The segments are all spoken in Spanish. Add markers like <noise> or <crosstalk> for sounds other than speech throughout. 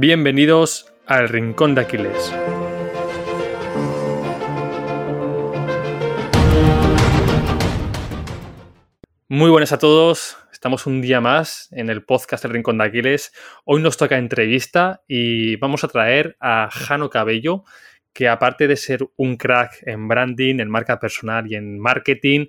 Bienvenidos al Rincón de Aquiles. Muy buenas a todos. Estamos un día más en el podcast El Rincón de Aquiles. Hoy nos toca entrevista y vamos a traer a Jano Cabello, que aparte de ser un crack en branding, en marca personal y en marketing,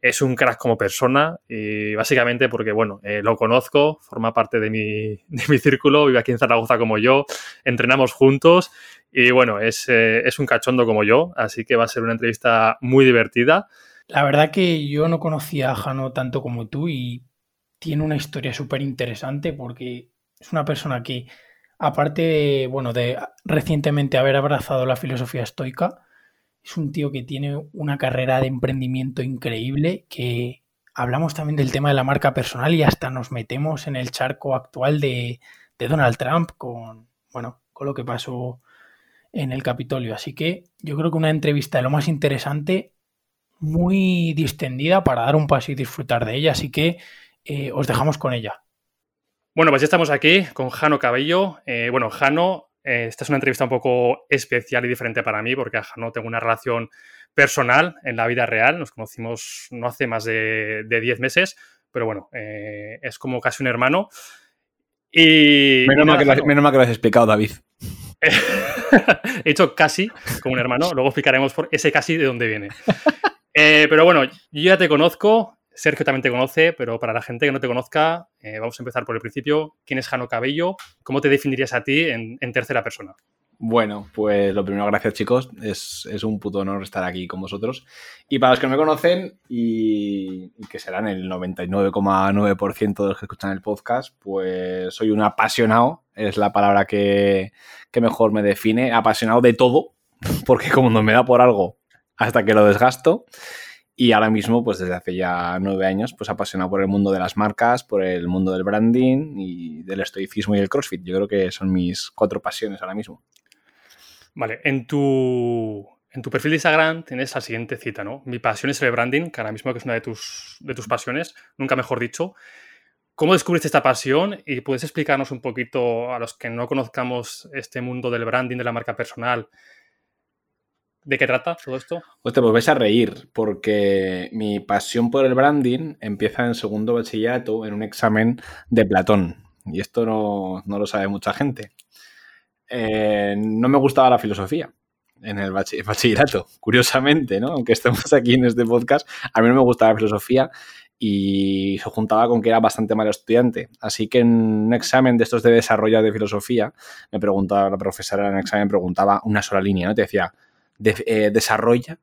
es un crack como persona y básicamente porque, bueno, eh, lo conozco, forma parte de mi, <laughs> de mi, círculo, vive aquí en Zaragoza como yo, entrenamos juntos y, bueno, es, eh, es un cachondo como yo, así que va a ser una entrevista muy divertida. La verdad que yo no conocía a Jano tanto como tú y tiene una historia súper interesante porque es una persona que, aparte bueno, de recientemente haber abrazado la filosofía estoica, es un tío que tiene una carrera de emprendimiento increíble, que hablamos también del tema de la marca personal y hasta nos metemos en el charco actual de, Donald Trump con, bueno, con lo que pasó en el Capitolio. Así que yo creo que una entrevista de lo más interesante, muy distendida para dar un paso y disfrutar de ella. Así que eh, os dejamos con ella. Bueno, pues ya estamos aquí con Jano Cabello. Eh, bueno, Jano eh, esta es una entrevista un poco especial y diferente para mí porque no tengo una relación personal en la vida real. Nos conocimos no hace más de 10 meses, pero bueno, eh, es como casi un hermano. Y, menos, mal que lo, has explicado, David. <laughs> He hecho casi como un hermano, luego explicaremos por ese casi de dónde viene. <laughs> Eh, pero bueno, yo ya te conozco, Sergio también te conoce, pero para la gente que no te conozca, eh, vamos a empezar por el principio. ¿Quién es Jano Cabello? ¿Cómo te definirías a ti en, tercera persona? Bueno, pues lo primero, gracias chicos. Es, un puto honor estar aquí con vosotros. Y para los que no me conocen y, que serán el 99,9% de los que escuchan el podcast, pues soy un apasionado, es la palabra que, que mejor me define, apasionado de todo, <laughs> porque como no me da por algo hasta que lo desgasto, y ahora mismo, pues desde hace ya nueve años, pues apasionado por el mundo de las marcas, por el mundo del branding y del estoicismo y el CrossFit. Yo creo que son mis cuatro pasiones ahora mismo. Vale, en tu, en tu perfil de Instagram tienes la siguiente cita, ¿no? Mi pasión es el branding, que ahora mismo es una de tus, de tus pasiones, nunca mejor dicho. ¿Cómo descubriste esta pasión? Y puedes explicarnos un poquito a los que no conozcamos este mundo del branding, de la marca personal, ¿De qué trata todo esto? Hostia, pues vais a reír, porque mi pasión por el branding empieza en segundo bachillerato en un examen de Platón. Y esto no, lo sabe mucha gente. Eh, no me gustaba la filosofía en el <laughs> bachillerato, curiosamente, ¿no? Aunque estemos aquí en este podcast, a mí no me gustaba la filosofía y se juntaba con que era bastante mal estudiante. Así que en un examen de estos de desarrollo de filosofía, me preguntaba, la profesora en el examen preguntaba una sola línea, ¿no? Te decía, eh, desarrolla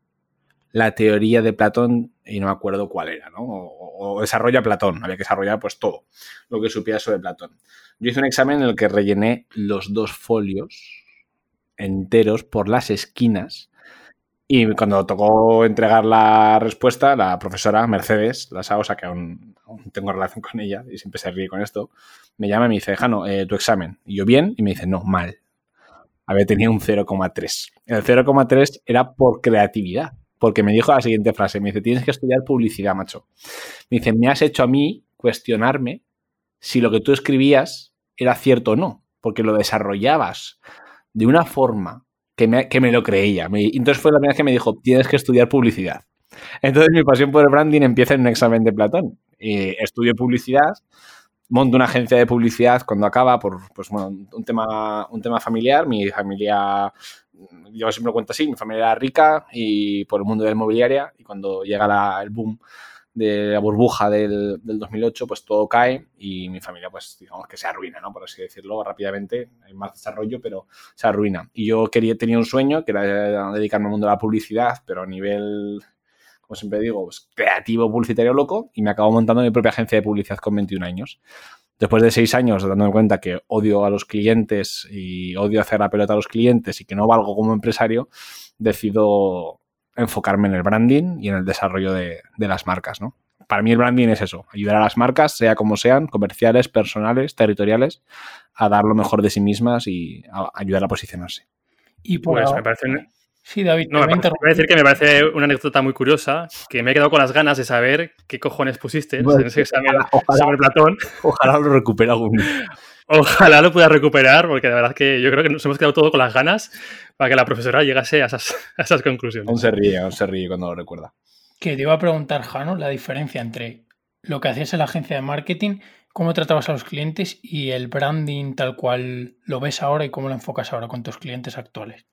la teoría de Platón, y no me acuerdo cuál era, ¿no? O, desarrolla Platón, había que desarrollar pues todo lo que supiera sobre Platón. Yo hice un examen en el que rellené los dos folios enteros por las esquinas y cuando tocó entregar la respuesta, la profesora Mercedes, la Saosa, que aún, tengo relación con ella y siempre se ríe con esto, me llama y me dice, Jano, eh, tu examen. Y yo bien, y me dice, no, mal había tenido un 0,3. El 0,3 era por creatividad, porque me dijo la siguiente frase, me dice, tienes que estudiar publicidad, macho. Me dice, me has hecho a mí cuestionarme si lo que tú escribías era cierto o no, porque lo desarrollabas de una forma que me, que me lo creía. entonces fue la primera vez que me dijo, tienes que estudiar publicidad. Entonces mi pasión por el branding empieza en un examen de Platón. Y estudio publicidad, monto una agencia de publicidad cuando acaba por pues, bueno, un, tema, un tema familiar. Mi familia, yo siempre lo cuento así, mi familia era rica y por el mundo de la inmobiliaria y cuando llega el boom de la burbuja del, del, 2008, pues todo cae y mi familia, pues digamos que se arruina, ¿no? Por así decirlo rápidamente. Hay más desarrollo, pero se arruina. Y yo quería, tenía un sueño que era dedicarme al mundo de la publicidad, pero a nivel como siempre digo, pues, creativo publicitario loco y me acabo montando mi propia agencia de publicidad con 21 años. Después de seis años dándome cuenta que odio a los clientes y odio hacer la pelota a los clientes y que no valgo como empresario, decido enfocarme en el branding y en el desarrollo de, las marcas, ¿no? Para mí el branding es eso, ayudar a las marcas, sea como sean, comerciales, personales, territoriales, a dar lo mejor de sí mismas y ayudar a posicionarse. Y pues me parece Sí, David. No, me voy a decir que me parece una anécdota muy curiosa, que me he quedado con las ganas de saber qué cojones pusiste en ese examen sobre Platón. Ojalá lo recupere algún día. Ojalá lo pueda recuperar, porque de verdad que yo creo que nos hemos quedado todo con las ganas para que la profesora llegase a esas, a esas conclusiones. Aún se ríe, aún se ríe cuando lo recuerda. Que te iba a preguntar, Jano, la diferencia entre lo que hacías en la agencia de marketing, cómo tratabas a los clientes y el branding tal cual lo ves ahora y cómo lo enfocas ahora con tus clientes actuales.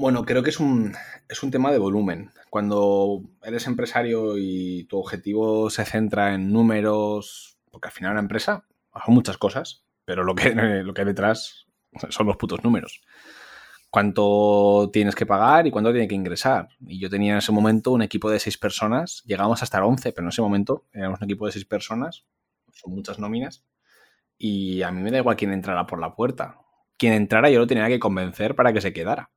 Bueno, creo que es un, es un tema de volumen. Cuando eres empresario y tu objetivo se centra en números, porque al final una empresa son muchas cosas, pero lo que, <laughs> lo que hay detrás son los putos números. Cuánto tienes que pagar y cuánto tiene que ingresar. Y yo tenía en ese momento un equipo de seis personas, llegamos hasta 11, pero en ese momento éramos un equipo de seis personas, son muchas nóminas, y a mí me da igual quién entrara por la puerta. Quien entrara yo lo tenía que convencer para que se quedara.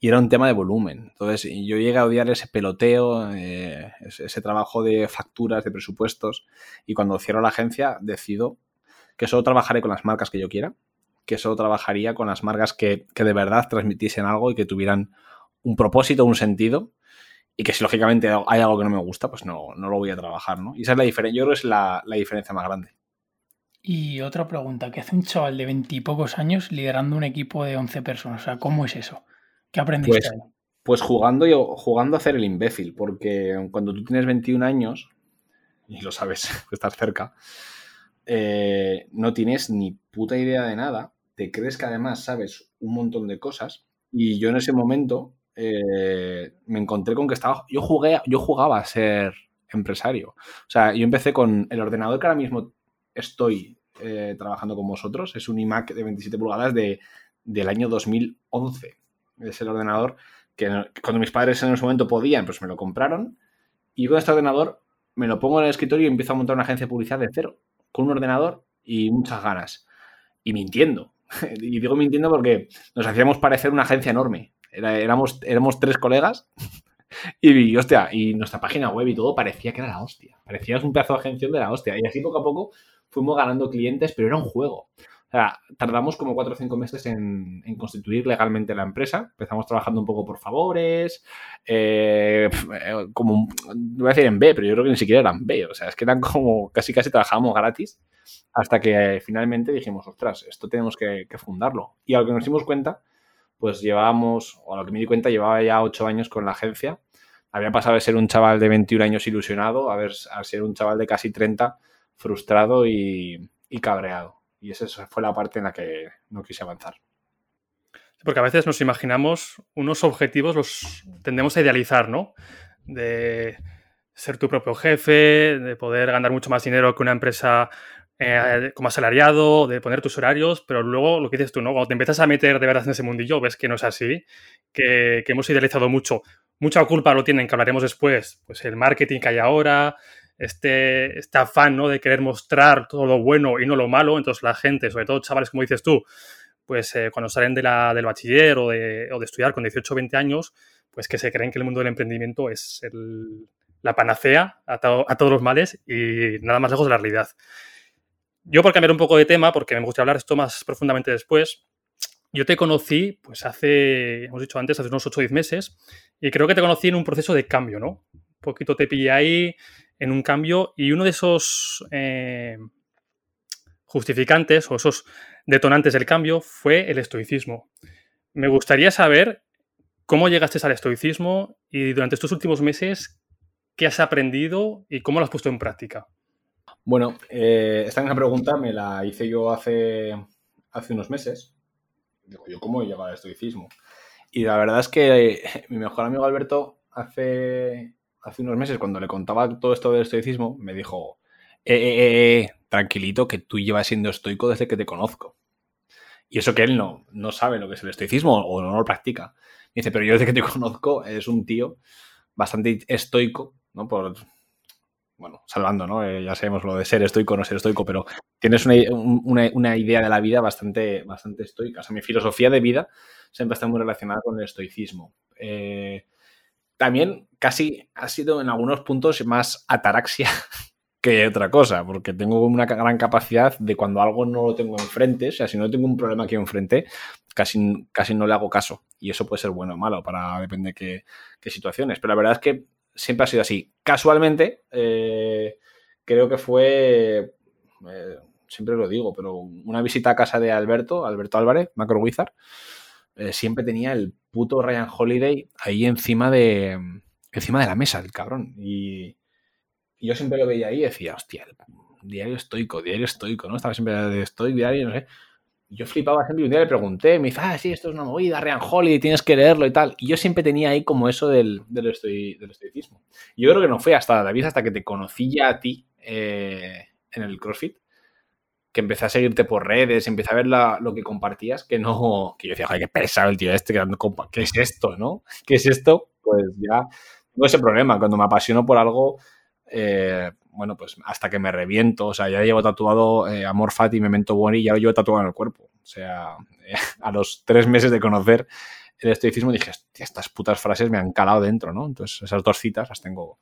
Y era un tema de volumen. Entonces yo llegué a odiar ese peloteo, eh, ese trabajo de facturas, de presupuestos, y cuando cierro la agencia decido que solo trabajaré con las marcas que yo quiera, que solo trabajaría con las marcas que, de verdad transmitiesen algo y que tuvieran un propósito, un sentido, y que si lógicamente hay algo que no me gusta, pues no, no lo voy a trabajar, ¿no? Y esa es la diferencia, yo creo que es la, diferencia más grande. Y otra pregunta, ¿qué hace un chaval de veintipocos años liderando un equipo de 11 personas? O sea, ¿cómo es eso? ¿Qué aprendiste pues, Pues jugando, yo, jugando a hacer el imbécil, porque cuando tú tienes 21 años, y lo sabes, <laughs> estás cerca, eh, no tienes ni puta idea de nada, te crees que además sabes un montón de cosas y yo en ese momento eh, me encontré con que estaba, yo jugué, yo jugaba a ser empresario. O sea, yo empecé con el ordenador que ahora mismo estoy eh, trabajando con vosotros, es un iMac de 27 pulgadas de, del año 2011. Es el ordenador que cuando mis padres en ese momento podían, pues me lo compraron. Y con este ordenador me lo pongo en el escritorio y empiezo a montar una agencia de publicidad de cero con un ordenador y muchas ganas. Y mintiendo. <laughs> y digo mintiendo porque nos hacíamos parecer una agencia enorme. éramos, éramos tres colegas <laughs> y, hostia, y nuestra página web y todo parecía que era la hostia. Parecía un pedazo de agencia de la hostia. Y así poco a poco fuimos ganando clientes, pero era un juego. O sea, tardamos como cuatro o cinco meses en, constituir legalmente la empresa. Empezamos trabajando un poco por favores, eh, eh, como, no voy a decir en B, pero yo creo que ni siquiera eran B. O sea, es que eran como casi casi trabajábamos gratis hasta que finalmente dijimos, ostras, esto tenemos que, fundarlo. Y a lo que nos dimos cuenta, pues llevábamos, o a lo que me di cuenta, llevaba ya ocho años con la agencia. Había pasado de ser un chaval de 21 años ilusionado a, ver, a ser un chaval de casi 30 frustrado y cabreado. Y esa fue la parte en la que no quise avanzar. Porque a veces nos imaginamos unos objetivos, los tendemos a idealizar, ¿no? De ser tu propio jefe, de poder ganar mucho más dinero que una empresa eh, como asalariado, de poner tus horarios, pero luego lo que dices tú, ¿no? Cuando te empiezas a meter de verdad en ese mundillo, ves que no es así, que, que hemos idealizado mucho. Mucha culpa lo tienen, que hablaremos después, pues el marketing que hay ahora, este, este afán ¿no? de querer mostrar todo lo bueno y no lo malo. Entonces la gente, sobre todo chavales como dices tú, pues eh, cuando salen de la, del bachiller o de, o de, estudiar con 18 o 20 años, pues que se creen que el mundo del emprendimiento es la panacea a, a, todos los males y nada más lejos de la realidad. Yo por cambiar un poco de tema, porque me gustaría hablar esto más profundamente después, yo te conocí, pues hace, hemos dicho antes, hace unos 8 o 10 meses, y creo que te conocí en un proceso de cambio, ¿no? Un poquito te pillé ahí, en un cambio y uno de esos eh, justificantes o esos detonantes del cambio fue el estoicismo. Me gustaría saber cómo llegaste al estoicismo y durante estos últimos meses, qué has aprendido y cómo lo has puesto en práctica. Bueno, eh, esta misma pregunta me la hice yo hace, hace unos meses. Digo, ¿yo cómo he llegado al estoicismo? Y la verdad es que mi mejor amigo Alberto hace hace unos meses, cuando le contaba todo esto del estoicismo, me dijo, eh, eh, eh, tranquilito, que tú llevas siendo estoico desde que te conozco. Y eso que él no, no sabe lo que es el estoicismo o no lo practica. Me dice, pero yo desde que te <laughs> conozco eres un tío bastante estoico, ¿no? Por, bueno, salvando, ¿no? ya sabemos lo de ser estoico no ser estoico, pero tienes una, una, idea de la vida bastante, bastante estoica. O sea, mi filosofía de vida siempre está muy relacionada con el estoicismo. También casi ha sido en algunos puntos más ataraxia <laughs> que otra cosa, porque tengo una gran capacidad de cuando algo no lo tengo enfrente, o sea, si no tengo un problema aquí enfrente, casi, casi no le hago caso. Y eso puede ser bueno o malo, para depende de qué, situaciones. Pero la verdad es que siempre ha sido así. Casualmente, eh, creo que fue, eh, siempre lo digo, pero una visita a casa de Alberto, Alberto Álvarez, Macro Wizard, eh, siempre tenía el puto Ryan Holiday ahí encima de, encima de la mesa, el cabrón. Y, yo siempre lo veía ahí y decía, hostia, diario estoico, diario estoico, ¿no? Estaba siempre de estoico, diario, no sé. Yo flipaba siempre y un día le pregunté, me dice, ah, sí, esto es una movida, Ryan Holiday, tienes que leerlo y tal. Y yo siempre tenía ahí como eso del, del, estoicismo. yo creo que no fue hasta David, hasta que te conocí ya a ti eh, en el CrossFit, que empecé a seguirte por redes, empecé a ver lo que compartías, que no, que yo decía, ay, qué pesado el tío este, ¿qué es esto, no? ¿Qué es esto? Pues ya tengo ese problema, cuando me apasiono por algo, eh, bueno, pues hasta que me reviento, o sea, ya llevo tatuado eh, Amor Fati, Memento Boni y ya lo llevo tatuado en el cuerpo. O sea, <laughs> a los tres meses de conocer el estoicismo dije, estas putas frases me han calado dentro, ¿no? Entonces, esas dos citas las tengo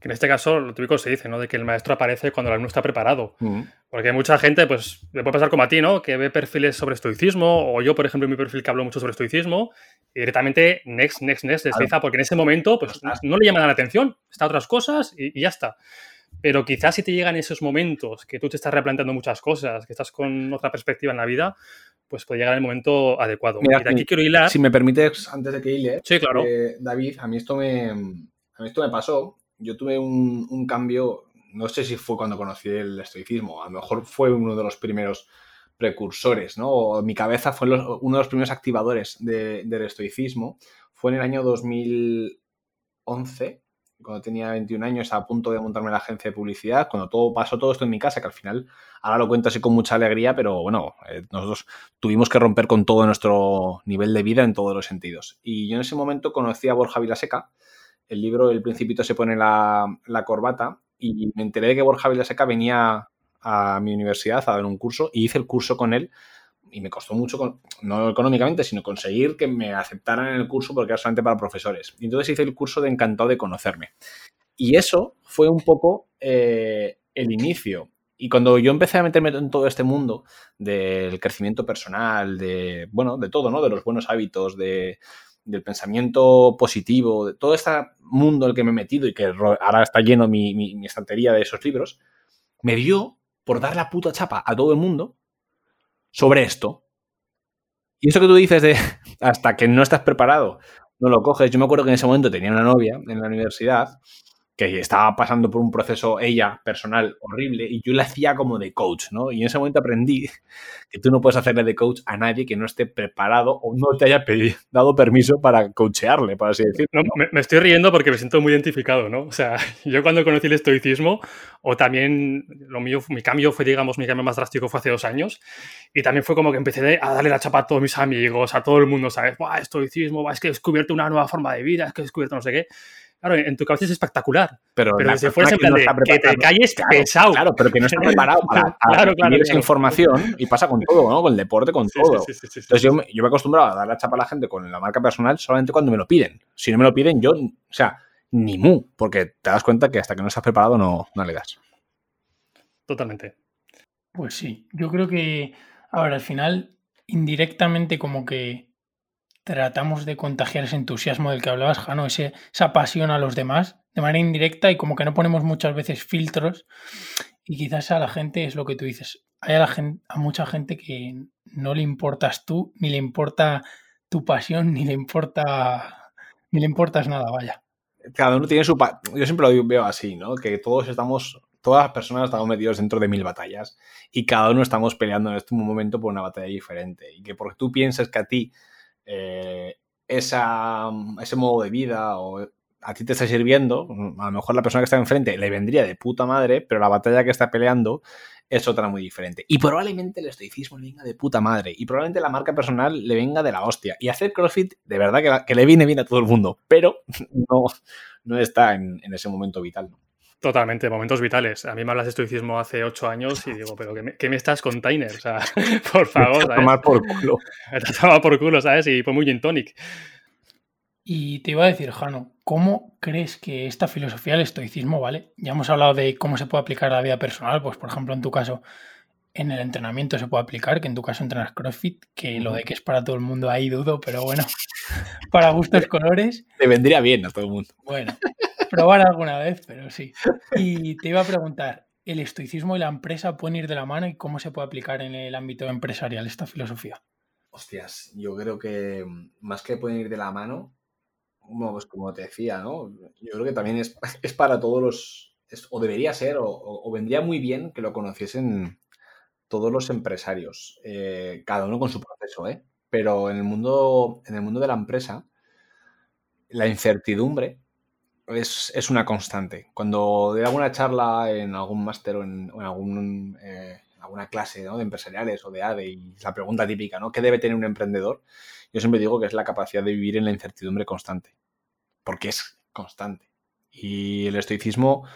que en este caso lo típico se dice, ¿no? De que el maestro aparece cuando el alumno está preparado. Mm. Porque hay mucha gente, pues, le puede pasar como a ti, ¿no? Que ve perfiles sobre estoicismo, o yo, por ejemplo, en mi perfil que hablo mucho sobre estoicismo, y directamente next, next, next, desliza, porque en ese momento, pues, no le llama la atención, está a otras cosas y, ya está. Pero quizás si te llegan esos momentos que tú te estás replanteando muchas cosas, que estás con otra perspectiva en la vida, pues puede llegar el momento adecuado. Mira, aquí quiero hilar. Si me permites, antes de que hile, sí, claro. Eh, David, a mí esto me, a mí esto me pasó yo tuve un, cambio, no sé si fue cuando conocí el estoicismo, a lo mejor fue uno de los primeros precursores, ¿no? O mi cabeza fue uno de los primeros activadores del estoicismo. Fue en el año 2011, cuando tenía 21 años, a punto de montarme la agencia de publicidad, cuando todo pasó todo esto en mi casa, que al final, ahora lo cuento así con mucha alegría, pero bueno, eh, nosotros tuvimos que romper con todo nuestro nivel de vida en todos los sentidos. Y yo en ese momento conocí a Borja Vilaseca, el libro El Principito se pone la, corbata y me enteré de que Borja Vilaseca venía a mi universidad a dar un curso y hice el curso con él y me costó mucho, no económicamente, sino conseguir que me aceptaran en el curso porque era solamente para profesores. Y entonces hice el curso de encantado de conocerme. Y eso fue un poco eh, el inicio. Y cuando yo empecé a meterme en todo este mundo del crecimiento personal, de, bueno, de todo, ¿no? De los buenos hábitos, de, del pensamiento positivo, de todo este mundo en el que me he metido y que ahora está lleno mi, estantería de esos libros, me dio por dar la puta chapa a todo el mundo sobre esto. Y eso que tú dices de <laughs> hasta que no estás preparado, no lo coges. Yo me acuerdo que en ese momento tenía una novia en la universidad que estaba pasando por un proceso ella personal horrible y yo le hacía como de coach, ¿no? Y en ese momento aprendí <laughs> que tú no puedes hacerle de coach a nadie que no esté preparado o no te haya pedido, dado permiso para coachearle, por así decirlo. me, estoy riendo porque me siento muy identificado, ¿no? O sea, <laughs> yo cuando conocí el estoicismo, o también lo mío, mi cambio fue, digamos, mi cambio más drástico fue hace dos años, y también fue como que empecé a darle la chapa a todos mis amigos, a todo el mundo, ¿sabes? Buah, estoicismo, es que he descubierto una nueva forma de vida, es que he descubierto no sé qué. Claro, en tu cabeza es espectacular. Pero, pero si fuera que, no que te calles pesado. Claro, pero que no está preparado para, <laughs> para claro, esa información y pasa con todo, ¿no? Con el deporte, con todo. Entonces yo, yo, me he acostumbrado a dar la chapa a la gente con la marca personal solamente cuando me lo piden. Si no me lo piden, yo, o sea, ni mu, porque te das cuenta que hasta que no estás preparado no, no le das. Totalmente. Pues sí, yo creo que, ahora al final, indirectamente como que tratamos de contagiar ese entusiasmo del que hablabas, Jano, ese, esa pasión a los demás de manera indirecta y como que no ponemos muchas veces filtros y quizás a la gente es lo que tú dices. Hay a, mucha gente que no le importas tú, ni le importa tu pasión, ni le importa ni le importas nada, vaya. Cada uno tiene su... Yo siempre lo veo así, ¿no? Que todos estamos todas las personas estamos metidos dentro de mil batallas y cada uno estamos peleando en este momento por una batalla diferente. Y que porque tú pienses que a ti eh, ese modo de vida o a ti te está sirviendo, a lo mejor la persona que está enfrente le vendría de puta madre, pero la batalla que está peleando es otra muy diferente. Y probablemente el estoicismo le venga de puta madre. Y probablemente la marca personal le venga de la hostia. Y hacer CrossFit, de verdad que, le viene bien a todo el mundo. Pero <laughs> no, no está en, en ese momento vital. ¿no? Totalmente, momentos vitales. A mí me hablas de estoicismo hace ocho años y digo, pero ¿qué me, estás con O sea, <laughs> por favor, tomar por culo. <laughs> Me tomar por culo, ¿sabes? Y fue muy gin tonic. Y te iba a decir, Jano, ¿cómo crees que esta filosofía del estoicismo, ¿vale? Ya hemos hablado de cómo se puede aplicar a la vida personal, pues por ejemplo en tu caso en el entrenamiento se puede aplicar, que en tu caso entrenas CrossFit, que lo de que es para todo el mundo ahí dudo, pero bueno, <laughs> para gustos colores. Te vendría bien a todo el mundo. Bueno, probar alguna vez, pero sí. Y te iba a preguntar, ¿el estoicismo y la empresa pueden ir de la mano y cómo se puede aplicar en el ámbito empresarial esta filosofía? Hostias, yo creo que más que pueden ir de la mano, pues como te decía, ¿no? Yo creo que también es, <laughs> es para todos los, o debería ser, o, vendría muy bien que lo conociesen todos los empresarios, eh, cada uno con su proceso, ¿eh? Pero en el mundo, en el mundo de la empresa, la incertidumbre es, una constante. Cuando doy alguna charla en algún máster o en, algún, eh, alguna clase de empresariales o de ADE y la pregunta típica, ¿no? ¿Qué debe tener un emprendedor? Yo siempre digo que es la capacidad de vivir en la incertidumbre constante, porque es constante. Y el estoicismo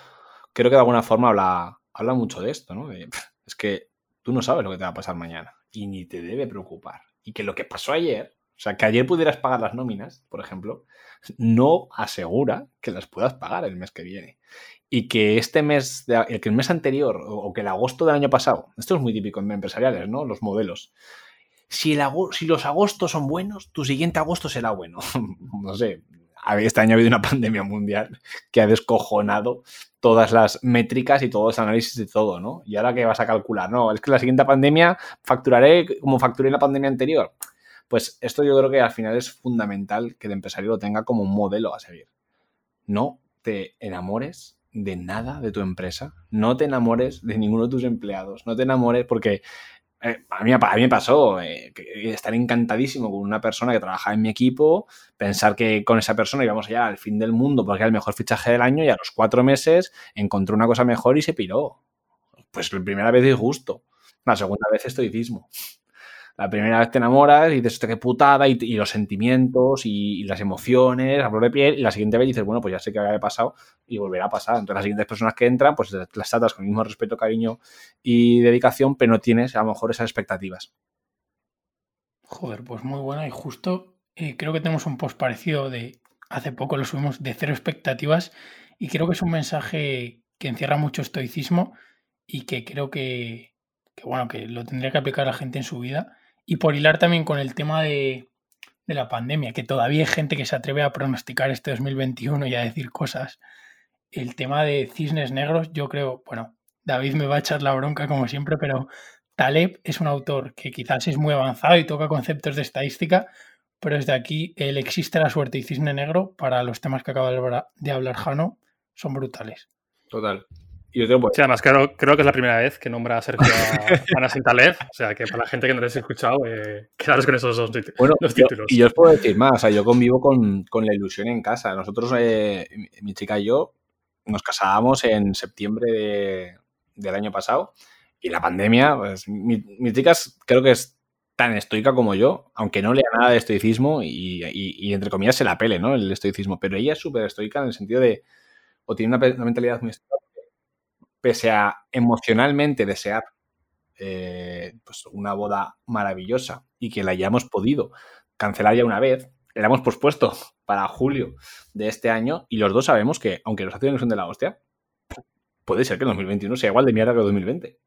creo que de alguna forma habla, habla mucho de esto, ¿no? es que tú no sabes lo que te va a pasar mañana y ni te debe preocupar. Y que lo que pasó ayer, o sea, que ayer pudieras pagar las nóminas, por ejemplo, no asegura que las puedas pagar el mes que viene. Y que este mes, que el mes anterior o que el agosto del año pasado, esto es muy típico en empresariales, ¿no? Los modelos. Si, el, si los agostos son buenos, tu siguiente agosto será bueno. <laughs> no sé, este año ha habido una pandemia mundial que ha descojonado todas las métricas y todos los análisis de todo, ¿no? Y ahora que vas a calcular, no, es que la siguiente pandemia facturaré como facturé en la pandemia anterior. Pues esto yo creo que al final es fundamental que el empresario lo tenga como un modelo a seguir. No te enamores de nada de tu empresa, no te enamores de ninguno de tus empleados, no te enamores porque eh, a, mí, a, mí, me pasó eh, estar encantadísimo con una persona que trabajaba en mi equipo, pensar que con esa persona íbamos allá al fin del mundo porque era el mejor fichaje del año y a los cuatro meses encontró una cosa mejor y se piró. Pues la primera vez disgusto, la segunda vez estoicismo. La primera vez te enamoras y dices, qué putada, y, los sentimientos y, las emociones a flor de piel, y la siguiente vez dices, bueno, pues ya sé que había pasado y volverá a pasar. Entonces, las siguientes personas que entran, pues las tratas con el mismo respeto, cariño y dedicación, pero no tienes a lo mejor esas expectativas. Joder, pues muy buena y justo eh, creo que tenemos un post parecido de hace poco lo subimos de cero expectativas y creo que es un mensaje que encierra mucho estoicismo y que creo que, que bueno, que lo tendría que aplicar la gente en su vida y por hilar también con el tema de, la pandemia, que todavía hay gente que se atreve a pronosticar este 2021 y a decir cosas. El tema de cisnes negros, yo creo, bueno, David me va a echar la bronca como siempre, pero Taleb es un autor que quizás es muy avanzado y toca conceptos de estadística, pero desde aquí el existe la suerte y cisne negro para los temas que acaba de hablar Jano son brutales. Total. Y pues además, creo, creo que es la primera vez que nombra a Sergio a <laughs> Ana Sintaleb. O sea, que para la gente que no les he escuchado, eh, quedaros con esos dos, títulos. y yo os puedo decir más. O sea, yo convivo con, la ilusión en casa. Nosotros, eh, mi chica y yo, nos casábamos en septiembre del año pasado. Y la pandemia, pues mi, chica creo que es tan estoica como yo, aunque no lea nada de estoicismo y, entre comillas se la pele, ¿no? El estoicismo. Pero ella es súper estoica en el sentido de, o tiene una, una mentalidad muy estoica pese a emocionalmente desear eh, pues una boda maravillosa y que la hayamos podido cancelar ya una vez, la hemos pospuesto <laughs> para julio de este año y los dos sabemos que, aunque los acciones son de la hostia, puede ser que el 2021 sea igual de mierda que el 2020.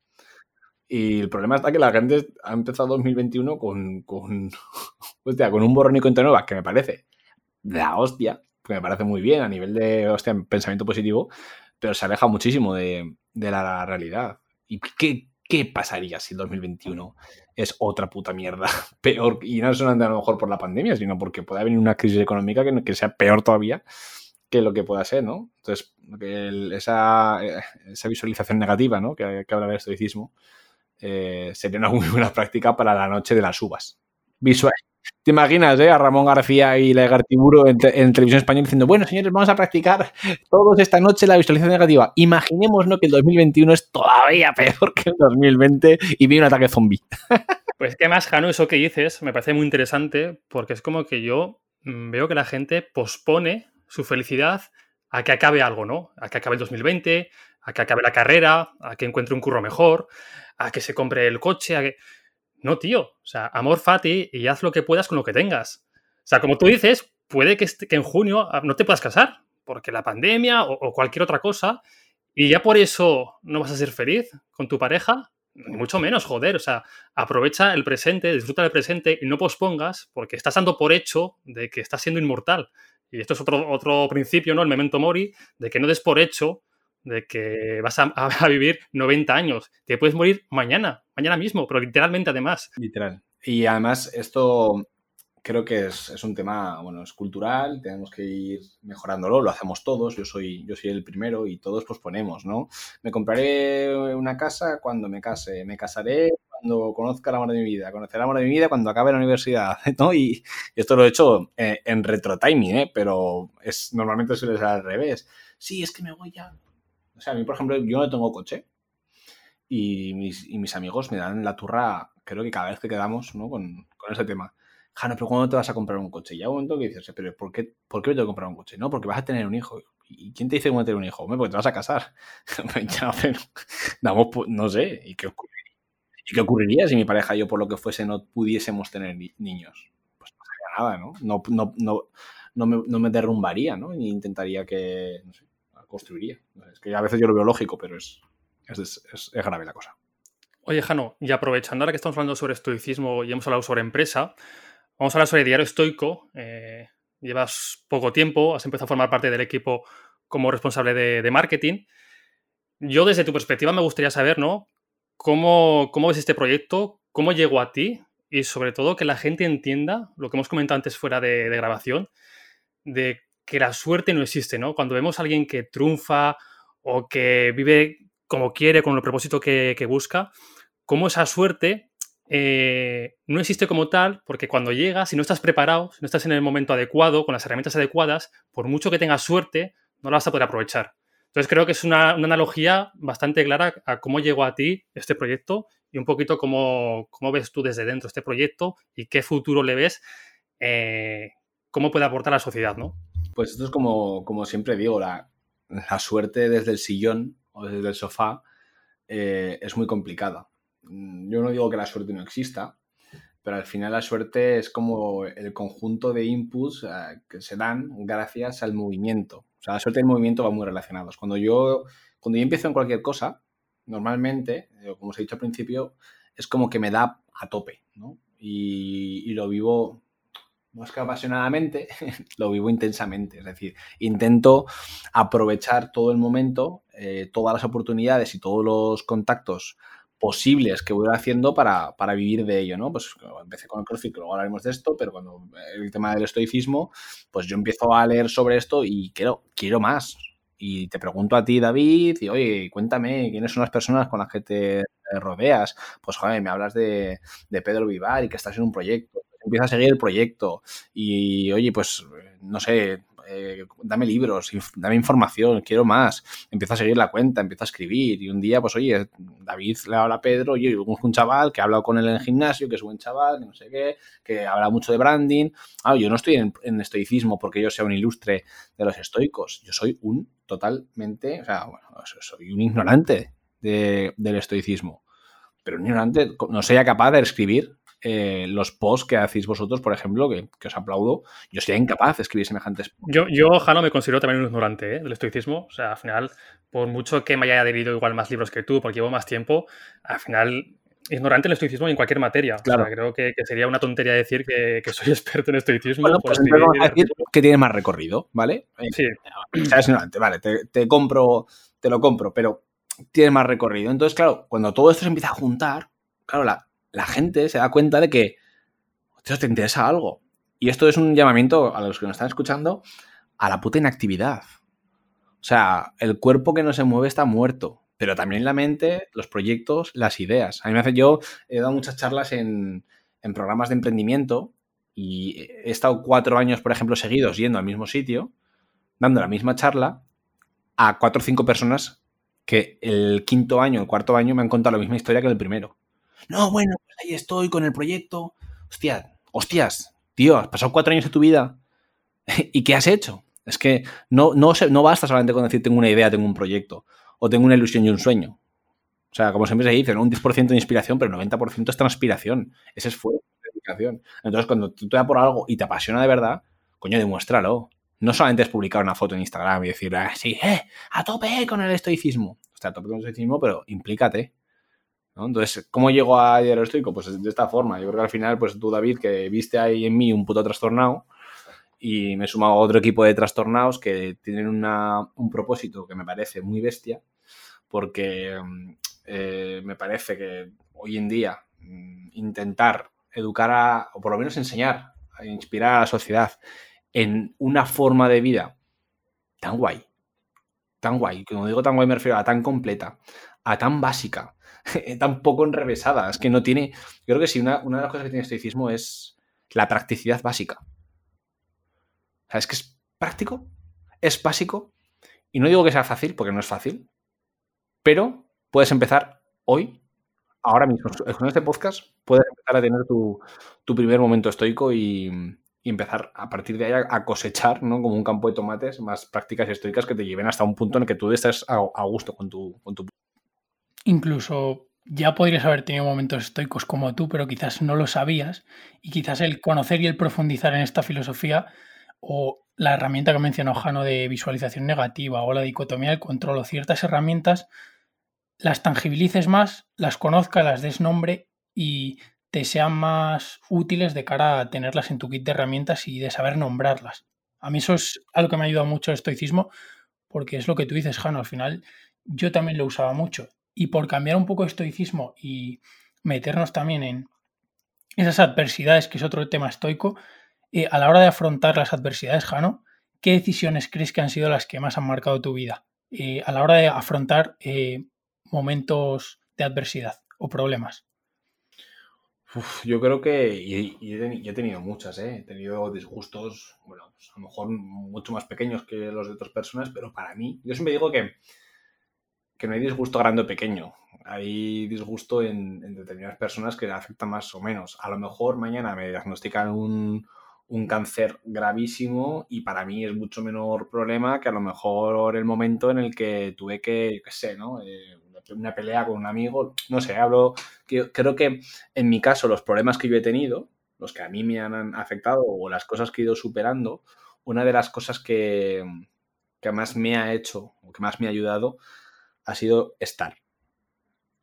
Y el problema está que la gente ha empezado 2021 con, con, <laughs> con un borrón y cuenta nueva que me parece la hostia, que me parece muy bien a nivel de hostia, pensamiento positivo, pero se aleja muchísimo de, la realidad. ¿Y qué, qué, pasaría si el 2021 es otra puta mierda? <laughs> Peor, y no solamente a lo mejor por la pandemia, sino porque puede haber una crisis económica que, que sea peor todavía que lo que pueda ser, ¿no? Entonces, esa, esa, visualización negativa, ¿no? Que, que habla del estoicismo, eh, sería una muy buena práctica para la noche de las uvas. Visual, ¿Te imaginas eh, a Ramón García y Legartiburo en, en televisión española diciendo, bueno, señores, vamos a practicar todos esta noche la visualización negativa? Imaginemos ¿no? que el 2021 es todavía peor que el 2020 y viene un ataque zombie. <laughs> Pues qué más, Jano, eso que dices me parece muy interesante porque es como que yo mm, veo que la gente pospone su felicidad a que acabe algo, ¿no? A que acabe el 2020, a que acabe la carrera, a que encuentre un curro mejor, a que se compre el coche, a que... No, tío. O sea, amor fati y haz lo que puedas con lo que tengas. O sea, como tú dices, puede que, que en junio ah, no te puedas casar, porque la pandemia o, o cualquier otra cosa, y ya por eso no vas a ser feliz con tu pareja, ni mucho menos, joder. O sea, aprovecha el presente, disfruta del presente y no pospongas porque estás dando por hecho de que estás siendo inmortal. Y esto es otro, otro principio, ¿no? El memento mori, de que no des por hecho de que vas a, <laughs> vivir 90 años. Te puedes morir mañana, mañana mismo, pero literalmente además. Literal. Y además esto creo que es, es, un tema, bueno, es cultural, tenemos que ir mejorándolo, lo hacemos todos, yo soy, yo soy el primero y todos posponemos, ¿no? Me compraré una casa cuando me case, me casaré cuando conozca el amor de mi vida, conoceré el amor de mi vida cuando acabe la universidad, <laughs> ¿no? Y esto lo he hecho en, en retro timing, ¿eh? Pero es, normalmente suele ser al revés. Sí, es que me voy ya. O sea, a mí, por ejemplo, yo no tengo coche y mis, y mis amigos me dan la turra, creo que cada vez que quedamos, ¿no? Con, con ese tema Jano, pero ¿cuándo te vas a comprar un coche? Y ya un momento que dices, pero ¿por qué, ¿por qué me tengo que comprar un coche? No, porque vas a tener un hijo. ¿Y quién te dice que vas a tener un hijo? Hombre, porque te vas a casar. <laughs> ya, pero, damos, no sé, ¿y qué, ocurriría? ¿y qué ocurriría si mi pareja y yo, por lo que fuese, no pudiésemos tener ni niños? Pues no pasaría nada, ¿no? No, no, no, no, me, no me derrumbaría, ¿no? Ni intentaría que, no sé, construiría. Es que a veces yo lo veo lógico, pero es, es, es, es grave la cosa. Oye, Jano, y aprovechando ahora que estamos hablando sobre estoicismo y hemos hablado sobre empresa, Vamos a hablar sobre Diario Estoico. Eh, llevas poco tiempo, has empezado a formar parte del equipo como responsable de, marketing. Yo, desde tu perspectiva, me gustaría saber, ¿no? ¿Cómo, ¿Cómo ves este proyecto? ¿Cómo llegó a ti? Y sobre todo que la gente entienda lo que hemos comentado antes fuera de, de grabación, de que la suerte no existe, ¿no? Cuando vemos a alguien que triunfa o que vive como quiere, con el propósito que, busca, cómo esa suerte eh, no existe como tal, porque cuando llegas, si no estás preparado, si no estás en el momento adecuado, con las herramientas adecuadas, por mucho que tengas suerte, no la vas a poder aprovechar. Entonces creo que es una, una analogía bastante clara a cómo llegó a ti este proyecto y un poquito cómo, cómo ves tú desde dentro este proyecto y qué futuro le ves, eh, cómo puede aportar a la sociedad, ¿no? Pues esto es como, como siempre digo, la, la suerte desde el sillón o desde el sofá eh, es muy complicada Mm, yo no digo que la suerte no exista, pero al final la suerte es como el conjunto de inputs uh, que se dan gracias al movimiento. O sea, la suerte y el movimiento van muy relacionados. Cuando yo, cuando yo empiezo en cualquier cosa, normalmente, eh, como os he dicho al principio, es como que me da a tope, ¿no? Y, y lo vivo más que apasionadamente, <laughs> lo vivo intensamente. Es decir, intento aprovechar todo el momento, eh, todas las oportunidades y todos los contactos posibles que voy haciendo para, para, vivir de ello, ¿no? Pues empecé con el CrossFit, luego hablaremos de esto, pero cuando el tema del estoicismo, pues yo empiezo a leer sobre esto y quiero, quiero más. Y te pregunto a ti, David, y oye, cuéntame, ¿quiénes son las personas con las que te rodeas? Pues, joder, me hablas de, de Pedro Vivar y que estás en un proyecto. Empieza a seguir el proyecto y, oye, pues, no sé, eh, dame libros, dame información, quiero más. Empiezo a seguir la cuenta, empiezo a escribir. Y un día, pues oye, David le habla a Pedro, oye, un chaval que ha hablado con él en el gimnasio, que es buen chaval, que no sé qué, que habla mucho de branding. Ah, yo no estoy en, en estoicismo porque yo sea un ilustre de los estoicos. Yo soy un totalmente, o sea, bueno, soy un ignorante de, del estoicismo. Pero un ignorante no sea capaz de escribir eh, los posts que hacéis vosotros, por ejemplo, que, que, os aplaudo, yo sería incapaz de escribir semejantes posts. Yo, yo Jano, me considero también un ignorante ¿eh? del estoicismo. O sea, al final, por mucho que me haya adherido igual más libros que tú, porque llevo más tiempo, al final ignorante del estoicismo en cualquier materia. Claro. O sea, creo que, que, sería una tontería decir que, que soy <laughs> experto en estoicismo. Bueno, pues vamos a decir que tiene más recorrido, ¿vale? Sí. O sea, es ignorante, vale, te, te, compro, te lo compro, pero tiene más recorrido. Entonces, claro, cuando todo esto se empieza a juntar, claro, la, la gente se da cuenta de que te interesa algo. Y esto es un llamamiento a los que nos están escuchando a la puta inactividad. O sea, el cuerpo que no se mueve está muerto, pero también la mente, los proyectos, las ideas. A mí me hace yo, he dado muchas charlas en, en programas de emprendimiento y he estado cuatro años, por ejemplo, seguidos yendo al mismo sitio, dando la misma charla a cuatro o cinco personas que el quinto año, el cuarto año me han contado la misma historia que el primero. No, bueno, pues ahí estoy con el proyecto. Hostia, hostias, tío, has pasado cuatro años de tu vida. <laughs> ¿Y qué has hecho? Es que no, no, no basta solamente con decir tengo una idea, tengo un proyecto, o tengo una ilusión y un sueño. O sea, como siempre se dice, ¿no? un 10% de inspiración, pero el 90% es transpiración, es esfuerzo, dedicación. Entonces, cuando tú te das por algo y te apasiona de verdad, coño, demuéstralo. No solamente es publicar una foto en Instagram y decir, ah, sí, eh, a tope con el estoicismo. O sea, a tope con el estoicismo, pero implícate. Entonces, ¿cómo llego a el estoico? Pues de esta forma. Yo creo que al final, pues tú, David, que viste ahí en mí un puto trastornado y me he sumado a otro equipo de trastornados que tienen un propósito que me parece muy bestia, porque eh, me parece que hoy en día mm, intentar educar a, o por lo menos enseñar, inspirar a la sociedad en una forma de vida tan guay, tan guay, como digo tan guay me refiero a tan completa, a tan básica, <laughs> tan poco enrevesada, es que no tiene, yo creo que sí, una, una de las cosas que tiene el estoicismo es la practicidad básica. O sea, es que es práctico, es básico, y no digo que sea fácil, porque no es fácil, pero puedes empezar hoy, ahora mismo, con este podcast, puedes empezar a tener tu, primer momento estoico y, empezar a partir de ahí a, cosechar, ¿no? Como un campo de tomates, más prácticas estoicas que te lleven hasta un punto en el que tú estés a, gusto con tu, con tu... Incluso ya podrías haber tenido momentos estoicos como tú, pero quizás no lo sabías y quizás el conocer y el profundizar en esta filosofía o la herramienta que mencionó Jano de visualización negativa o la dicotomía del control o ciertas herramientas las tangibilices más, las conozcas, las des nombre y te sean más útiles de cara a tenerlas en tu kit de herramientas y de saber nombrarlas. A mí eso es algo que me ha ayudado mucho el estoicismo, porque es lo que tú dices, Jano, al final yo también lo usaba mucho. Y por cambiar un poco estoicismo y meternos también en esas adversidades, que es otro tema estoico, eh, a la hora de afrontar las adversidades, Jano, ¿qué decisiones crees que han sido las que más han marcado tu vida? Eh, a la hora de afrontar eh, momentos de adversidad o problemas? yo creo que y, he tenido muchas, ¿eh? he tenido disgustos, bueno, pues a lo mejor mucho más pequeños que los de otras personas, pero para mí, yo siempre digo que, que no hay disgusto grande o pequeño, hay disgusto en, determinadas personas que afectan más o menos. A lo mejor mañana me diagnostican un, un cáncer gravísimo y para mí es mucho menor problema que a lo mejor el momento en el que tuve que, qué sé, ¿no? Eh, una pelea con un amigo, no sé, hablo, que, creo que en mi caso los problemas que yo he tenido, los que a mí me han afectado o las cosas que he ido superando, una de las cosas que, que más me ha hecho o que más me ha ayudado ha sido estar.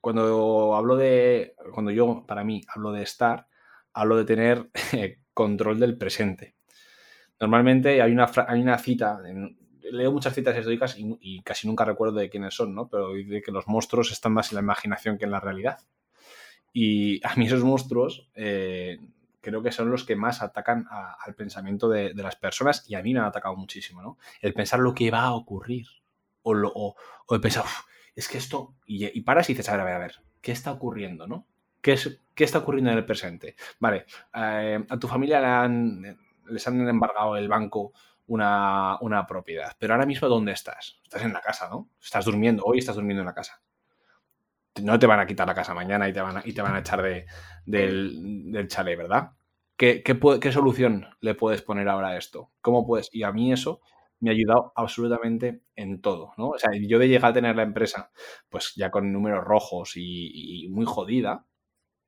Cuando hablo de, cuando yo, para mí, hablo de estar, hablo de tener <laughs> control del presente. Normalmente hay una, hay una cita, leo muchas citas estoicas y, casi nunca recuerdo de quiénes son, ¿no? Pero dice que los monstruos están más en la imaginación que en la realidad. Y a mí esos monstruos eh, creo que son los que más atacan al pensamiento de, las personas y a mí me han atacado muchísimo, ¿no? El pensar lo que va a ocurrir o, lo, o, el pensar, es que esto, y, paras y dices, a ver, a ver, a ver, ¿qué está ocurriendo, no? ¿Qué, es, ¿Qué está ocurriendo en el presente? Vale, eh, a tu familia les han embargado el banco una, propiedad, pero ahora mismo ¿dónde estás? Estás en la casa, ¿no? Estás durmiendo, hoy estás durmiendo en la casa. No te van a quitar la casa mañana y te van a, y te van a echar de, del, del chalet, ¿verdad? ¿Qué, qué, solución le puedes poner ahora a esto? ¿Cómo puedes? Y a mí eso me ha ayudado absolutamente en todo, ¿no? O sea, yo de llegar a tener la empresa, pues ya con números rojos y muy jodida,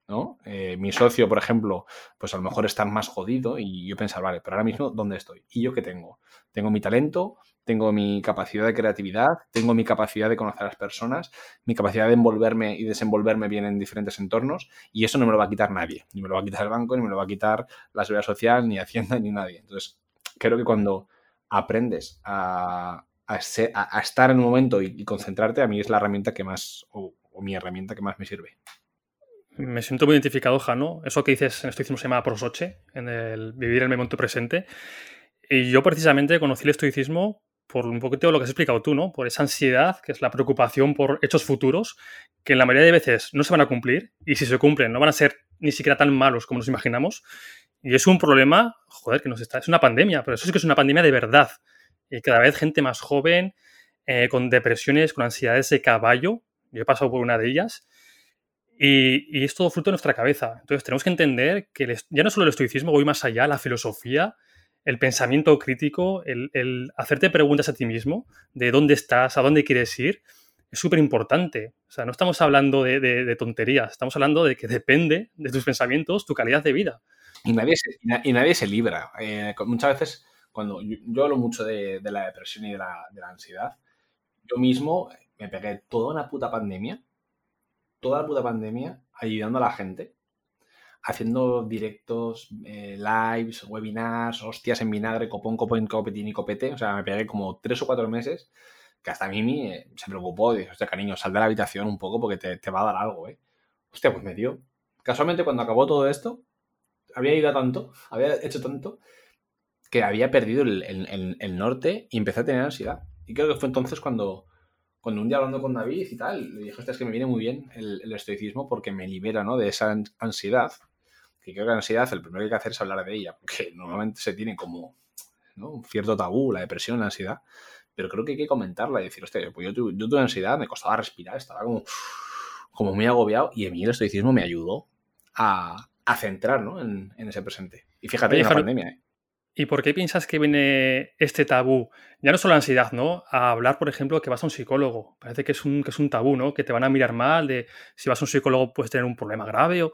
¿no? Eh, mi socio, por ejemplo, pues a lo mejor está más jodido y yo pensar, vale, pero ahora mismo, ¿dónde estoy? ¿Y yo qué tengo? Tengo mi talento, tengo mi capacidad de creatividad, tengo mi capacidad de conocer a las personas, mi capacidad de envolverme y desenvolverme bien en diferentes entornos y eso no me lo va a quitar nadie. Ni me lo va a quitar el banco, ni me lo va a quitar la seguridad social, ni Hacienda, ni nadie. Entonces, creo que cuando aprendes a, estar en un momento y, concentrarte, a mí es la herramienta que más, o mi herramienta que más me sirve. Me siento muy identificado, Jano. Eso que dices en estoicismo se llama prosoche, en el vivir el momento presente. Y yo precisamente conocí el estoicismo por un poquito lo que has explicado tú, ¿no? Por esa ansiedad, que es la preocupación por hechos futuros, que en la mayoría de veces no se van a cumplir, y si se cumplen no van a ser ni siquiera tan malos como nos imaginamos. Y es un problema, joder, que nos está, es una pandemia, pero eso sí que es una pandemia de verdad. Y cada vez gente más joven, eh, con depresiones, con ansiedades de caballo, yo he pasado por una de ellas, y, es todo fruto de nuestra cabeza. Entonces tenemos que entender que ya no solo el estoicismo, voy más allá, la filosofía, el pensamiento crítico, el, hacerte preguntas a ti mismo de dónde estás, a dónde quieres ir, es súper importante. O sea, no estamos hablando de, tonterías, estamos hablando de que depende de tus pensamientos tu calidad de vida. Y nadie se, y nadie se libra. Eh, muchas veces cuando yo, hablo mucho de, la depresión y de la, de la ansiedad, yo mismo me pegué toda una puta pandemia, toda la puta pandemia, ayudando a la gente, haciendo directos, eh, lives, webinars, hostias en vinagre, copón, copón, copetín y copete. O sea, me pegué como tres o cuatro meses que hasta Mimi eh, se preocupó. Dijo, hostia, cariño, sal de la habitación un poco porque te, va a dar algo, ¿eh? Hostia, pues me dio. Casualmente, cuando acabó todo esto, había ido a tanto, había hecho tanto, que había perdido el, norte y empecé a tener ansiedad. Y creo que fue entonces cuando, cuando un día hablando con David y tal, le dije, es que me viene muy bien el, estoicismo porque me libera ¿no? de esa ansiedad. Que creo que la ansiedad, el primero que hay que hacer es hablar de ella, porque normalmente se tiene como un cierto tabú, la depresión, la ansiedad. Pero creo que hay que comentarla y decir, hostia, pues yo, yo tuve ansiedad, me costaba respirar, estaba como, como muy agobiado y a mí el estoicismo me ayudó a, a centrar ¿no? en, ese presente. Y fíjate, en la pandemia. ¿eh? ¿Y por qué piensas que viene este tabú? Ya no solo la ansiedad, ¿no? A hablar, por ejemplo, que vas a un psicólogo. Parece que es un, que es un tabú, ¿no? Que te van a mirar mal, de si vas a un psicólogo puedes tener un problema grave. O...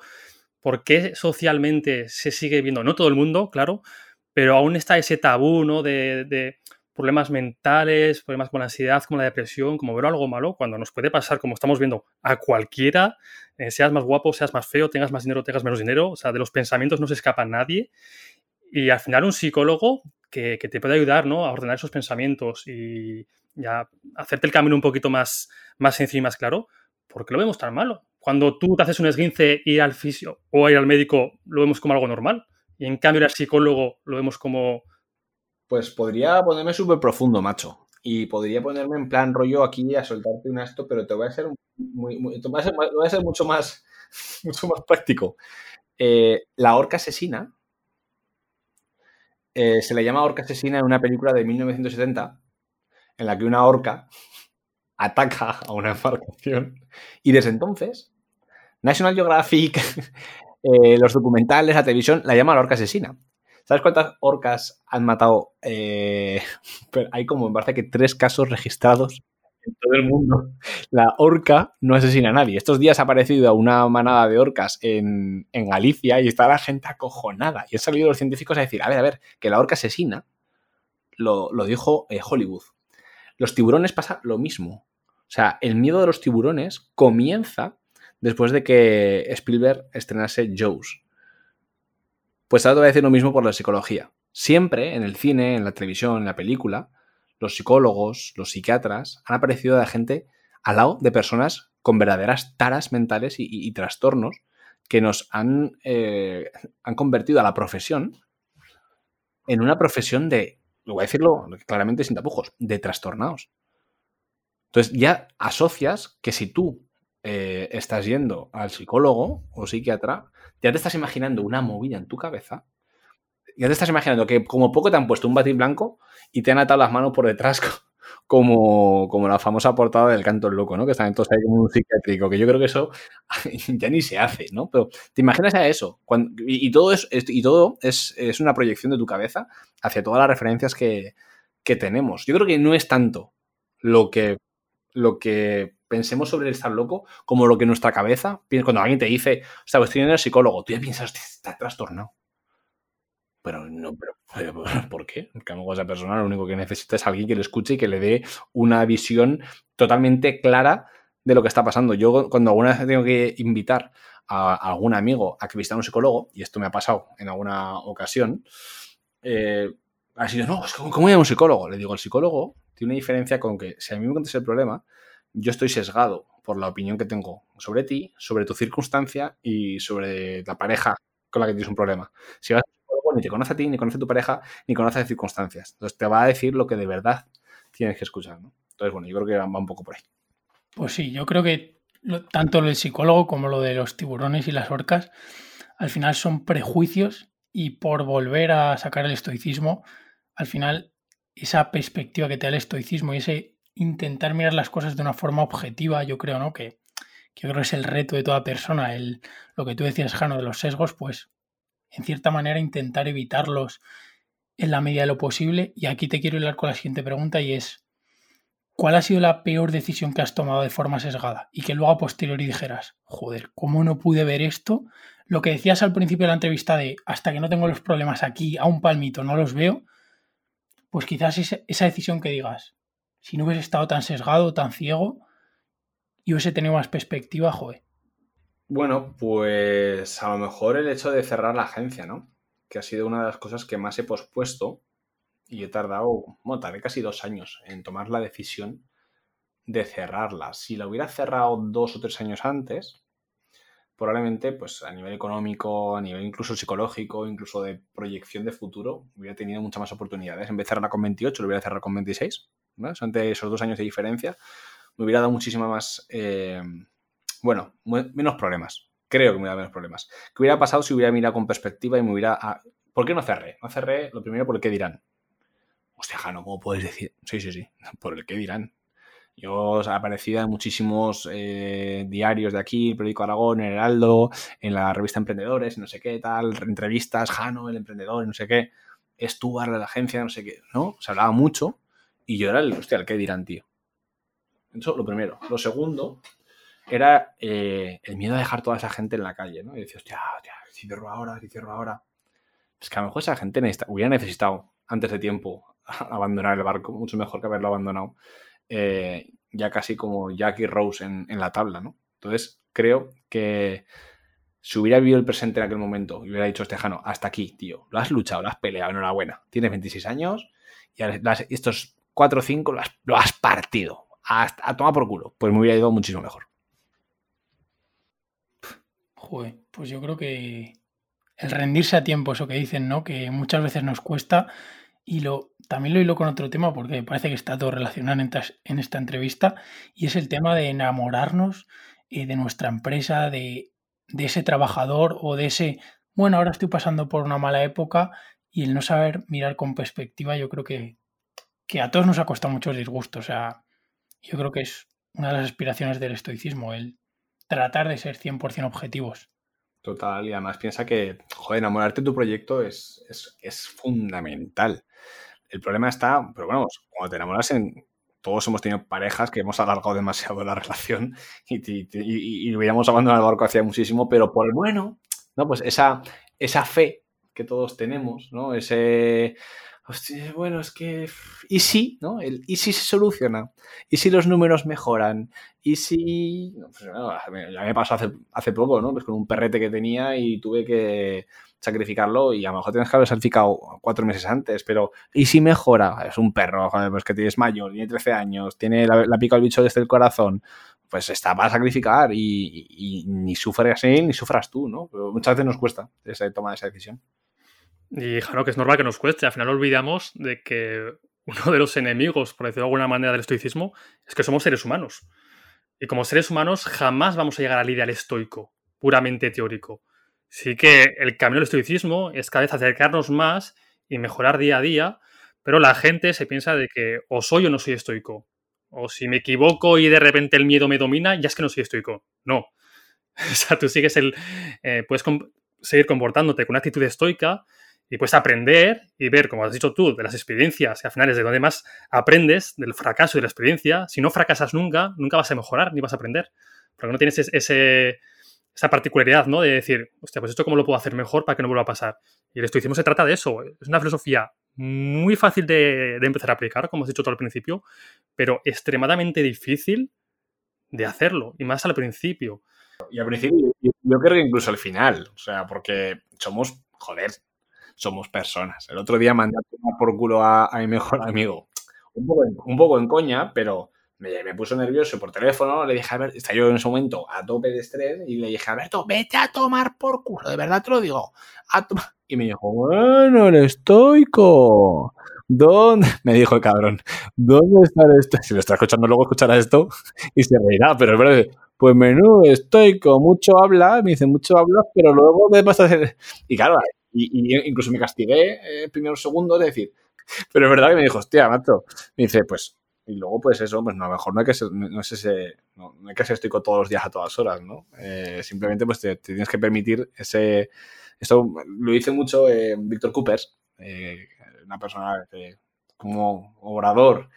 ¿Por qué socialmente se sigue viendo? No todo el mundo, claro, pero aún está ese tabú, ¿no? De, problemas mentales, problemas con la ansiedad, como la depresión, como ver algo malo, cuando nos puede pasar, como estamos viendo, a cualquiera, eh, seas más guapo, seas más feo, tengas más dinero, tengas menos dinero, o sea, de los pensamientos no se escapa nadie. Y al final un psicólogo que, te puede ayudar ¿no? a ordenar esos pensamientos y, a hacerte el camino un poquito más, más sencillo y más claro, ¿por qué lo vemos tan malo? Cuando tú te haces un esguince, ir al fisio o ir al médico lo vemos como algo normal. Y en cambio, ir al psicólogo lo vemos como. Pues podría ponerme súper profundo, macho. Y podría ponerme en plan rollo aquí a soltarte un esto, pero te voy a ser, muy, mucho, más, práctico. Eh, la horca asesina eh, se le llama Orca Asesina en una película de 1970 en la que una orca <laughs> ataca a una embarcación y desde entonces National Geographic, <laughs> eh, los documentales, la televisión la llama la orca asesina. ¿Sabes cuántas orcas han matado? Eh, <laughs> hay como, me parece que tres casos registrados en todo el mundo. La orca no asesina a nadie. Estos días ha aparecido una manada de orcas en, Galicia y está la gente acojonada. Y han salido los científicos a decir, a ver, a ver, que la orca asesina, lo, dijo eh, Hollywood. Los tiburones pasa lo mismo. O sea, el miedo de los tiburones comienza después de que Spielberg estrenase Jaws. Pues ahora te voy a decir lo mismo por la psicología. Siempre en el cine, en la televisión, en la película, los psicólogos, los psiquiatras, han aparecido de gente al lado de personas con verdaderas taras mentales y, trastornos que nos han, eh, han convertido a la profesión en una profesión de, voy a decirlo claramente sin tapujos, de trastornados. Entonces ya asocias que si tú eh, estás yendo al psicólogo o psiquiatra, ya te estás imaginando una movida en tu cabeza ya te estás imaginando que como poco te han puesto un batín blanco y te han atado las manos por detrás <laughs> como, como la famosa portada del canto loco, ¿no? Que están todos ahí como un psiquiátrico, que yo creo que eso <laughs> ya ni se hace, ¿no? Pero te imaginas a eso. y, todo, es, y todo es, una proyección de tu cabeza hacia todas las referencias que, tenemos. Yo creo que no es tanto lo que, lo que pensemos sobre el estar loco como lo que nuestra cabeza, cuando alguien te dice, o sea, estoy en el psicólogo, tú ya piensas, está trastornado pero no, pero, <laughs> ¿por qué? Porque a esa persona lo único que necesita es alguien que le escuche y que le dé una visión totalmente clara de lo que está pasando. Yo cuando alguna vez tengo que invitar a, algún amigo a que visite a un psicólogo, y esto me ha pasado en alguna ocasión, eh, ha sido, no, ¿cómo voy a un psicólogo? Le digo, el psicólogo tiene una diferencia con que si a mí me contas el problema, yo estoy sesgado por la opinión que tengo sobre ti, sobre tu circunstancia y sobre la pareja con la que tienes un problema. Si vas ni te conoce a ti, ni conoce a tu pareja, ni conoce las circunstancias. Entonces te va a decir lo que de verdad tienes que escuchar. ¿no? Entonces, bueno, yo creo que va un poco por ahí. Pues sí, yo creo que tanto lo del psicólogo como lo de los tiburones y las orcas, al final son prejuicios y por volver a sacar el estoicismo, al final esa perspectiva que te da el estoicismo y ese intentar mirar las cosas de una forma objetiva, yo creo, ¿no? Que, que creo que es el reto de toda persona, el, lo que tú decías, Jano, de los sesgos, pues en cierta manera, intentar evitarlos en la medida de lo posible. Y aquí te quiero hablar con la siguiente pregunta y es, ¿cuál ha sido la peor decisión que has tomado de forma sesgada? Y que luego a posteriori dijeras, joder, ¿cómo no pude ver esto? Lo que decías al principio de la entrevista de, hasta que no tengo los problemas aquí, a un palmito, no los veo. pues quizás esa decisión que digas, si no hubiese estado tan sesgado, tan ciego, y hubiese tenido más perspectiva, joder. Bueno, pues a lo mejor el hecho de cerrar la agencia, ¿no? Que ha sido una de las cosas que más he pospuesto y he tardado, bueno, tardé casi dos años en tomar la decisión de cerrarla. Si la hubiera cerrado dos o tres años antes, probablemente, pues a nivel económico, a nivel incluso psicológico, incluso de proyección de futuro, hubiera tenido muchas más oportunidades. En vez de cerrarla con 28, lo hubiera cerrado con 26. ¿No? Ante esos dos años de diferencia, me hubiera dado muchísima más, eh, bueno, menos problemas. Creo que me hubiera dado menos problemas. ¿Qué hubiera pasado si hubiera mirado con perspectiva y me hubiera... Ah, ¿Por qué no cerré? No cerré, lo primero, por el qué dirán. Hostia, Jano, ¿cómo puedes decir? Sí, sí, sí, <laughs> por el qué dirán. Yo aparecía en muchísimos eh, diarios de aquí, el periódico Aragón, el Heraldo, en la revista Emprendedores, no sé qué, tal, entrevistas, Jano, el emprendedor, no sé qué, Stuart la agencia, no sé qué, ¿no? Se hablaba mucho y yo era el, hostia, el qué dirán, tío. Eso, lo primero. Lo segundo era eh, el miedo a dejar toda esa gente en la calle, ¿no? Y decía, hostia, hostia, si cierro ahora, si cierro ahora. Es que a lo mejor esa gente hubiera necesitado antes de tiempo <laughs> abandonar el barco, mucho mejor que haberlo abandonado eh, ya casi como Jackie Rose en, la tabla, ¿no? Entonces, creo que si hubiera vivido el presente en aquel momento y hubiera dicho Estejano, hasta aquí, tío, lo has luchado, lo has peleado, enhorabuena, tienes 26 años y estos 4 o 5 lo has, partido, a, tomar por culo, pues me hubiera ido muchísimo mejor. Joder, pues yo creo que el rendirse a tiempo, eso que dicen, ¿no? Que muchas veces nos cuesta y lo, también lo hilo con otro tema porque parece que está todo relacionado en, esta entrevista y es el tema de enamorarnos eh, de nuestra empresa, de, ese trabajador o de ese, bueno, ahora estoy pasando por una mala época y el no saber mirar con perspectiva yo creo que, que a todos nos ha costado muchos disgustos. O sea, yo creo que es una de las aspiraciones del estoicismo, el tratar de ser 100% objetivos. Total, y además piensa que, joder, enamorarte de tu proyecto es, es, es fundamental. El problema está, pero bueno, cuando te enamoras en, todos hemos tenido parejas que hemos alargado demasiado la relación y, hubiéramos abandonado el barco hacía muchísimo, pero por el bueno, ¿no? Pues esa, esa fe que todos tenemos, ¿no? Ese, hostia, bueno, es que, ¿y si, no? El, ¿y si se soluciona? ¿Y si los números mejoran? ¿Y si, pues, ya me pasó hace, poco, ¿no? Pues con un perrete que tenía y tuve que sacrificarlo y a lo mejor tienes que haber sacrificado cuatro meses antes, pero ¿y si mejora? Es un perro, pues que tienes mayor, tiene 13 años, tiene la, pica al bicho desde el corazón, pues está para sacrificar y, ni sufres él ni sufras tú, ¿no? Pero muchas veces nos cuesta esa, tomar esa decisión. Y claro que es normal que nos cueste, al final olvidamos de que uno de los enemigos, por decirlo de alguna manera, del estoicismo es que somos seres humanos. Y como seres humanos jamás vamos a llegar al ideal estoico, puramente teórico. Sí que el camino del estoicismo es cada vez acercarnos más y mejorar día a día, pero la gente se piensa de que o soy o no soy estoico. O si me equivoco y de repente el miedo me domina, ya es que no soy estoico. No. <laughs> O sea, tú sigues el. Eh, puedes seguir comportándote con una actitud estoica y puedes aprender y ver, como has dicho tú, de las experiencias, y al final es de donde más aprendes, del fracaso y de la experiencia. Si no fracasas nunca, nunca vas a mejorar ni vas a aprender. Porque no tienes ese, esa particularidad, ¿no? De decir, hostia, pues esto cómo lo puedo hacer mejor para que no vuelva a pasar. Y el estoicismo se trata de eso. Es una filosofía muy fácil de, empezar a aplicar, como has dicho todo al principio, pero extremadamente difícil de hacerlo, y más al principio. Y al principio, yo creo que incluso al final, o sea, porque somos, joder, somos personas. El otro día mandé a tomar por culo a, mi mejor amigo, un poco, en coña, pero me, puso nervioso por teléfono, le dije, a ver, está yo en ese momento a tope de estrés y le dije, Alberto, vete a tomar por culo, de verdad te lo digo. y me dijo, bueno, el estoico. ¿Dónde? Me dijo el cabrón, ¿dónde está esto? Si lo está escuchando luego escuchará esto y se reirá, pero es verdad, pues menú estoico, mucho habla, me dice, mucho habla, pero luego me pasa a hacer... Y claro, y, incluso me castigué eh, primero segundo de decir, <laughs> pero es verdad que me dijo, hostia, macho, me dice, pues y luego, pues eso, pues no, a lo mejor no hay que ser, no, es ese, no, hay que ser estoico todos los días a todas horas, ¿no? Eh, simplemente pues te, tienes que permitir ese... Esto lo dice mucho Víctor Coopers, eh, una persona que como orador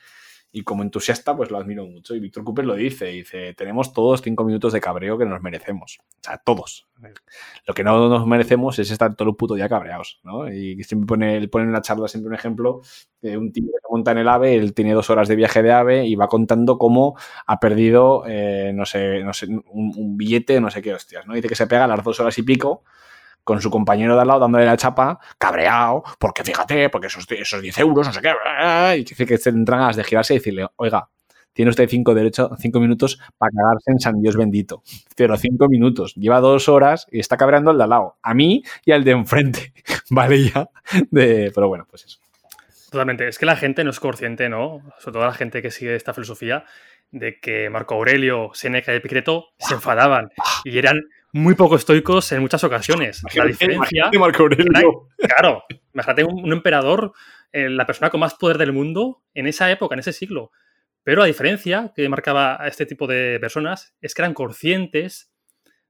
y como entusiasta, pues lo admiro mucho. Y Víctor Cooper lo dice, dice, tenemos todos cinco minutos de cabreo que nos merecemos. O sea, todos. Lo que no nos merecemos es estar todo el puto día cabreados, ¿no? Y siempre pone, pone en la charla siempre un ejemplo de un tío que se monta en el AVE, él tiene dos horas de viaje de AVE y va contando cómo ha perdido, eh, no sé, no sé, un, un, billete, no sé qué hostias, ¿no? Dice que se pega a las dos horas y pico con su compañero de al lado dándole la chapa, cabreado, porque fíjate, porque esos, esos 10 euros, no sé qué, y dice que se entran ganas de girarse y decirle, oiga, tiene usted cinco, derecho, cinco minutos para cagarse en San Dios bendito. Pero cinco minutos. Lleva dos horas y está cabreando al de al lado. A mí y al de enfrente. <laughs> vale ya. De... Pero bueno, pues eso. Totalmente. Es que la gente no es consciente, ¿no? Sobre todo la gente que sigue esta filosofía, de que Marco Aurelio, Seneca y Epicteto se enfadaban y eran muy poco estoicos en muchas ocasiones. la diferencia. Marco Aurelio. Claro, imagínate un, un emperador, eh, la persona con más poder del mundo en esa época, en ese siglo. Pero la diferencia que marcaba a este tipo de personas es que eran conscientes,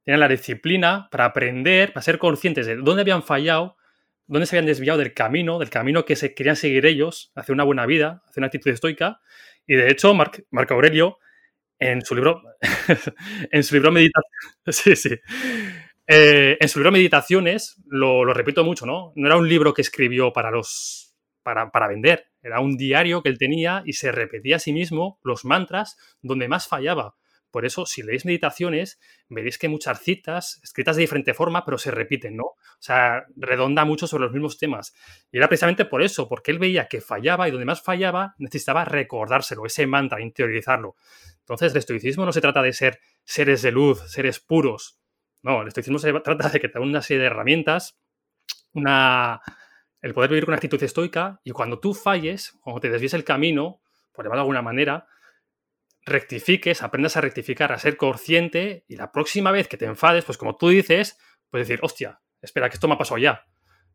tenían la disciplina para aprender, para ser conscientes de dónde habían fallado, dónde se habían desviado del camino, del camino que se querían seguir ellos, hacia una buena vida, hacia una actitud estoica. Y de hecho, Marco Aurelio en su libro, <laughs> en su libro Meditaciones, <laughs> sí, sí. Eh, en su libro Meditaciones, lo, repito mucho, ¿no? No era un libro que escribió para los, para, para, vender, era un diario que él tenía y se repetía a sí mismo los mantras donde más fallaba. Por eso, si leéis meditaciones, veréis que muchas citas, escritas de diferente forma, pero se repiten, ¿no? O sea, redonda mucho sobre los mismos temas. Y era precisamente por eso, porque él veía que fallaba y donde más fallaba necesitaba recordárselo, ese mantra, interiorizarlo. Entonces, el estoicismo no se trata de ser seres de luz, seres puros. No, el estoicismo se trata de que te da una serie de herramientas, una, el poder vivir con una actitud estoica y cuando tú falles, cuando te desvíes el camino, por llamarlo de alguna manera, rectifiques, aprendas a rectificar, a ser consciente y la próxima vez que te enfades, pues como tú dices, puedes decir, hostia, espera, que esto me ha pasado ya.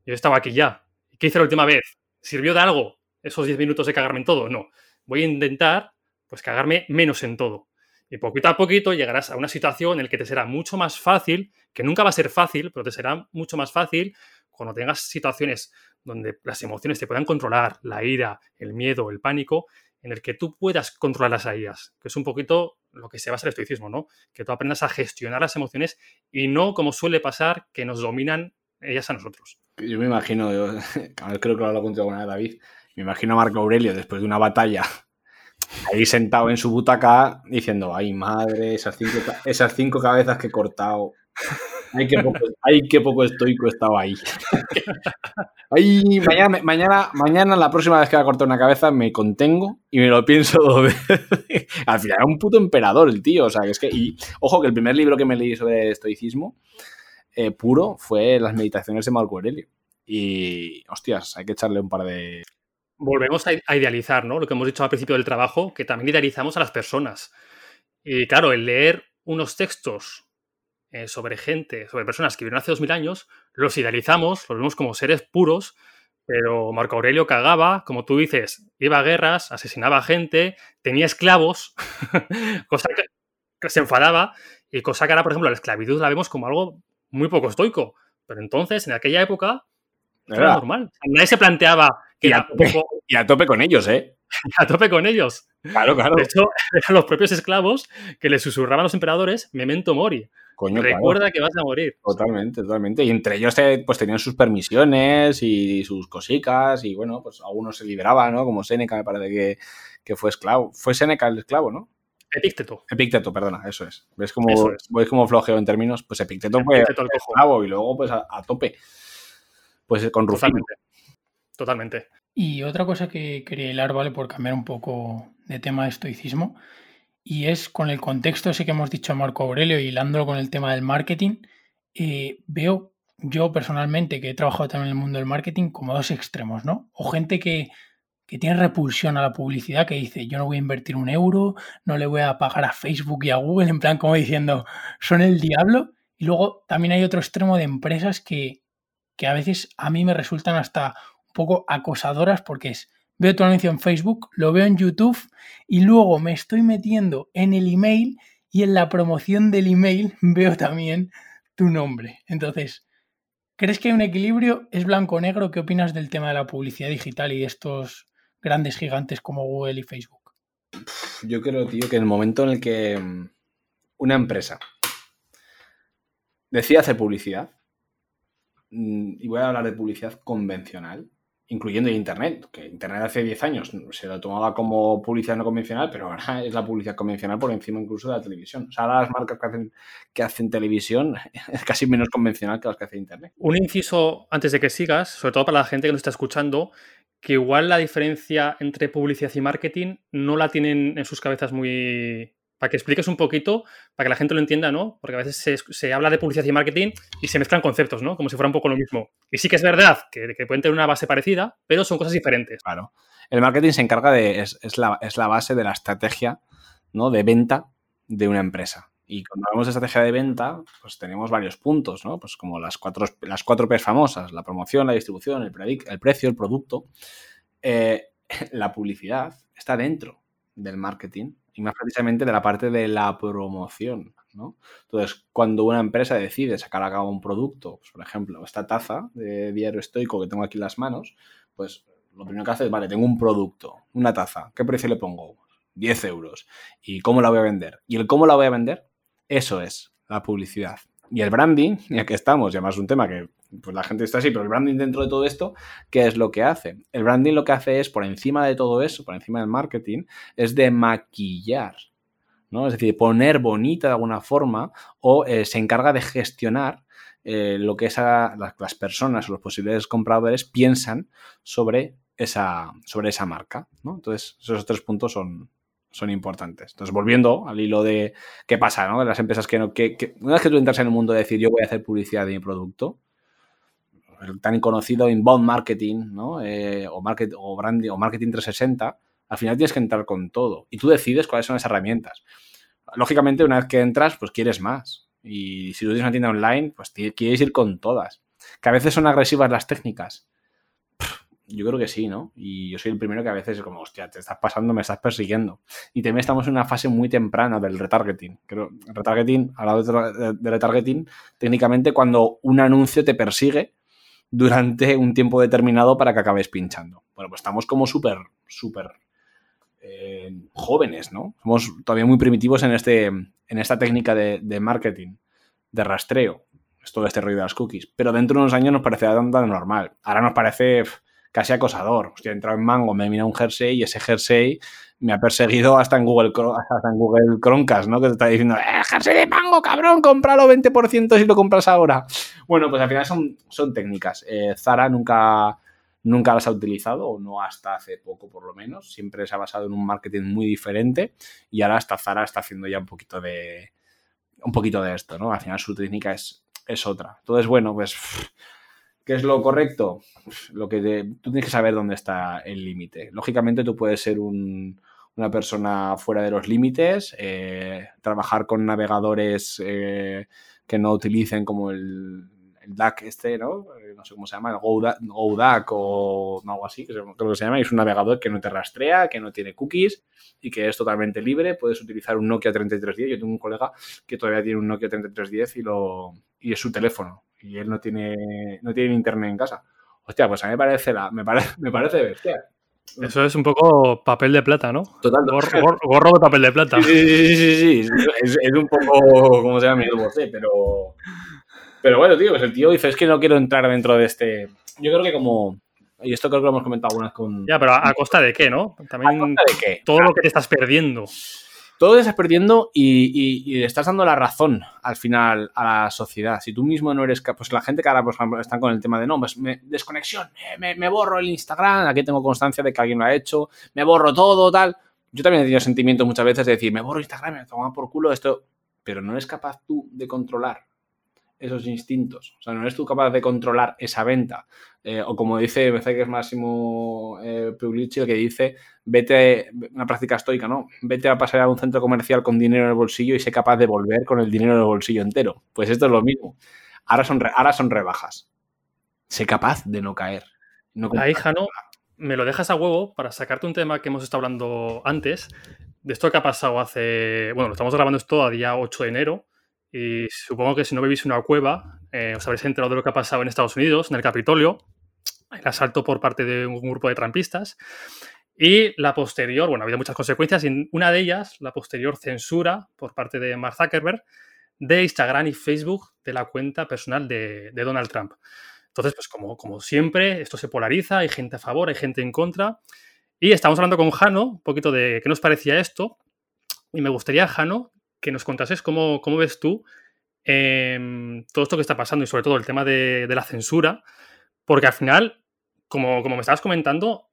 Yo estaba aquí ya. ¿Qué hice la última vez? ¿Sirvió de algo esos 10 minutos de cagarme en todo? No. Voy a intentar, pues, cagarme menos en todo. Y poquito a poquito llegarás a una situación en la que te será mucho más fácil, que nunca va a ser fácil, pero te será mucho más fácil cuando tengas situaciones donde las emociones te puedan controlar, la ira, el miedo, el pánico, en el que tú puedas controlarlas a ellas, que es un poquito lo que se basa el estoicismo, ¿no? Que tú aprendas a gestionar las emociones y no como suele pasar que nos dominan ellas a nosotros. Yo me imagino, yo, <laughs> creo que lo hablo contigo con David, me imagino a Marco Aurelio después de una batalla ahí sentado en su butaca diciendo, ay madre, esas cinco, esas cinco cabezas que he cortado. Ay, qué poco, ay, qué poco estoico estaba ahí. <laughs> Ay, mañana, mañana, mañana, la próxima vez que va a cortar una cabeza, me contengo y me lo pienso dos. <laughs> Al final era un puto emperador el tío. O sea, que es que. Y ojo, que el primer libro que me leí sobre estoicismo eh, puro fue Las meditaciones de Marco Aurelio. Y, hostias, hay que echarle un par de. Volvemos a idealizar, ¿no? Lo que hemos dicho al principio del trabajo, que también idealizamos a las personas. Y claro, el leer unos textos eh, sobre gente, sobre personas que vivieron hace 2000 años, los idealizamos, los vemos como seres puros, pero Marco Aurelio cagaba, como tú dices, iba a guerras, asesinaba gente, tenía esclavos, <laughs> cosa que se enfadaba, y cosa que ahora, por ejemplo, la esclavitud la vemos como algo muy poco estoico. Pero entonces, en aquella época, era, normal. Nadie se planteaba que y a, tope, y a tope con ellos, ¿eh? <laughs> a tope con ellos. Claro, claro. De hecho, <laughs> eran los propios esclavos que les susurraban a los emperadores, memento mori. Coño, Recuerda claro. que vas a morir. Totalmente, totalmente. Y entre ellos eh, pues tenían sus permisiones y sus cosicas y bueno, pues algunos se liberaban, ¿no? Como Séneca me parece que, que fue esclavo. Fue Séneca el esclavo, ¿no? Epícteto. Epícteto, perdona, eso es. ¿Ves cómo, es. ¿ves cómo flojeo en términos? Pues Epícteto fue esclavo y luego pues a, a, tope. Pues con Rufino. Totalmente. Totalmente. Y otra cosa que quería hilar, ¿vale? Por cambiar un poco de tema de estoicismo. Y es con el contexto ese que hemos dicho Marco Aurelio, hilándolo con el tema del marketing, eh, veo yo personalmente, que he trabajado también en el mundo del marketing, como dos extremos, ¿no? O gente que, que tiene repulsión a la publicidad, que dice, yo no voy a invertir un euro, no le voy a pagar a Facebook y a Google, <laughs> en plan como diciendo, son el diablo. Y luego también hay otro extremo de empresas que, que a veces a mí me resultan hasta poco acosadoras porque es, veo tu anuncio en Facebook, lo veo en YouTube y luego me estoy metiendo en el email y en la promoción del email <laughs> veo también tu nombre. Entonces, ¿crees que hay un equilibrio? ¿Es blanco-negro? o ¿Qué opinas del tema de la publicidad digital y de estos grandes gigantes como Google y Facebook? Yo creo, tío, que en el momento en el que mm, una empresa decide hacer publicidad, mm, y voy a hablar de publicidad convencional, incluyendo Internet, que Internet hace 10 años se lo tomaba como publicidad no convencional, pero ahora es la publicidad convencional por encima incluso de la televisión. O sea, ahora las marcas que hacen, que hacen televisión es casi menos convencional que las que hace Internet. Un inciso antes de que sigas, sobre todo para la gente que nos está escuchando, que igual la diferencia entre publicidad y marketing no la tienen en sus cabezas muy, para que expliques un poquito, para que la gente lo entienda, ¿no? Porque a veces se, habla de publicidad y marketing y se mezclan conceptos, ¿no? Como si fuera un poco lo mismo. Y sí que es verdad que, pueden tener una base parecida, pero son cosas diferentes. Claro. El marketing se encarga de, es, la, es la, base de la estrategia, ¿no? De venta de una empresa. Y cuando hablamos de estrategia de venta, pues tenemos varios puntos, ¿no? Pues como las cuatro, las cuatro P's famosas, la promoción, la distribución, el, el precio, el producto. Eh, <laughs> la publicidad está dentro del marketing y más precisamente de la parte de la promoción. ¿no? Entonces, cuando una empresa decide sacar a cabo un producto, pues, por ejemplo, esta taza de diario estoico que tengo aquí en las manos, pues lo primero que hace es, vale, tengo un producto, una taza, ¿qué precio le pongo? 10 euros. ¿Y cómo la voy a vender? ¿Y el cómo la voy a vender? Eso es la publicidad. Y el branding, ya que estamos, y además es un tema que pues la gente está así, pero el branding dentro de todo esto, ¿qué es lo que hace? El branding lo que hace es, por encima de todo eso, por encima del marketing, es de maquillar, ¿no? Es decir, poner bonita de alguna forma o eh, se encarga de gestionar eh, lo que esa, las, personas o los posibles compradores piensan sobre esa, sobre esa marca, ¿no? Entonces, esos tres puntos son, son importantes. Entonces, volviendo al hilo de qué pasa, ¿no? De las empresas que no. Que, una vez que tú entras en el mundo de decir yo voy a hacer publicidad de mi producto, el tan conocido inbound marketing, ¿no? Eh, o, market, o, branding, o marketing 360, al final tienes que entrar con todo. Y tú decides cuáles son las herramientas. Lógicamente, una vez que entras, pues quieres más. Y si tú tienes una tienda online, pues quieres ir con todas. Que a veces son agresivas las técnicas yo creo que sí, ¿no? Y yo soy el primero que a veces es como, hostia, te estás pasando, me estás persiguiendo. Y también estamos en una fase muy temprana del retargeting. Creo, retargeting, hablando de, de retargeting, técnicamente cuando un anuncio te persigue durante un tiempo determinado para que acabes pinchando. Bueno, pues estamos como súper, súper eh, jóvenes, ¿no? Somos todavía muy primitivos en, este, en esta técnica de, de marketing, de rastreo. Es todo este rollo de las cookies. Pero dentro de unos años nos parecerá tan, tan normal. Ahora nos parece casi acosador. Hostia, he entrado en Mango, me he mirado un jersey y ese jersey me ha perseguido hasta en Google, hasta en Google Chromecast, ¿no? Que te está diciendo, ¡eh, jersey de Mango, cabrón! ¡Cómpralo 20% si lo compras ahora! Bueno, pues al final son, son técnicas. Eh, Zara nunca, nunca las ha utilizado, o no hasta hace poco por lo menos. Siempre se ha basado en un marketing muy diferente y ahora hasta Zara está haciendo ya un poquito de, un poquito de esto, ¿no? Al final su técnica es, es otra. Entonces, bueno, pues ¿Qué es lo correcto? Lo que tú tienes que saber dónde está el límite. Lógicamente tú puedes ser una persona fuera de los límites, eh, trabajar con navegadores eh, que no utilicen como el, el DAC este, ¿no? Eh, no sé cómo se llama, el GoDAC o algo así, creo que se llama, es un navegador que no te rastrea, que no tiene cookies y que es totalmente libre. Puedes utilizar un Nokia 3310. Yo tengo un colega que todavía tiene un Nokia 3310 y, lo, y es su teléfono y él no tiene, no tiene internet en casa. Hostia, pues a mí me parece, la, me parece, me parece bestia. Eso es un poco papel de plata, ¿no? Total. Gorro, de papel de plata. Sí, sí, sí, sí. Es, es, un poco, ¿cómo se llama? Miguel Bosé, pero... Pero bueno, tío, pues el tío dice, es que no quiero entrar dentro de este... Yo creo que como... Y esto creo que lo hemos comentado algunas con... Ya, pero ¿a, costa de qué, no? También ¿A costa de qué? Todo lo que te estás perdiendo todo estás perdiendo y, estás dando la razón al final a la sociedad. Si tú mismo no eres pues la gente que ahora, por ejemplo, están con el tema de no, pues me, desconexión, me, borro el Instagram, aquí tengo constancia de que alguien lo ha hecho, me borro todo, tal. Yo también he tenido sentimientos muchas veces de decir, me borro Instagram, me tomo por culo esto, pero no eres capaz tú de controlar esos instintos. O sea, no eres tú capaz de controlar esa venta. Eh, o como dice, me parece que es Máximo eh, el que dice, vete, una práctica estoica, ¿no? Vete a pasar a un centro comercial con dinero en el bolsillo y sé capaz de volver con el dinero en el bolsillo entero. Pues esto es lo mismo. Ahora son, ahora son rebajas. Sé capaz de no caer. No La hija no, me lo dejas a huevo para sacarte un tema que hemos estado hablando antes, de esto que ha pasado hace, bueno, lo estamos grabando esto a día 8 de enero, y supongo que si no vivís una cueva, eh, os habréis enterado de lo que ha pasado en Estados Unidos, en el Capitolio, el asalto por parte de un grupo de trampistas. Y la posterior, bueno, ha habido muchas consecuencias y una de ellas, la posterior censura por parte de Mark Zuckerberg de Instagram y Facebook de la cuenta personal de, Donald Trump. Entonces, pues como, como siempre, esto se polariza, hay gente a favor, hay gente en contra. Y estamos hablando con Jano un poquito de qué nos parecía esto. Y me gustaría, Jano, que nos contases cómo, cómo ves tú em, todo esto que está pasando y sobre todo el tema de, la censura, porque al final, como, como me estabas comentando,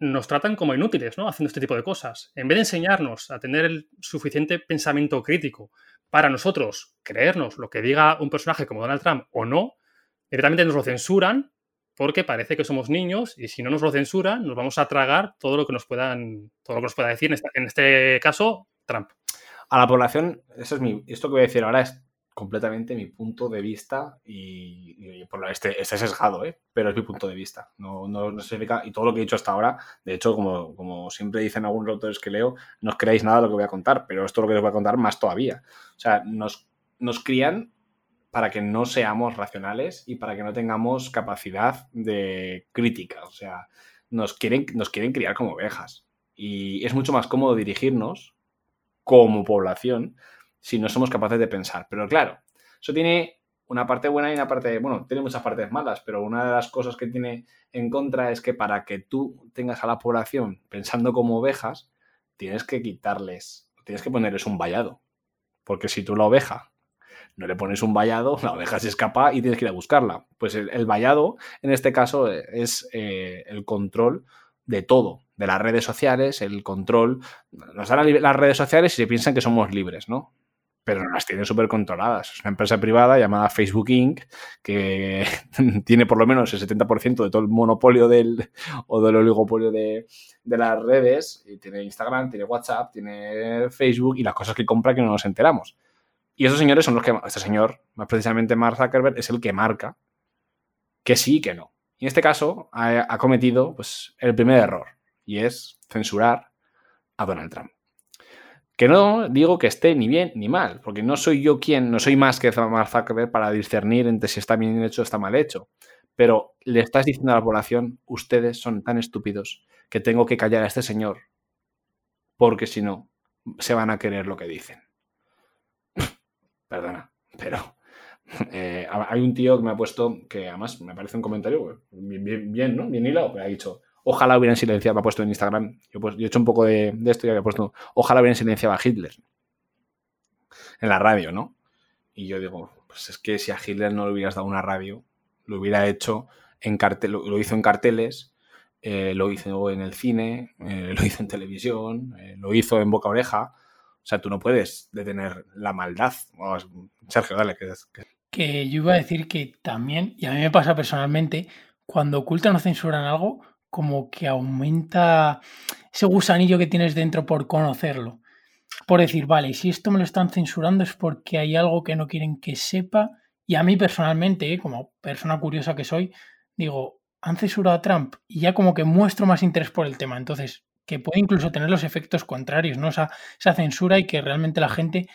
nos tratan como inútiles, ¿no? Haciendo este tipo de cosas. En vez de enseñarnos a tener el suficiente pensamiento crítico para nosotros creernos lo que diga un personaje como Donald Trump o no, directamente nos lo censuran porque parece que somos niños y si no nos lo censuran, nos vamos a tragar todo lo que nos puedan, todo lo que nos pueda decir, en este, caso, Trump. A la población, eso es mi, esto que voy a decir ahora es completamente mi punto de vista y, por lo este, este sesgado, ¿eh? pero es mi punto de vista. No, no, no significa, y todo lo que he dicho hasta ahora, de hecho, como, como siempre dicen algunos autores que leo, no os creáis nada de lo que voy a contar, pero esto es lo que os voy a contar más todavía. O sea, nos, nos crían para que no seamos racionales y para que no tengamos capacidad de crítica. O sea, nos quieren, nos quieren criar como ovejas. Y es mucho más cómodo dirigirnos como población si no somos capaces de pensar. Pero claro, eso tiene una parte buena y una parte, bueno, tiene muchas partes malas, pero una de las cosas que tiene en contra es que para que tú tengas a la población pensando como ovejas, tienes que quitarles, tienes que ponerles un vallado. Porque si tú la oveja no le pones un vallado, la oveja se escapa y tienes que ir a buscarla. Pues el, vallado, en este caso, es eh, el control de todo, de las redes sociales, el control. Nos dan las redes sociales y se piensan que somos libres, ¿no? Pero no las tienen súper controladas. Es una empresa privada llamada Facebook Inc., que <laughs> tiene por lo menos el 70% de todo el monopolio del, o del oligopolio de, de las redes. Tiene Instagram, tiene WhatsApp, tiene Facebook y las cosas que compra que no nos enteramos. Y esos señores son los que, este señor, más precisamente Mark Zuckerberg, es el que marca que sí y que no. Y en este caso ha, cometido pues, el primer error, y es censurar a Donald Trump. Que no digo que esté ni bien ni mal, porque no soy yo quien, no soy más que Mark Zuckerberg para discernir entre si está bien hecho o está mal hecho. Pero le estás diciendo a la población, ustedes son tan estúpidos que tengo que callar a este señor, porque si no, se van a querer lo que dicen <laughs> perdona, pero <laughs> eh, hay un tío que me ha puesto, que además me parece un comentario bien, bien, ¿no? Bien hilado, pero ha dicho, ojalá hubieran silenciado, me ha puesto en Instagram, yo, pues, he hecho un poco de, esto y había puesto, ojalá hubieran silenciado a Hitler en la radio, ¿no? Y yo digo, pues es que si a Hitler no le hubieras dado una radio, lo hubiera hecho en cartel, lo hizo en carteles, eh, lo hizo en el cine, eh, lo hizo en televisión, lo hizo en boca oreja. O sea, tú no puedes detener la maldad. Sergio, dale. Que, que yo iba a decir que también, y a mí me pasa personalmente, cuando ocultan o censuran algo, como que aumenta ese gusanillo que tienes dentro por conocerlo. Por decir, vale, si esto me lo están censurando es porque hay algo que no quieren que sepa. Y a mí personalmente, ¿eh? como persona curiosa que soy, digo, han censurado a Trump y ya como que muestro más interés por el tema. Entonces, que puede incluso tener los efectos contrarios, ¿no? Esa, esa censura y que realmente la gente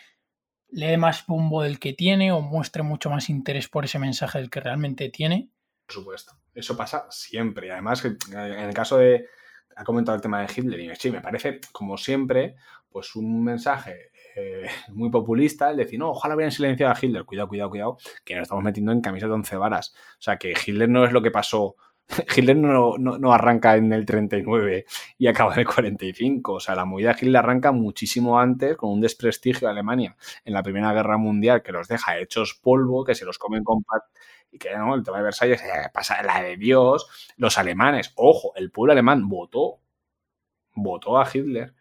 le dé más bombo del que tiene o muestre mucho más interés por ese mensaje del que realmente tiene. Supuesto, eso pasa siempre. Además, en el caso de, ha comentado el tema de Hitler y sí, me parece, como siempre, pues un mensaje eh, muy populista el decir, no, ojalá hubieran silenciado a Hitler. Cuidado, cuidado, cuidado, que nos estamos metiendo en camisas de once varas. O sea, que Hitler no es lo que pasó <laughs> Hitler no, arranca en el 39 y acaba en el 45. O sea, la movida de Hitler arranca muchísimo antes con un desprestigio de Alemania en la Primera Guerra Mundial que los deja hechos polvo, que se los comen con y que no, el tema de Versalles eh, pasa la de Dios. Los alemanes, ojo, el pueblo alemán votó, votó a Hitler.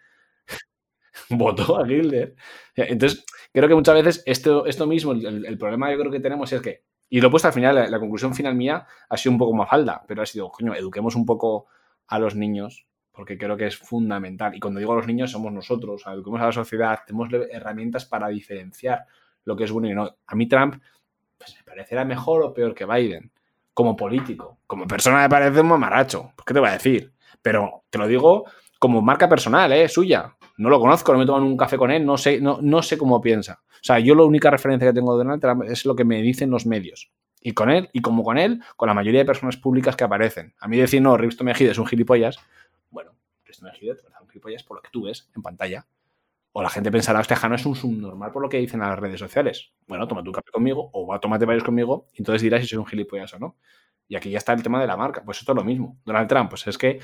<laughs> votó a Hitler. Entonces, creo que muchas veces esto, esto mismo, el, el problema yo creo que tenemos es que y lo he puesto al final, la, conclusión final mía ha sido un poco más falda, pero ha sido, coño, eduquemos un poco a los niños, porque creo que es fundamental. Y cuando digo a los niños, somos nosotros, eduquemos a la sociedad, tenemos herramientas para diferenciar lo que es bueno y no. A mí Trump, pues me parecerá mejor o peor que Biden, como político. Como persona me parece un mamaracho, ¿qué te voy a decir? Pero te lo digo como marca personal, ¿eh? Suya. No lo conozco, no me he tomado un café con él, no sé, no, no sé cómo piensa. O sea, yo la única referencia que tengo de Donald Trump es lo que me dicen los medios. Y con él, y como con él, con la mayoría de personas públicas que aparecen. A mí decir, no, Risto Mejide es un gilipollas, bueno, esto no es un gilipollas por lo que tú ves en pantalla. O la gente pensará, este Jano es un subnormal por lo que dicen a las redes sociales. Bueno, toma tu café conmigo o va, tómate varios conmigo y entonces dirás si soy un gilipollas o no. Y aquí ya está el tema de la marca. Pues esto es lo mismo. Donald Trump, pues es que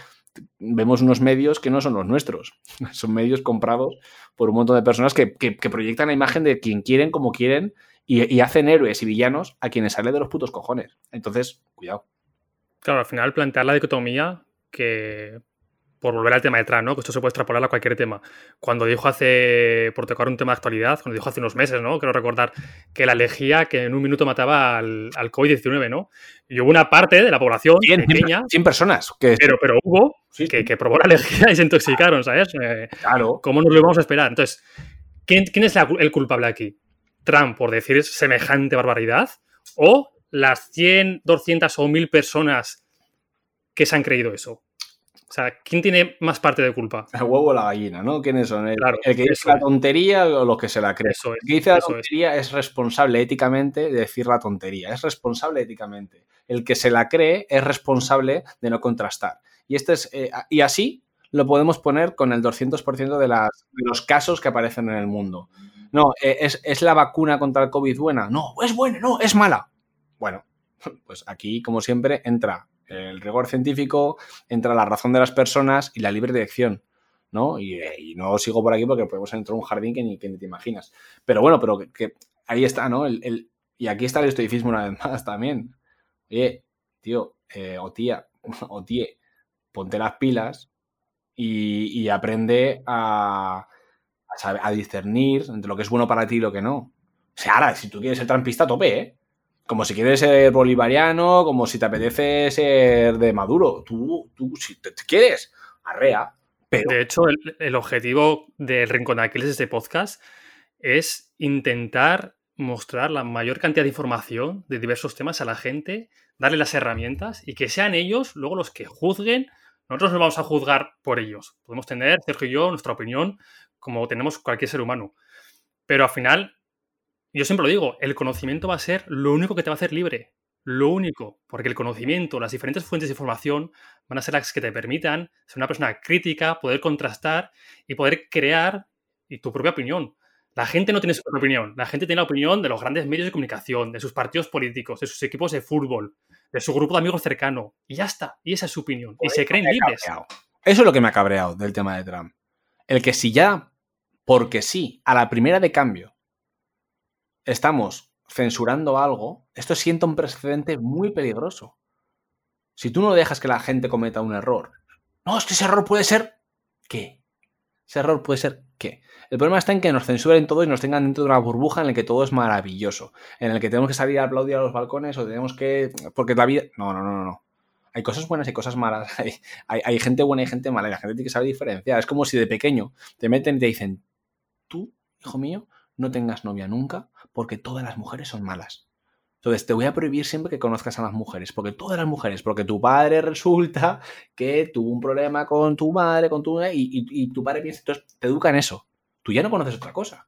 vemos unos medios que no son los nuestros. <laughs> Son medios comprados por un montón de personas que, proyectan la imagen de quien quieren, como quieren, y, hacen héroes y villanos a quienes sale de los putos cojones. Entonces, cuidado. Claro, al final plantear la dicotomía que por volver al tema de Trump, ¿no? Que esto se puede extrapolar a cualquier tema. Cuando dijo hace, por tocar un tema de actualidad, cuando dijo hace unos meses, ¿no? Quiero recordar que la lejía que en un minuto mataba al, COVID-19, ¿no? Y hubo una parte de la población 100, pequeña. 100 personas. Que... Pero, pero hubo Que, probó la lejía y se intoxicaron, ¿sabes? Eh, claro. ¿Cómo nos lo íbamos a esperar? Entonces, ¿quién, quién es el culpable aquí? ¿Trump por decir semejante barbaridad? ¿O las 100, 200 o 1000 personas que se han creído eso? O sea, ¿quién tiene más parte de culpa? El huevo o la gallina, ¿no? ¿Quiénes son? ¿El, que dice la tontería o los que se la creen? el que dice la tontería es. responsable éticamente de decir la tontería. Es responsable éticamente. El que se la cree es responsable de no contrastar. Y, este es, eh, y así lo podemos poner con el 200% de, las, de los casos que aparecen en el mundo. No, eh, es, es la vacuna contra el COVID buena. No, es buena, no, es mala. Bueno, <laughs> pues aquí, como siempre, entra el rigor científico, entra la razón de las personas y la libre dirección. ¿no? Y, no sigo por aquí porque podemos entrar en un jardín que ni, que te imaginas. Pero bueno, pero que, ahí está, ¿no? El, y aquí está el estoicismo una vez más también. Oye, tío, eh, o tía, <laughs> o ponte las pilas y, aprende a, a, a, discernir entre lo que es bueno para ti y lo que no. O sea, ahora, si tú quieres ser trampista, tope, ¿eh? Como si quieres ser bolivariano, como si te apetece ser de Maduro. Tú, tú si te, quieres, arrea. De hecho, el, objetivo del Rincón de Aquiles este podcast es intentar mostrar la mayor cantidad de información de diversos temas a la gente, darle las herramientas y que sean ellos luego los que juzguen. Nosotros no vamos a juzgar por ellos. Podemos tener, Sergio y yo, nuestra opinión, como tenemos cualquier ser humano. Pero al final yo siempre lo digo, el conocimiento va a ser lo único que te va a hacer libre. Lo único, porque el conocimiento, las diferentes fuentes de información van a ser las que te permitan ser una persona crítica, poder contrastar y poder crear y tu propia opinión. La gente no tiene su propia opinión, la gente tiene la opinión de los grandes medios de comunicación, de sus partidos políticos, de sus equipos de fútbol, de su grupo de amigos cercano. Y ya está, y esa es su opinión. y se creen libres. Eso es lo que me ha cabreado del tema de Trump. El que si ya, porque sí, a la primera de cambio, estamos censurando algo, esto sienta un precedente muy peligroso. Si tú no dejas que la gente cometa un error, no, es que ese error puede ser ¿qué? Ese error puede ser ¿qué? El problema está en que nos censuren todo y nos tengan dentro de una burbuja en la que todo es maravilloso, en el que tenemos que salir a aplaudir a los balcones o tenemos que... porque la vida... No, no, no, no. Hay cosas buenas y cosas malas. <laughs> Hay, hay, gente buena y gente mala y la gente tiene que saber diferenciar. Es como si de pequeño te meten y te dicen, tú, hijo mío, no tengas novia nunca porque todas las mujeres son malas. Entonces te voy a prohibir siempre que conozcas a las mujeres, porque todas las mujeres, porque tu padre resulta que tuvo un problema con tu madre, con tu y, y, tu padre piensa, entonces te educa en eso. Tú ya no conoces otra cosa.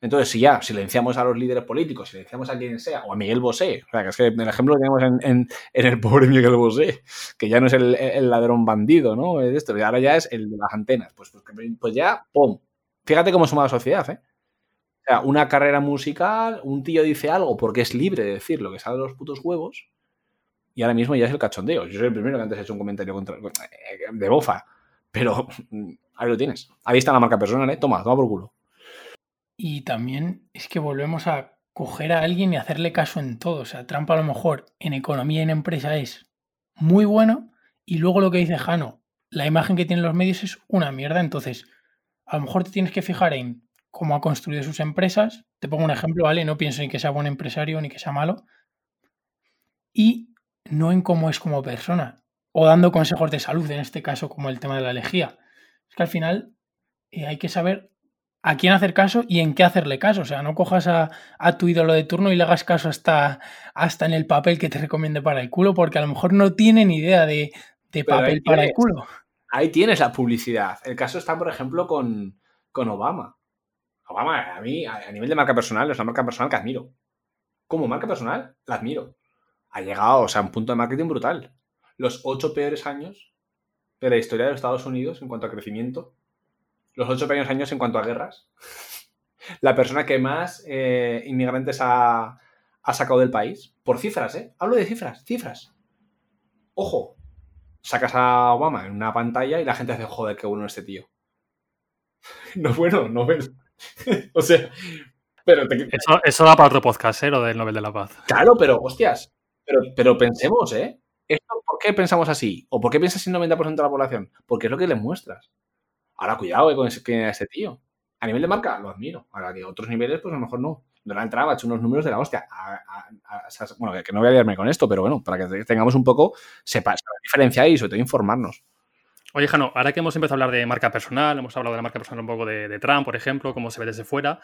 Entonces, si ya silenciamos a los líderes políticos, silenciamos a quien sea, o a Miguel Bosé, o sea, que es que el ejemplo que tenemos en, el pobre Miguel Bosé, que ya no es el, ladrón bandido, ¿no? Es esto, ahora ya es el de las antenas. Pues, pues, pues ya, ¡pum! Fíjate cómo suma la sociedad, ¿eh? O sea, una carrera musical, un tío dice algo porque es libre de decir lo que sale de los putos huevos y ahora mismo ya es el cachondeo. Yo soy el primero que antes he hecho un comentario contra, eh, de bofa, pero ahí lo tienes. Ahí está la marca personal, ¿eh? Toma, toma por culo. Y también es que volvemos a coger a alguien y hacerle caso en todo. O sea, Trump a lo mejor en economía y en empresa es muy bueno y luego lo que dice Jano, la imagen que tienen los medios es una mierda. Entonces, a lo mejor te tienes que fijar en cómo ha construido sus empresas. Te pongo un ejemplo, ¿vale? No pienso en que sea buen empresario ni que sea malo. Y no en cómo es como persona. O dando consejos de salud, en este caso, como el tema de la lejía. Es que al final eh, hay que saber a quién hacer caso y en qué hacerle caso. O sea, no cojas a, tu ídolo de turno y le hagas caso hasta, hasta en el papel que te recomiende para el culo, porque a lo mejor no tiene ni idea de, papel para el culo. Ahí tienes la publicidad. El caso está, por ejemplo, con, con Obama. Obama, a mí, a nivel de marca personal, es una marca personal que admiro. Como marca personal, la admiro. Ha llegado, o sea, a un punto de marketing brutal. Los ocho peores años de la historia de los Estados Unidos en cuanto a crecimiento, los ocho primeros años en cuanto a guerras, <laughs> la persona que más eh, inmigrantes ha, ha sacado del país, por cifras, ¿eh? Hablo de cifras, cifras. Ojo, sacas a Obama en una pantalla y la gente hace, joder, qué bueno este tío. <laughs> No bueno, no es <laughs> o sea, pero eso, eso, da para otro podcast, ¿eh? Lo del Nobel de la Paz. Claro, pero, hostias, pero, pero pensemos, ¿eh? ¿Por qué pensamos así? ¿O por qué piensas en 90% de la población? Porque es lo que le muestras. Ahora, cuidado eh, con ese, ese tío. A nivel de marca, lo admiro. Ahora que otros niveles, pues a lo mejor no. Donald Trump ha hecho unos números de la hostia. bueno, que no voy a liarme con esto, pero bueno, para que tengamos un poco, sepa, diferenciar y sobre todo informarnos. Oye, Jano, ahora que hemos empezado a hablar de marca personal, hemos hablado de la marca personal un poco de, Trump, por ejemplo, cómo se ve desde fuera.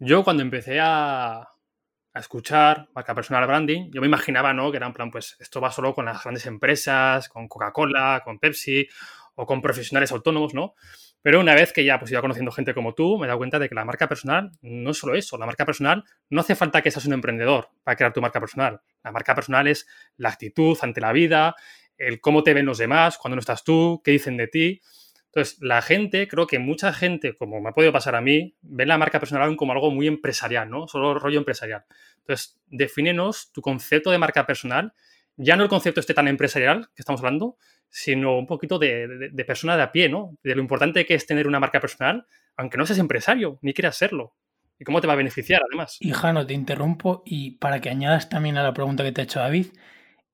Yo cuando empecé a, a escuchar marca personal branding, yo me imaginaba, ¿no? Que era en plan, pues esto va solo con las grandes empresas, con Coca-Cola, con Pepsi o con profesionales autónomos, ¿no? Pero una vez que ya pues, iba conociendo gente como tú, me he dado cuenta de que la marca personal no es solo eso. La marca personal no hace falta que seas un emprendedor para crear tu marca personal. La marca personal es la actitud ante la vida, el cómo te ven los demás cuando no estás tú, qué dicen de ti. Entonces, la gente, creo que mucha gente, como me ha podido pasar a mí, ve la marca personal como algo muy empresarial, ¿no? Solo rollo empresarial. Entonces, defínenos tu concepto de marca personal, ya no el concepto este tan empresarial que estamos hablando, sino un poquito de, persona de a pie, ¿no? De lo importante que es tener una marca personal, aunque no seas empresario, ni quieras serlo. ¿Y cómo te va a beneficiar, además? Y Jano, te interrumpo y para que añadas también a la pregunta que te ha hecho David,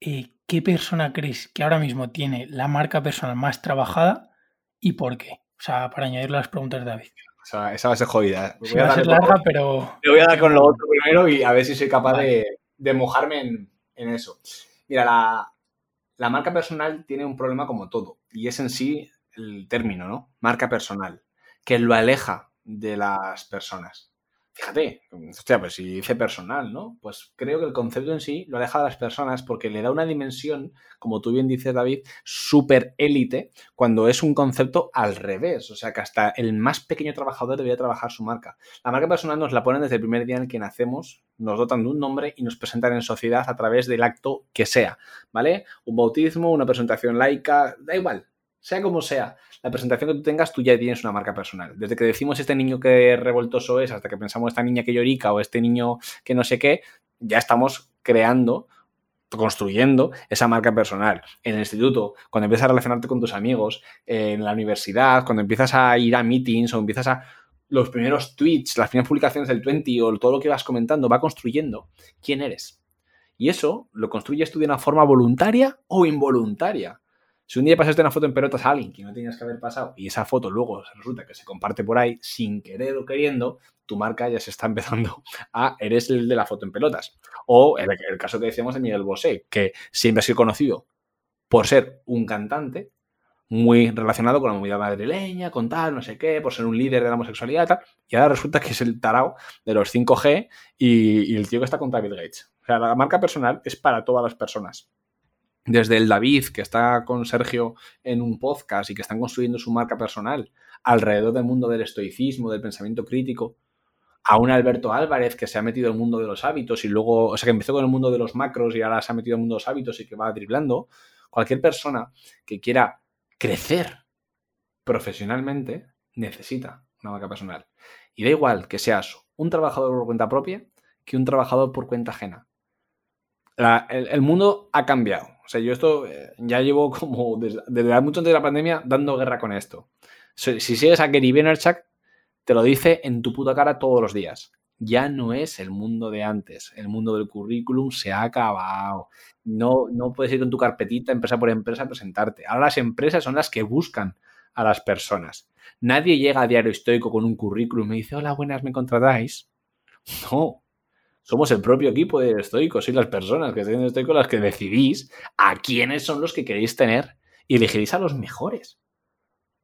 eh, ¿qué persona crees que ahora mismo tiene la marca personal más trabajada y por qué? O sea, para añadir las preguntas de David. O sea, esa va a ser jodida. Voy va a, ser larga, pero... Le voy a dar con lo otro primero y a ver si soy capaz de, mojarme en, en eso. Mira, la, la marca personal tiene un problema como todo, y es en sí el término, ¿no? Marca personal, que lo aleja de las personas. Fíjate, hostia, pues si dice personal, ¿no? Pues creo que el concepto en sí lo aleja de las personas porque le da una dimensión, como tú bien dices, David, súper élite, cuando es un concepto al revés. O sea que hasta el más pequeño trabajador debería trabajar su marca. La marca personal nos la ponen desde el primer día en el que nacemos, nos dotan de un nombre y nos presentan en sociedad a través del acto que sea, ¿vale? Un bautismo, una presentación laica, da igual, sea como sea, la presentación que tú tengas, tú ya tienes una marca personal. Desde que decimos este niño que revoltoso es, hasta que pensamos esta niña que llorica o este niño que no sé qué, ya estamos creando construyendo esa marca personal. En el instituto, cuando empiezas a relacionarte con tus amigos, en la universidad, cuando empiezas a ir a meetings o empiezas a los primeros tweets, las primeras publicaciones del 20 o todo lo que vas comentando, va construyendo quién eres. Y eso lo construyes tú de una forma voluntaria o involuntaria. Si un día pasaste una foto en pelotas a alguien que no tenías que haber pasado y esa foto luego resulta que se comparte por ahí sin querer o queriendo, tu marca ya se está <laughs> empezando a eres el de la foto en pelotas. O el, caso que decíamos de Miguel Bosé, que siempre ha sido conocido por ser un cantante muy relacionado con la movida madrileña, con tal, no sé qué, por ser un líder de la homosexualidad tal, y ahora resulta que es el tarao de los 5G y, y el tío que está con David Gates. O sea, la marca personal es para todas las personas desde el David, que está con Sergio en un podcast y que están construyendo su marca personal alrededor del mundo del estoicismo, del pensamiento crítico, a un Alberto Álvarez que se ha metido en el mundo de los hábitos y luego, o sea, que empezó con el mundo de los macros y ahora se ha metido en el mundo de los hábitos y que va driblando, cualquier persona que quiera crecer profesionalmente necesita una marca personal. Y da igual que seas un trabajador por cuenta propia que un trabajador por cuenta ajena. El mundo ha cambiado o sea, yo esto eh, ya llevo <laughs> como desde, mucho antes de la pandemia dando guerra con esto. Si, sigues a Gary Vaynerchuk, te lo dice en tu puta cara todos los días. Ya no es el mundo de antes. El mundo del currículum se ha acabado. No, no puedes ir con tu carpetita empresa por empresa a presentarte. Ahora las empresas son las que buscan a las personas. Nadie llega a Diario Estoico con un currículum y dice, hola, buenas, ¿me contratáis? <laughs> No, somos el propio equipo de estoicos y las personas que estén en estoicos las que decidís a quiénes son los que queréis tener y elegiréis a los mejores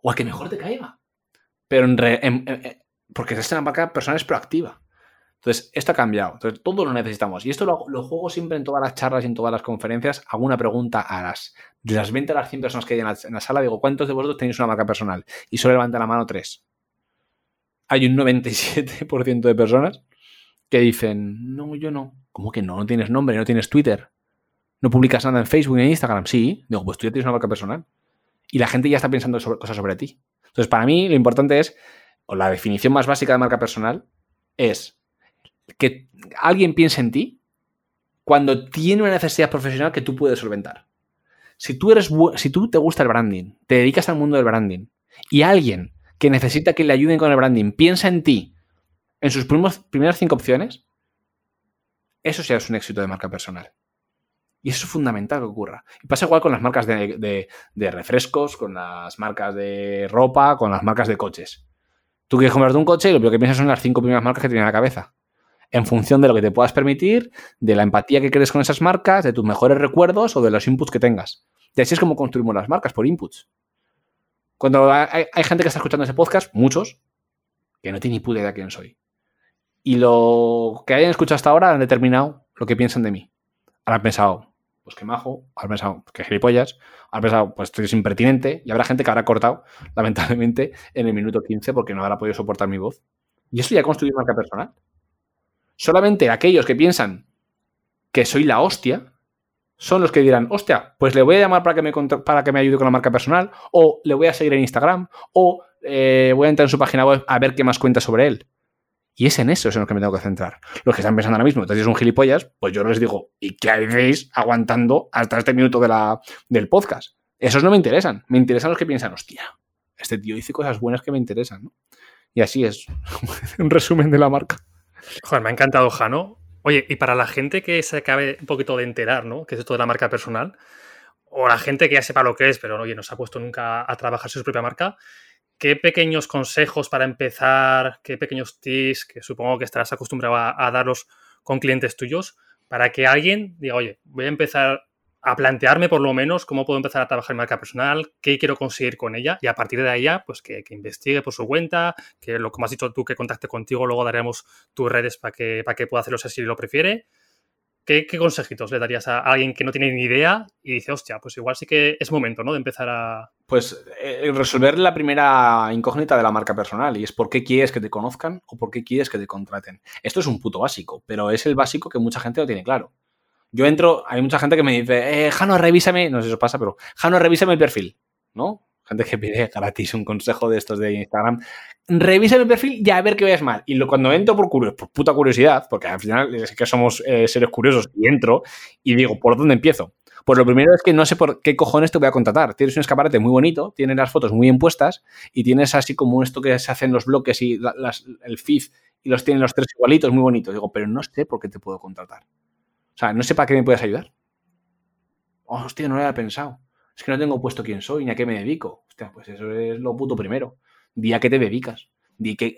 o a que mejor te caiga. Pero en, porque es una marca personal es proactiva. Entonces, esto ha cambiado. Entonces, todo lo necesitamos. Y esto lo, juego siempre en todas las charlas y en todas las conferencias. Hago una pregunta a las, de las 20 a las 100 personas que hay en la, sala. Digo, ¿cuántos de vosotros tenéis una marca personal? Y solo levanta la mano tres. Hay un 97% de personas que dicen, no, yo no. ¿Cómo que no? No tienes nombre, no tienes Twitter. No publicas nada en Facebook ni en Instagram. Sí. Digo, pues tú ya tienes una marca personal. y la gente ya está pensando sobre, cosas sobre ti. Entonces, para mí lo importante es, o la definición más básica de marca personal es que alguien piense en ti cuando tiene una necesidad profesional que tú puedes solventar. Si tú, eres, si tú te gusta el branding, te dedicas al mundo del branding y alguien que necesita que le ayuden con el branding piensa en ti en sus primeras cinco opciones, eso ya es un éxito de marca personal. Y eso es fundamental que ocurra. Y pasa igual con las marcas de, refrescos, con las marcas de ropa, con las marcas de coches. Tú quieres comprarte un coche y lo que piensas son las cinco primeras marcas que tienes en la cabeza. En función de lo que te puedas permitir, de la empatía que crees con esas marcas, de tus mejores recuerdos o de los inputs que tengas. Y así es como construimos las marcas, por inputs. Cuando hay, gente que está escuchando ese podcast, muchos, que no tiene ni puta idea de quién soy. Y lo que hayan escuchado hasta ahora han determinado lo que piensan de mí. Han pensado, pues qué majo, han pensado, pues qué gilipollas, han pensado, pues estoy impertinente, y habrá gente que habrá cortado, <laughs> lamentablemente, en el minuto 15 porque no habrá podido soportar mi voz. Y eso ya ha construido marca personal. Solamente aquellos que piensan que soy la hostia son los que dirán, hostia, pues le voy a llamar para que me, para que me ayude con la marca personal, o le voy a seguir en Instagram, o eh, voy a entrar en su página web a ver qué más cuenta sobre él. Y es en eso en lo que me tengo que centrar. Los que están pensando ahora mismo, entonces es un gilipollas, pues yo les digo, ¿y qué hacéis aguantando hasta este minuto de la, del podcast? Esos no me interesan. Me interesan los que piensan, hostia, este tío dice cosas buenas que me interesan, ¿no? Y así es <laughs> un resumen de la marca. Joder, me ha encantado, Jano. Oye, y para la gente que se acabe un poquito de enterar, ¿no? Que es esto de la marca personal, o la gente que ya sepa lo que es, pero oye, no se ha puesto nunca a trabajar su propia marca, ¿qué pequeños consejos para empezar, qué pequeños tips que supongo que estarás acostumbrado a, darlos con clientes tuyos para que alguien diga, oye, voy a empezar a plantearme por lo menos cómo puedo empezar a trabajar en marca personal, qué quiero conseguir con ella y a partir de ahí pues que, investigue por su cuenta, que lo como has dicho tú, que contacte contigo, luego daremos tus redes para que, para que pueda hacerlo si lo prefiere ¿Qué, consejitos le darías a alguien que no tiene ni idea y dice, hostia, pues igual sí que es momento, ¿no? De empezar a... Pues eh, resolver la primera incógnita de la marca personal y es por qué quieres que te conozcan o por qué quieres que te contraten. Esto es un puto básico, pero es el básico que mucha gente no tiene claro. Yo entro, hay mucha gente que me dice, eh, Jano, revísame, no sé si eso pasa, pero Jano, revísame el perfil, ¿no? Gente que pide gratis un consejo de estos de Instagram, revisa mi perfil y a ver qué veas mal. Y lo, cuando entro por, por puta curiosidad, porque al final es que somos eh, seres curiosos, y entro y digo, ¿por dónde empiezo? Pues lo primero es que no sé por qué cojones te voy a contratar. Tienes un escaparate muy bonito, tienes las fotos muy bien puestas y tienes así como esto que se hacen los bloques y el feed y los tienen los tres igualitos, muy bonitos. Digo, pero no sé por qué te puedo contratar. O sea, no sé para qué me puedes ayudar. Oh, hostia, no lo había pensado es que no tengo puesto quién soy ni a qué me dedico. Hostia, pues eso es lo puto primero. Di a qué te dedicas. Di que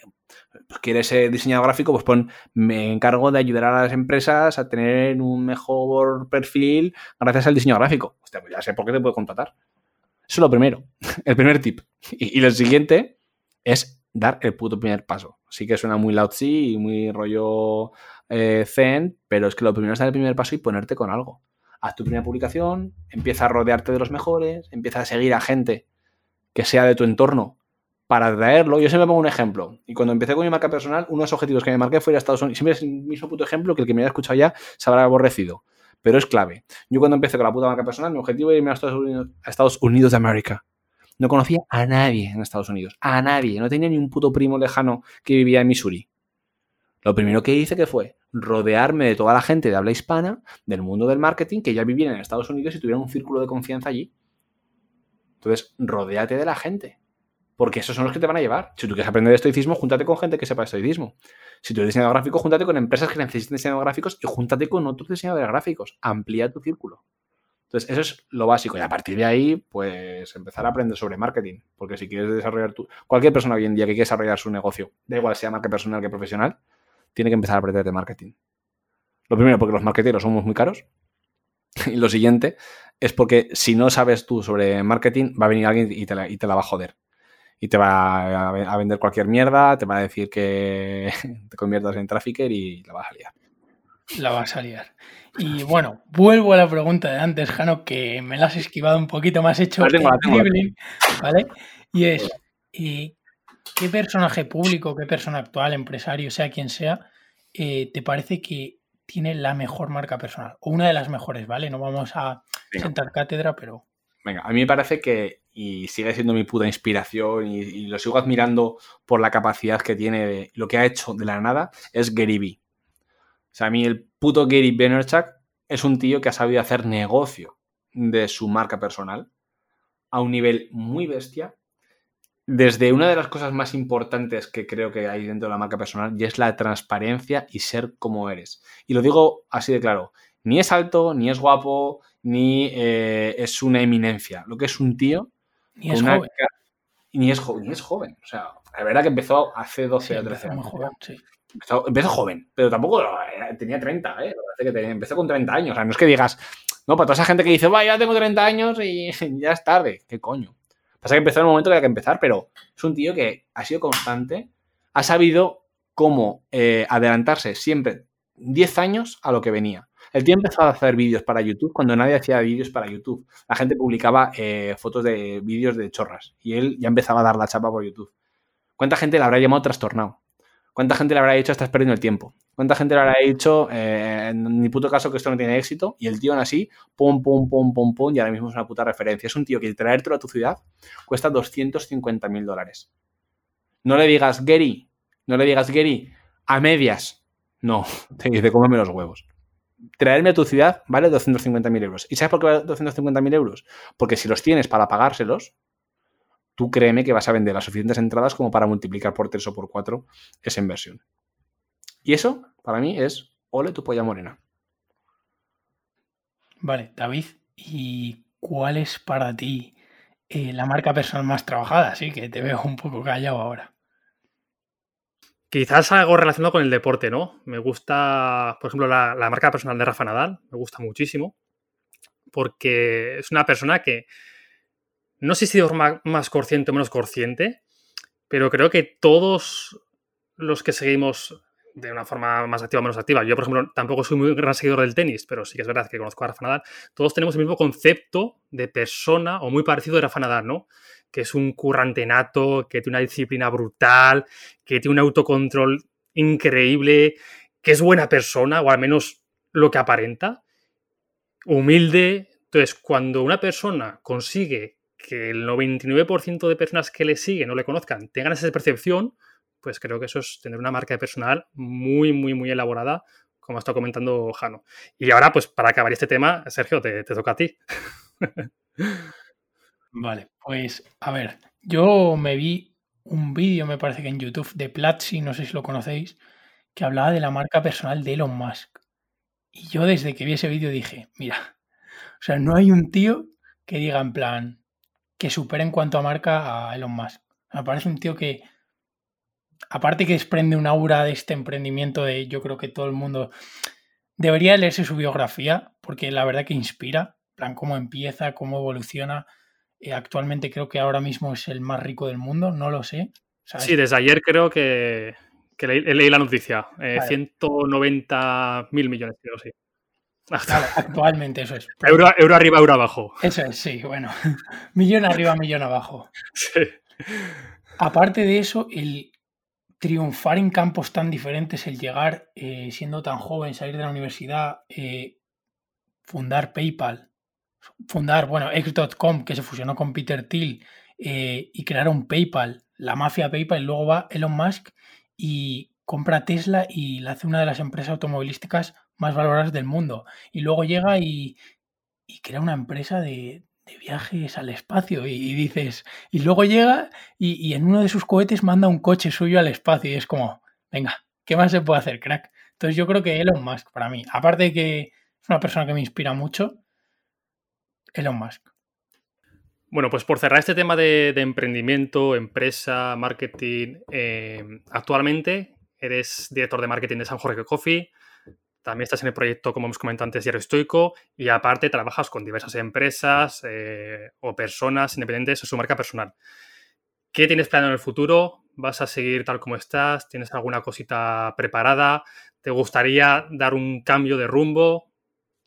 pues, quieres ser diseñador gráfico, pues pon, me encargo de ayudar a las empresas a tener un mejor perfil gracias al diseño gráfico. Hostia, pues ya sé por qué te puedo contratar. Eso es lo primero, <laughs> el primer tip. Y, el siguiente es dar el puto primer paso. Sí que suena muy loud y muy rollo eh, zen, pero es que lo primero es dar el primer paso y ponerte con algo haz tu primera publicación, empieza a rodearte de los mejores, empieza a seguir a gente que sea de tu entorno para traerlo. Yo siempre pongo un ejemplo. Y cuando empecé con mi marca personal, uno de los objetivos que me marqué fue ir a Estados Unidos. Siempre es el mismo puto ejemplo que el que me haya escuchado ya se habrá aborrecido. Pero es clave. Yo cuando empecé con la puta marca personal, mi objetivo era irme a Estados Unidos, a Estados Unidos de América. No conocía a nadie en Estados Unidos. A nadie. No tenía ni un puto primo lejano que vivía en Missouri. Lo primero que hice que fue rodearme de toda la gente de habla hispana, del mundo del marketing, que ya vivían en Estados Unidos y tuvieran un círculo de confianza allí. Entonces, rodéate de la gente. Porque esos son los que te van a llevar. Si tú quieres aprender de estoicismo, júntate con gente que sepa estoicismo. Si tú eres diseñador gráfico, júntate con empresas que necesiten diseñadores gráficos y júntate con otros diseñadores gráficos. Amplía tu círculo. Entonces, eso es lo básico. Y a partir de ahí, pues empezar a aprender sobre marketing. Porque si quieres desarrollar tu. Cualquier persona hoy en día que quiera desarrollar su negocio, da igual sea marca personal que profesional, tiene que empezar a aprender de marketing. Lo primero, porque los marketeros somos muy caros. <laughs> Y lo siguiente es porque si no sabes tú sobre marketing, va a venir alguien y te la, y te la va a joder. Y te va a, vender cualquier mierda, te va a decir que <laughs> te conviertas en trafficker y la vas a liar. La vas a liar. Y bueno, vuelvo a la pregunta de antes, Jano, que me la has esquivado un poquito más hecho. ¿Vale? Y es, ¿qué personaje público, qué persona actual, empresario, sea quien sea, eh, te parece que tiene la mejor marca personal? O una de las mejores, ¿vale? No vamos a sentar cátedra, pero venga, a mí me parece que, y sigue siendo mi puta inspiración, y, lo sigo admirando por la capacidad que tiene, lo que ha hecho de la nada, es Gary Vee. O sea, a mí el puto Gary Vaynerchuk es un tío que ha sabido hacer negocio de su marca personal a un nivel muy bestia. Desde una de las cosas más importantes que creo que hay dentro de la marca personal y es la transparencia y ser como eres. Y lo digo así de claro, ni es alto, ni es guapo, ni eh, es una eminencia. Lo que es un tío. Ni es joven. Ni es, ni es joven. O sea, la verdad que empezó hace 12 o 13 años. Joven, sí. empezó, joven, pero tampoco tenía 30, ¿eh? Empezó con 30 años. O sea, no es que digas, no, para toda esa gente que dice, vaya, ya tengo 30 años y <laughs> ya es tarde. ¿Qué coño? Pasa que empezó en el momento que había que empezar, pero es un tío que ha sido constante, ha sabido cómo eh, adelantarse siempre 10 años a lo que venía. El tío empezó a hacer vídeos para YouTube cuando nadie hacía vídeos para YouTube. La gente publicaba eh, fotos de vídeos de chorras y él ya empezaba a dar la chapa por YouTube. ¿Cuánta gente le habrá llamado trastornado? ¿Cuánta gente le habrá dicho estás perdiendo el tiempo? ¿Cuánta gente le habrá dicho eh, en mi puto caso que esto no tiene éxito? Y el tío aún así, pum, pum, pum, pum, pum, y ahora mismo es una puta referencia. Es un tío que traértelo a tu ciudad cuesta 250 mil dólares. No le digas Gary, no le digas Gary, a medias. No, te dice cómeme los huevos traerme a tu ciudad vale 250.000 euros. ¿Y sabes por qué vale 250.000 euros? Porque si los tienes para pagárselos, tú créeme que vas a vender las suficientes entradas como para multiplicar por 3 o por 4 esa inversión. Y eso, para mí, es ole tu polla morena. Vale, David, ¿y cuál es para ti eh, la marca personal más trabajada? Sí, que te veo un poco callado ahora. Quizás algo relacionado con el deporte, ¿no? Me gusta, por ejemplo, la, marca personal de Rafa Nadal, me gusta muchísimo, porque es una persona que no sé si de forma más consciente o menos consciente, pero creo que todos los que seguimos de una forma más activa o menos activa, yo por ejemplo tampoco soy muy gran seguidor del tenis, pero sí que es verdad que conozco a Rafa Nadal, todos tenemos el mismo concepto de persona o muy parecido de Rafa Nadal, ¿no? que es un currante nato, que tiene una disciplina brutal, que tiene un autocontrol increíble, que es buena persona, o al menos lo que aparenta, humilde. Entonces, cuando una persona consigue que el 99% de personas que le siguen o le conozcan tengan esa percepción, pues creo que eso es tener una marca personal muy, muy, muy elaborada, como estado comentando Jano. Y ahora, pues para acabar este tema, Sergio, te, te toca a ti. Vale, pues a ver, yo me vi un vídeo, me parece que en YouTube, de Platzi, no sé si lo conocéis, que hablaba de la marca personal de Elon Musk. Y yo desde que vi ese vídeo dije, mira, o sea, no hay un tío que diga en plan que supere en cuanto a marca a Elon Musk. Me parece un tío que, aparte que desprende un aura de este emprendimiento de yo creo que todo el mundo debería leerse su biografía, porque la verdad que inspira, en plan, cómo empieza, cómo evoluciona eh, actualmente creo que ahora mismo es el más rico del mundo, no lo sé. Sí, desde ayer creo que, leí, la noticia. 190 eh, mil millones, creo, sí. <laughs> actualmente eso es. Euro, arriba, euro abajo. Eso es, sí, bueno. <laughs> millón arriba, millón abajo. <laughs> Sí. Aparte de eso, el triunfar en campos tan diferentes, el llegar eh, siendo tan joven, salir de la universidad, fundar PayPal, fundar, bueno, X.com, que se fusionó con Peter Thiel eh, y crearon PayPal, la mafia PayPal, y luego va Elon Musk y compra Tesla y la hace una de las empresas automovilísticas más valoradas del mundo. Y luego llega y, crea una empresa de, viajes al espacio y, dices, y luego llega y, en uno de sus cohetes manda un coche suyo al espacio y es como, venga, ¿qué más se puede hacer, crack? Entonces yo creo que Elon Musk para mí, aparte de que es una persona que me inspira mucho, Elon Musk. Bueno, pues por cerrar este tema de, emprendimiento, empresa, marketing, eh, actualmente eres director de marketing de San Jorge Coffee, también estás en el proyecto, como hemos comentado antes, Diario Estoico, y aparte trabajas con diversas empresas eh, o personas independientes en su marca personal. ¿Qué tienes planeado en el futuro? ¿Vas a seguir tal como estás? ¿Tienes alguna cosita preparada? ¿Te gustaría dar un cambio de rumbo?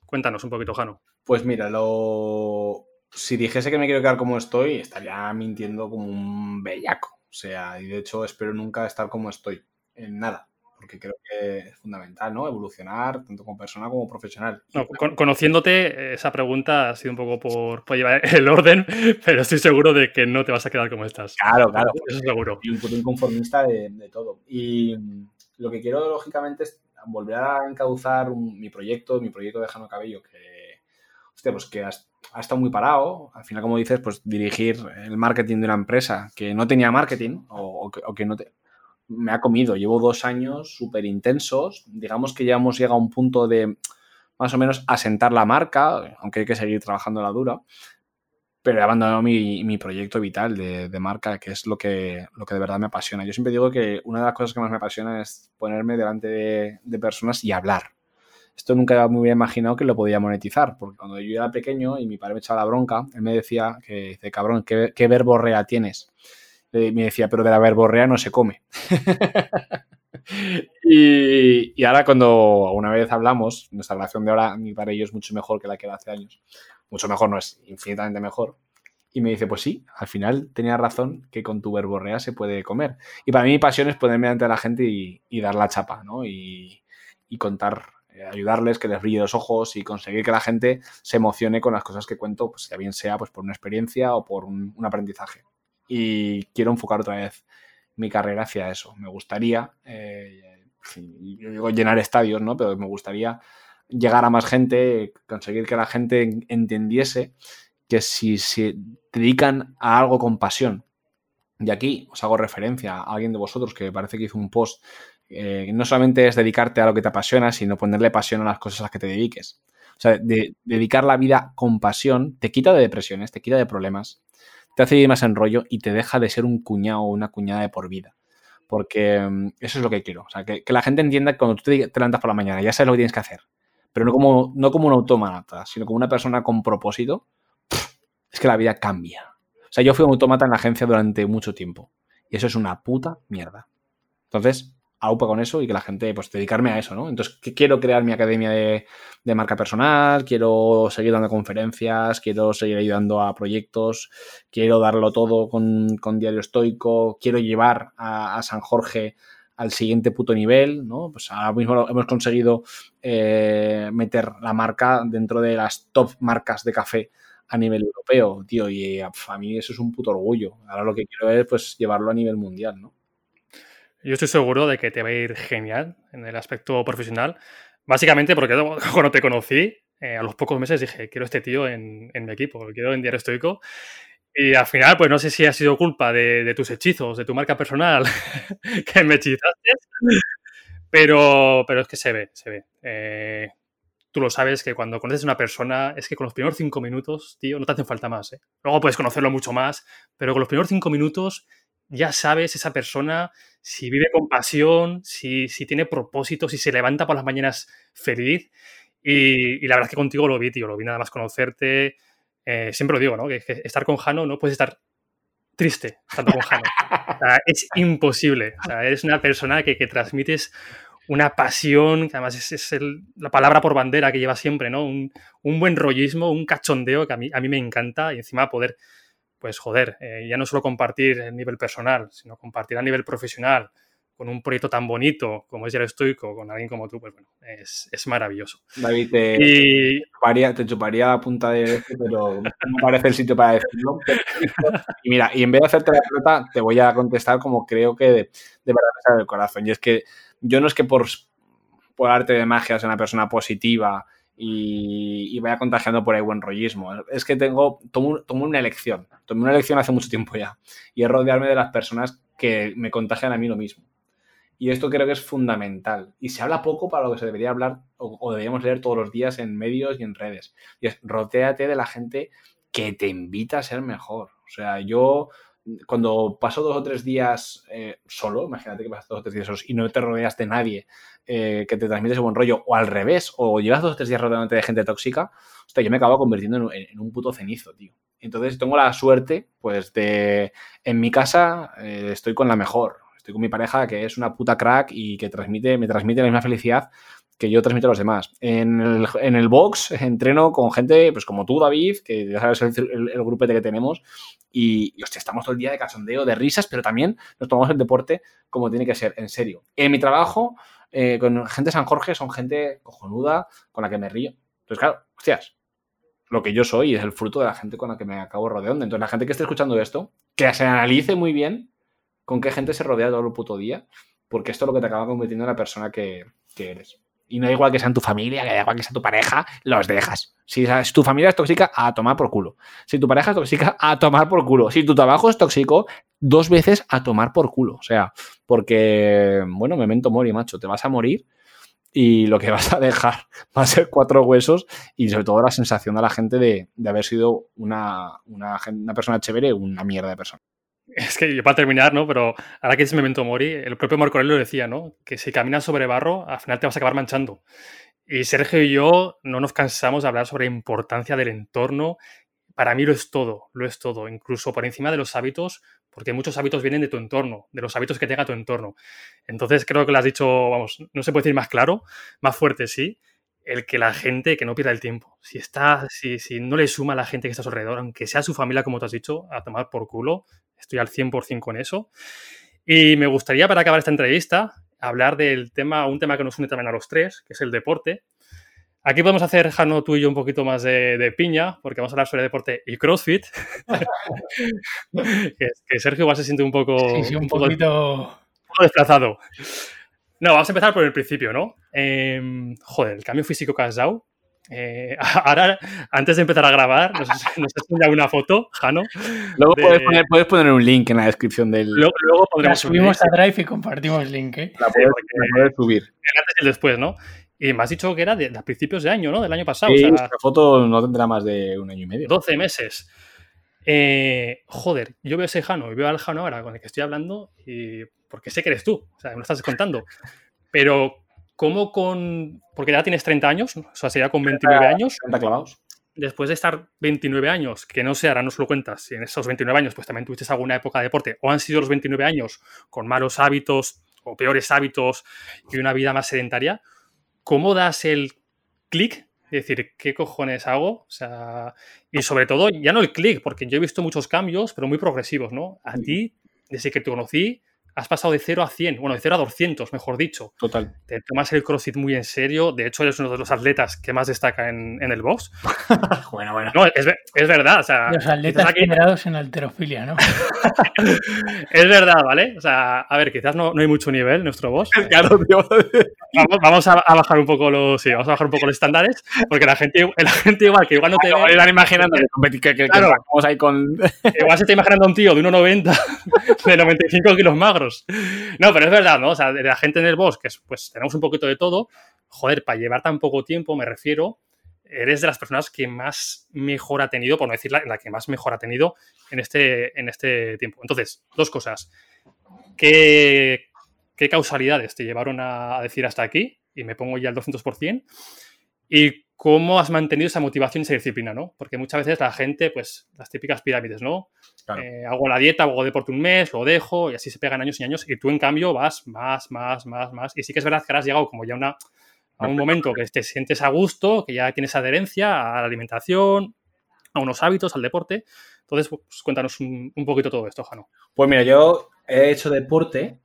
Cuéntanos un poquito, Jano. Pues mira, lo... si dijese que me quiero quedar como estoy, estaría mintiendo como un bellaco. O sea, y de hecho espero nunca estar como estoy, en nada. Porque creo que es fundamental, ¿no? Evolucionar tanto como persona como profesional. conociéndote, esa pregunta ha sido un poco por, llevar <laughs> el orden, pero estoy seguro de que no te vas a quedar como estás. Claro, claro. Eso seguro. Y un puto inconformista de, todo. Y lo que quiero, lógicamente, es volver a encauzar mi proyecto, mi proyecto de Jano Cabello, que, hostia, pues que ha, estado muy parado. Al final, como dices, pues dirigir el marketing de una empresa que no tenía marketing o, o que no te, me ha comido. Llevo dos años súper intensos. Digamos que ya hemos llegado a un punto de más o menos asentar la marca, aunque hay que seguir trabajando la dura. Pero he abandonado mi, proyecto vital de, marca, que es lo que, lo que de verdad me apasiona. Yo siempre digo que una de las cosas que más me apasiona es ponerme delante de, personas y hablar. Esto nunca me hubiera imaginado que lo podía monetizar, porque cuando yo era pequeño y mi padre me echaba la bronca, él me decía que, dice, cabrón, ¿qué, qué verbo rea me decía, pero de la verborrea no se come. <laughs> y, ahora cuando una vez hablamos, nuestra relación de ahora, mi y yo es mucho mejor que la que era hace años. Mucho mejor, no es infinitamente mejor. Y me dice, pues sí, al final tenía razón que con tu verborrea se puede comer. Y para mí mi pasión es ponerme ante la gente y, dar la chapa, ¿no? Y, contar, eh, ayudarles, que les brille los ojos y conseguir que la gente se emocione con las cosas que cuento, pues ya bien sea pues, por una experiencia o por un aprendizaje y quiero enfocar otra vez mi carrera hacia eso. Me gustaría, eh, digo llenar estadios, ¿no? Pero me gustaría llegar a más gente, conseguir que la gente entendiese que si se dedican a algo con pasión, y aquí os hago referencia a alguien de vosotros que parece que hizo un post, eh, no solamente es dedicarte a lo que te apasiona, sino ponerle pasión a las cosas a las que te dediques. O sea, de, dedicar la vida con pasión te quita de depresiones, te quita de problemas, te hace ir más en rollo y te deja de ser un cuñado o una cuñada de por vida. Porque mm, eso es lo que quiero. O sea, que, la gente entienda que cuando tú te, levantas por la mañana ya sabes lo que tienes que hacer. Pero no como, no como un autómata, sino como una persona con propósito. es que la vida cambia. O sea, yo fui un autómata en la agencia durante mucho tiempo. Y eso es una puta mierda. Entonces, aupa con eso y que la gente, pues, dedicarme a eso, ¿no? Entonces, quiero crear mi academia de, marca personal, quiero seguir dando conferencias, quiero seguir ayudando a proyectos, quiero darlo todo con, Diario Estoico, quiero llevar a, San Jorge al siguiente puto nivel, ¿no? Pues ahora mismo hemos conseguido eh, meter la marca dentro de las top marcas de café a nivel europeo, tío, y a mí eso es un puto orgullo. Ahora lo que quiero es, pues, llevarlo a nivel mundial, ¿no? Yo estoy seguro de que te va a ir genial en el aspecto profesional. Básicamente porque <laughs> cuando te conocí, eh, a los pocos meses dije, quiero este tío en, mi equipo, quiero en Diario Estoico. Y al final, pues no sé si ha sido culpa de, tus hechizos, de tu marca personal, <laughs> que me hechizaste, pero, pero es que se ve, se ve. Eh, tú lo sabes que cuando conoces a una persona, es que con los primeros cinco minutos, tío, no te hacen falta más. ¿eh? Luego puedes conocerlo mucho más, pero con los primeros cinco minutos ya sabes esa persona si vive con pasión, si, si tiene propósito, si se levanta por las mañanas feliz. Y, la verdad es que contigo lo vi, tío, lo vi nada más conocerte. Eh, siempre lo digo, ¿no? Que, estar con Jano no puedes estar triste estando con Jano. es imposible. O sea, eres una persona que, que transmites una pasión, que además es, la palabra por bandera que lleva siempre, ¿no? Un, un, buen rollismo, un cachondeo que a mí, a mí me encanta y encima poder pues joder, eh, ya no solo compartir a nivel personal, sino compartir a nivel profesional con un proyecto tan bonito como es el estoico, con alguien como tú, pues bueno, es, maravilloso. David, te, chuparía, la punta de este, pero no parece el sitio para decirlo. y mira, y en vez de hacerte la pelota, te voy a contestar como creo que de, de verdad me sale del corazón. Y es que yo no es que por, por arte de magia sea una persona positiva y, vaya contagiando por ahí buen rollismo. Es que tengo, tomo, una elección, tomé una elección hace mucho tiempo ya, y es rodearme de las personas que me contagian a mí lo mismo. Y esto creo que es fundamental. Y se habla poco para lo que se debería hablar o, deberíamos leer todos los días en medios y en redes. Y es, de la gente que te invita a ser mejor. O sea, yo cuando paso dos o tres días eh, solo, imagínate que pasas dos o tres días solos y no te rodeas de nadie eh, que te transmite ese buen rollo, o al revés, o llevas dos o tres días rodeándote de gente tóxica, hostia, yo me acabo convirtiendo en, un puto cenizo, tío. Entonces tengo la suerte, pues, de en mi casa eh, estoy con la mejor. Estoy con mi pareja que es una puta crack y que transmite, me transmite la misma felicidad que yo transmito a los demás. En el, en el box entreno con gente pues como tú, David, que ya sabes el, el, grupete que tenemos, y, y hostia, estamos todo el día de cachondeo, de risas, pero también nos tomamos el deporte como tiene que ser, en serio. En mi trabajo, eh, con gente San Jorge, son gente cojonuda, con la que me río. Entonces, claro, hostias, lo que yo soy es el fruto de la gente con la que me acabo rodeando. Entonces, la gente que esté escuchando esto, que se analice muy bien con qué gente se rodea todo el puto día, porque esto es lo que te acaba convirtiendo en la persona que, que eres. Y no da igual que sea en tu familia, que da igual que sea tu pareja, los dejas. Si tu familia es tóxica, a tomar por culo. Si tu pareja es tóxica, a tomar por culo. Si tu trabajo es tóxico, dos veces a tomar por culo. O sea, porque, bueno, me mento mori, macho, te vas a morir y lo que vas a dejar <laughs> va a ser cuatro huesos y sobre todo la sensación de la gente de, de haber sido una, una, una persona chévere una mierda de persona. Es que yo para terminar, ¿no? Pero ahora que es Memento Mori, el propio Marco Aurelio decía, ¿no? Que si caminas sobre barro, al final te vas a acabar manchando. Y Sergio y yo no nos cansamos de hablar sobre la importancia del entorno. Para mí lo es todo, lo es todo, incluso por encima de los hábitos, porque muchos hábitos vienen de tu entorno, de los hábitos que tenga tu entorno. Entonces creo que lo has dicho, vamos, no se puede decir más claro, más fuerte sí, el que la gente que no pierda el tiempo. Si está, si, si no le suma a la gente que está a su alrededor, aunque sea su familia, como tú has dicho, a tomar por culo, Estoy al 100% con eso. Y me gustaría, para acabar esta entrevista, hablar del tema, un tema que nos une también a los tres, que es el deporte. Aquí podemos hacer, Jano, tú y yo un poquito más de, piña, porque vamos a hablar sobre deporte y CrossFit. <laughs> <laughs> que, Sergio igual se siente un poco... Sí, sí, un, poquito... desplazado. No, vamos a empezar por el principio, ¿no? Em, joder, el cambio físico que has dado eh, <laughs> ahora, antes de empezar a grabar, nos, nos enseña una foto, Jano. Luego puedes, poner, un link en la descripción del. Luego, la subimos a Drive y compartimos el link. ¿eh? La, puedes, subir. El antes y el después, ¿no? Y me has dicho que era de, principios de año, ¿no? Del año pasado. Sí, o foto no tendrá más de un año y medio. 12 meses. Eh, joder, yo veo ese Jano y veo al Jano ahora con el que estoy hablando y porque sé que eres tú, o sea, me lo estás contando. Pero ¿Cómo con.? Porque ya tienes 30 años, o sea, sería con 29 años. 30 clavados. Después de estar 29 años, que no sé, ahora no se lo cuentas, si en esos 29 años pues también tuviste alguna época de deporte, o han sido los 29 años con malos hábitos o peores hábitos y una vida más sedentaria, ¿cómo das el clic? Decir, ¿qué cojones hago? O sea, y sobre todo, ya no el clic, porque yo he visto muchos cambios, pero muy progresivos, ¿no? A ti, desde que te conocí, has pasado de 0 a 100, bueno, de 0 a 200, mejor dicho. Total. Te tomas el CrossFit muy en serio. De hecho, eres uno de los atletas que más destaca en, en el box. <laughs> bueno, bueno. No, es, es verdad. O sea, los atletas aquí... generados en alterofilia, ¿no? <laughs> es verdad, ¿vale? O sea, a ver, quizás no, no hay mucho nivel en nuestro box. <laughs> claro, tío. Vamos, vamos a, a, bajar un poco los, sí, vamos a bajar un poco los estándares, porque la gente, la gente igual, que igual no te ve... Están imaginando que, que, que, claro, vamos ahí con... igual se está imaginando a un tío de 1,90 de 95 kilos no, pero es verdad, ¿no? O sea, de la gente en el bosque, pues tenemos un poquito de todo. Joder, para llevar tan poco tiempo, me refiero, eres de las personas que más mejor ha tenido, por no decir la, que más mejor ha tenido en este, en este tiempo. Entonces, dos cosas. ¿Qué, qué causalidades te llevaron a, decir hasta aquí? Y me pongo ya al 200%. Y cómo has mantenido esa motivación y esa disciplina, ¿no? Porque muchas veces la gente, pues, las típicas pirámides, ¿no? Eh, hago la dieta, hago deporte un mes, lo dejo y así se pegan años y años y tú, en cambio, vas más, más, más, más. Y sí que es verdad que ahora has llegado como ya una, a un momento que te sientes a gusto, que ya tienes adherencia a la alimentación, a unos hábitos, al deporte. Entonces, pues, cuéntanos un, un poquito todo esto, Jano. Pues mira, yo he hecho deporte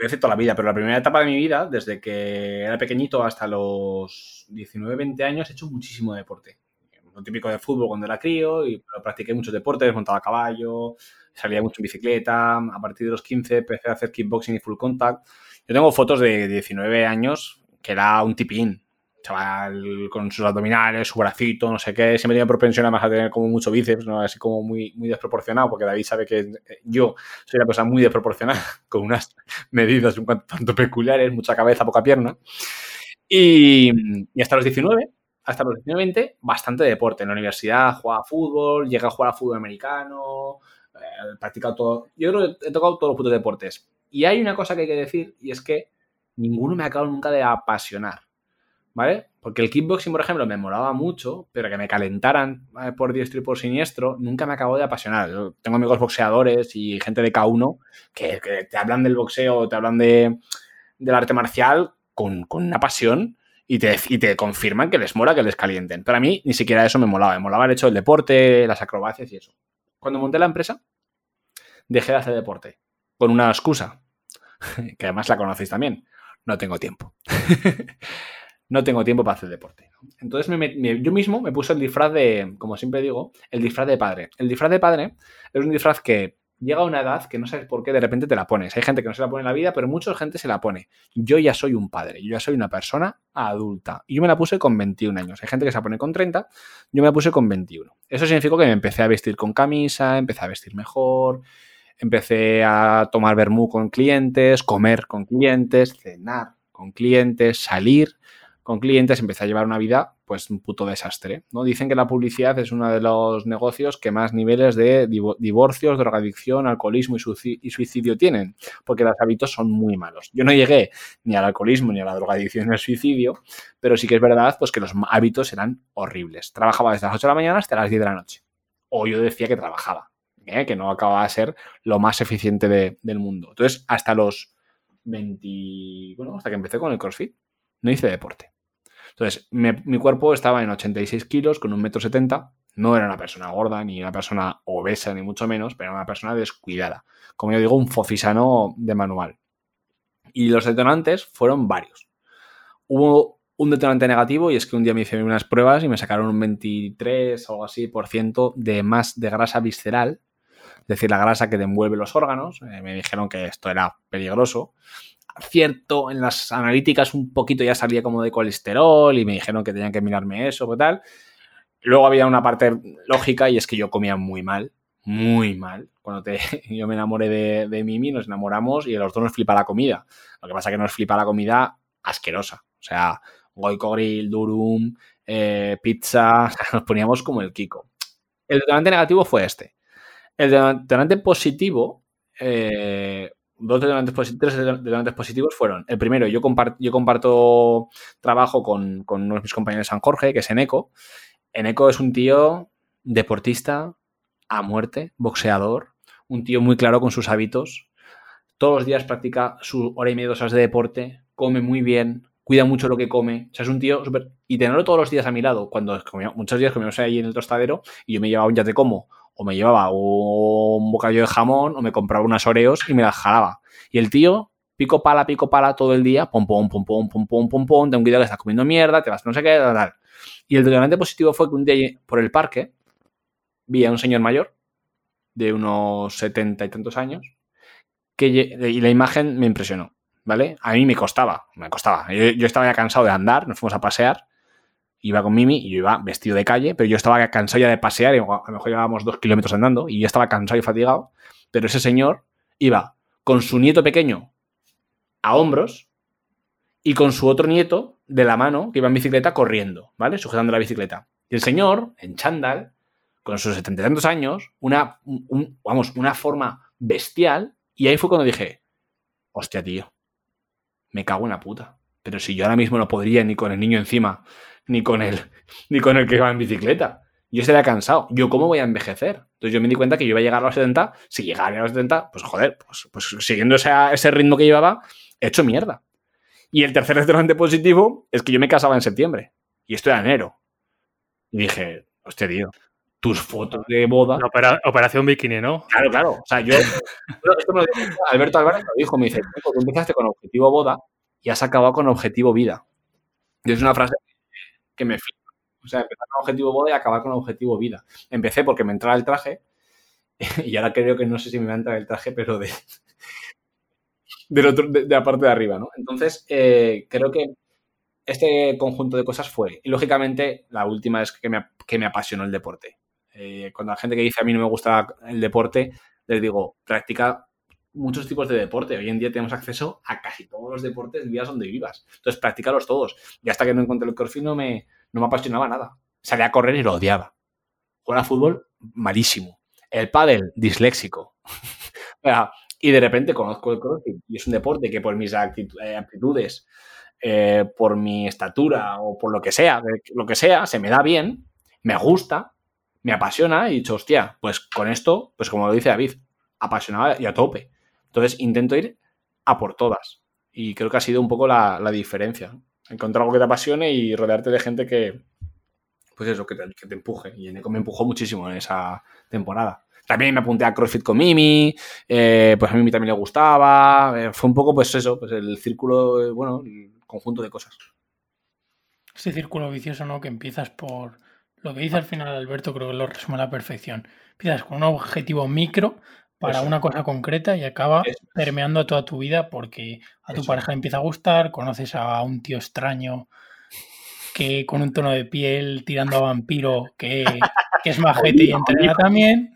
he toda la vida, pero la primera etapa de mi vida, desde que era pequeñito hasta los 19, 20 años, he hecho muchísimo deporte. Lo típico de fútbol cuando era crío, y practiqué muchos deportes, montaba a caballo, salía mucho en bicicleta. A partir de los 15 empecé a hacer kickboxing y full contact. Yo tengo fotos de 19 años que era un tipín, chaval con sus abdominales, su bracito, no sé qué, siempre tiene propensión además a tener como mucho bíceps, ¿no? así como muy, muy desproporcionado, porque David sabe que yo soy una persona muy desproporcionada, <laughs> con unas medidas un tanto peculiares, mucha cabeza, poca pierna. Y, y hasta los 19, hasta los 19, 20, bastante deporte. En la universidad jugaba fútbol, llegué a jugar a fútbol americano, eh, practicado todo. Yo creo que he tocado todos los putos deportes. Y hay una cosa que hay que decir, y es que ninguno me ha acabado nunca de apasionar. ¿Vale? Porque el kickboxing, por ejemplo, me molaba mucho, pero que me calentaran por diestro y por siniestro, nunca me acabó de apasionar. Tengo amigos boxeadores y gente de K1 que, te hablan del boxeo, te hablan de, del arte marcial con, una pasión y te, y te confirman que les mola que les calienten. Pero a mí ni siquiera eso me molaba. Me molaba el hecho del deporte, las acrobacias y eso. Cuando monté la empresa, dejé de hacer deporte. Con una excusa, <laughs> que además la conocéis también. No tengo tiempo. <laughs> no tengo tiempo para hacer deporte. Entonces yo mismo me puse el disfraz de, como siempre digo, el disfraz de padre. El disfraz de padre es un disfraz que llega a una edad que no sabes por qué de repente te la pones. Hay gente que no se la pone en la vida, pero mucha gente se la pone. Yo ya soy un padre, yo ya soy una persona adulta. Y yo me la puse con 21 años. Hay gente que se la pone con 30, yo me la puse con 21. Eso significó que me empecé a vestir con camisa, empecé a vestir mejor, empecé a tomar vermú con clientes, comer con clientes, cenar con clientes, salir con clientes, empecé a llevar una vida, pues un puto desastre. ¿no? Dicen que la publicidad es uno de los negocios que más niveles de divorcios, drogadicción, alcoholismo y suicidio tienen, porque los hábitos son muy malos. Yo no llegué ni al alcoholismo, ni a la drogadicción, ni al suicidio, pero sí que es verdad pues, que los hábitos eran horribles. Trabajaba desde las 8 de la mañana hasta las 10 de la noche. O yo decía que trabajaba, ¿eh? que no acababa de ser lo más eficiente del mundo. Entonces, hasta los 20, bueno, hasta que empecé con el CrossFit, no hice deporte. Entonces, mi cuerpo estaba en 86 kilos con un metro 70. No era una persona gorda, ni una persona obesa, ni mucho menos, pero era una persona descuidada. Como yo digo, un fofisano de manual. Y los detonantes fueron varios. Hubo un detonante negativo y es que un día me hice unas pruebas y me sacaron un 23 o algo así por ciento de más de grasa visceral, es decir, la grasa que envuelve los órganos. Eh, me dijeron que esto era peligroso cierto, en las analíticas un poquito ya salía como de colesterol y me dijeron que tenían que mirarme eso o tal. Luego había una parte lógica y es que yo comía muy mal, muy mal. Cuando te, <laughs> yo me enamoré de, de Mimi, nos enamoramos y a los dos nos flipa la comida. Lo que pasa es que nos flipa la comida asquerosa. O sea, goico grill, durum, eh, pizza, <laughs> nos poníamos como el Kiko. El detonante negativo fue este. El detonante positivo eh, dos detonantes positivos, tres positivos fueron, el primero, yo, comparto trabajo con, uno de mis compañeros de San Jorge, que es Eneco. Eneco es un tío deportista a muerte, boxeador, un tío muy claro con sus hábitos. Todos los días practica su hora y media, dos horas de deporte, come muy bien, cuida mucho lo que come. O sea, es un tío súper... Y tenerlo todos los días a mi lado, cuando muchos días comíamos ahí en el tostadero y yo me llevaba un ya te como o me llevaba un bocadillo de jamón o me compraba unas oreos y me las jalaba. Y el tío, pico pala, pico pala todo el día, pom, pom, pom, pom, pom, pom, pom, pom, ten cuidado que estás comiendo mierda, te vas no sé qué, tal, Y el detonante positivo fue que un día por el parque vi a un señor mayor de unos setenta y tantos años que, y la imagen me impresionó, ¿vale? A mí me costaba, me costaba. Yo estaba ya cansado de andar, nos fuimos a pasear iba con Mimi y yo iba vestido de calle, pero yo estaba cansado ya de pasear, y a lo mejor llevábamos dos kilómetros andando y yo estaba cansado y fatigado, pero ese señor iba con su nieto pequeño a hombros y con su otro nieto de la mano que iba en bicicleta corriendo, ¿vale? Sujetando la bicicleta. Y el señor, en chándal, con sus setenta y tantos años, una, vamos, una forma bestial, y ahí fue cuando dije, hostia, tío, me cago en la puta. Pero si yo ahora mismo no podría ni con el niño encima ni con el, <laughs> ni con el que va en bicicleta. Yo estaría cansado. ¿Yo cómo voy a envejecer? Entonces yo me di cuenta que yo iba a llegar a los 70. Si llegara a los 70, pues joder, pues, pues siguiendo ese, ritmo que llevaba, he hecho mierda. Y el tercer detonante positivo es que yo me casaba en septiembre. Y esto era enero. Y dije, hostia, tío, tus fotos de boda. operación bikini, ¿no? Claro, claro. O sea, yo. <laughs> esto me lo dijo Alberto Álvarez, lo dijo, me dice, tú empezaste con objetivo boda y has acabado con objetivo vida. Y es una frase que me flipa. O sea, empezar con objetivo boda y acabar con objetivo vida. Empecé porque me entraba el traje <laughs> y ahora creo que no sé si me va a entrar el traje, pero <laughs> de, de, la parte de arriba, ¿no? Entonces, eh, creo que este conjunto de cosas fue. Y lógicamente, la última es que me, que me apasionó el deporte. Eh, cuando la gente que dice a mí no me gusta el deporte, les digo, practica muchos tipos de deporte. Hoy en día tenemos acceso a casi todos los deportes, vivas donde vivas. Entonces, practícalos todos. Y hasta que no encontré el crossfit no me, no me apasionaba nada. Salía a correr y lo odiaba. Jugar a fútbol, malísimo. El pádel, disléxico. <laughs> y de repente conozco el crossfit y es un deporte que por mis eh, aptitudes, eh, por mi estatura o por lo que sea, lo que sea, se me da bien, me gusta, me apasiona y he dicho, hostia, pues con esto, pues como lo dice David, apasionada y a tope. Entonces intento ir a por todas. Y creo que ha sido un poco la, diferencia. Encontrar algo que te apasione y rodearte de gente que, pues eso, que te, que te empuje. Y Eneco me empujó muchísimo en esa temporada. También me apunté a CrossFit con Mimi, eh, pues a Mimi también le gustaba. eh, fue un poco, pues eso, pues el círculo, eh, bueno, el conjunto de cosas. Ese círculo vicioso, ¿no? Que empiezas por. Lo que dice al final Alberto, creo que lo resume a la perfección. Empiezas con un objetivo micro para Eso. una cosa concreta y acaba Eso. permeando a toda tu vida porque a tu Eso. pareja le empieza a gustar, conoces a un tío extraño que con un tono de piel tirando a vampiro que, <laughs> que es majete y entrena también.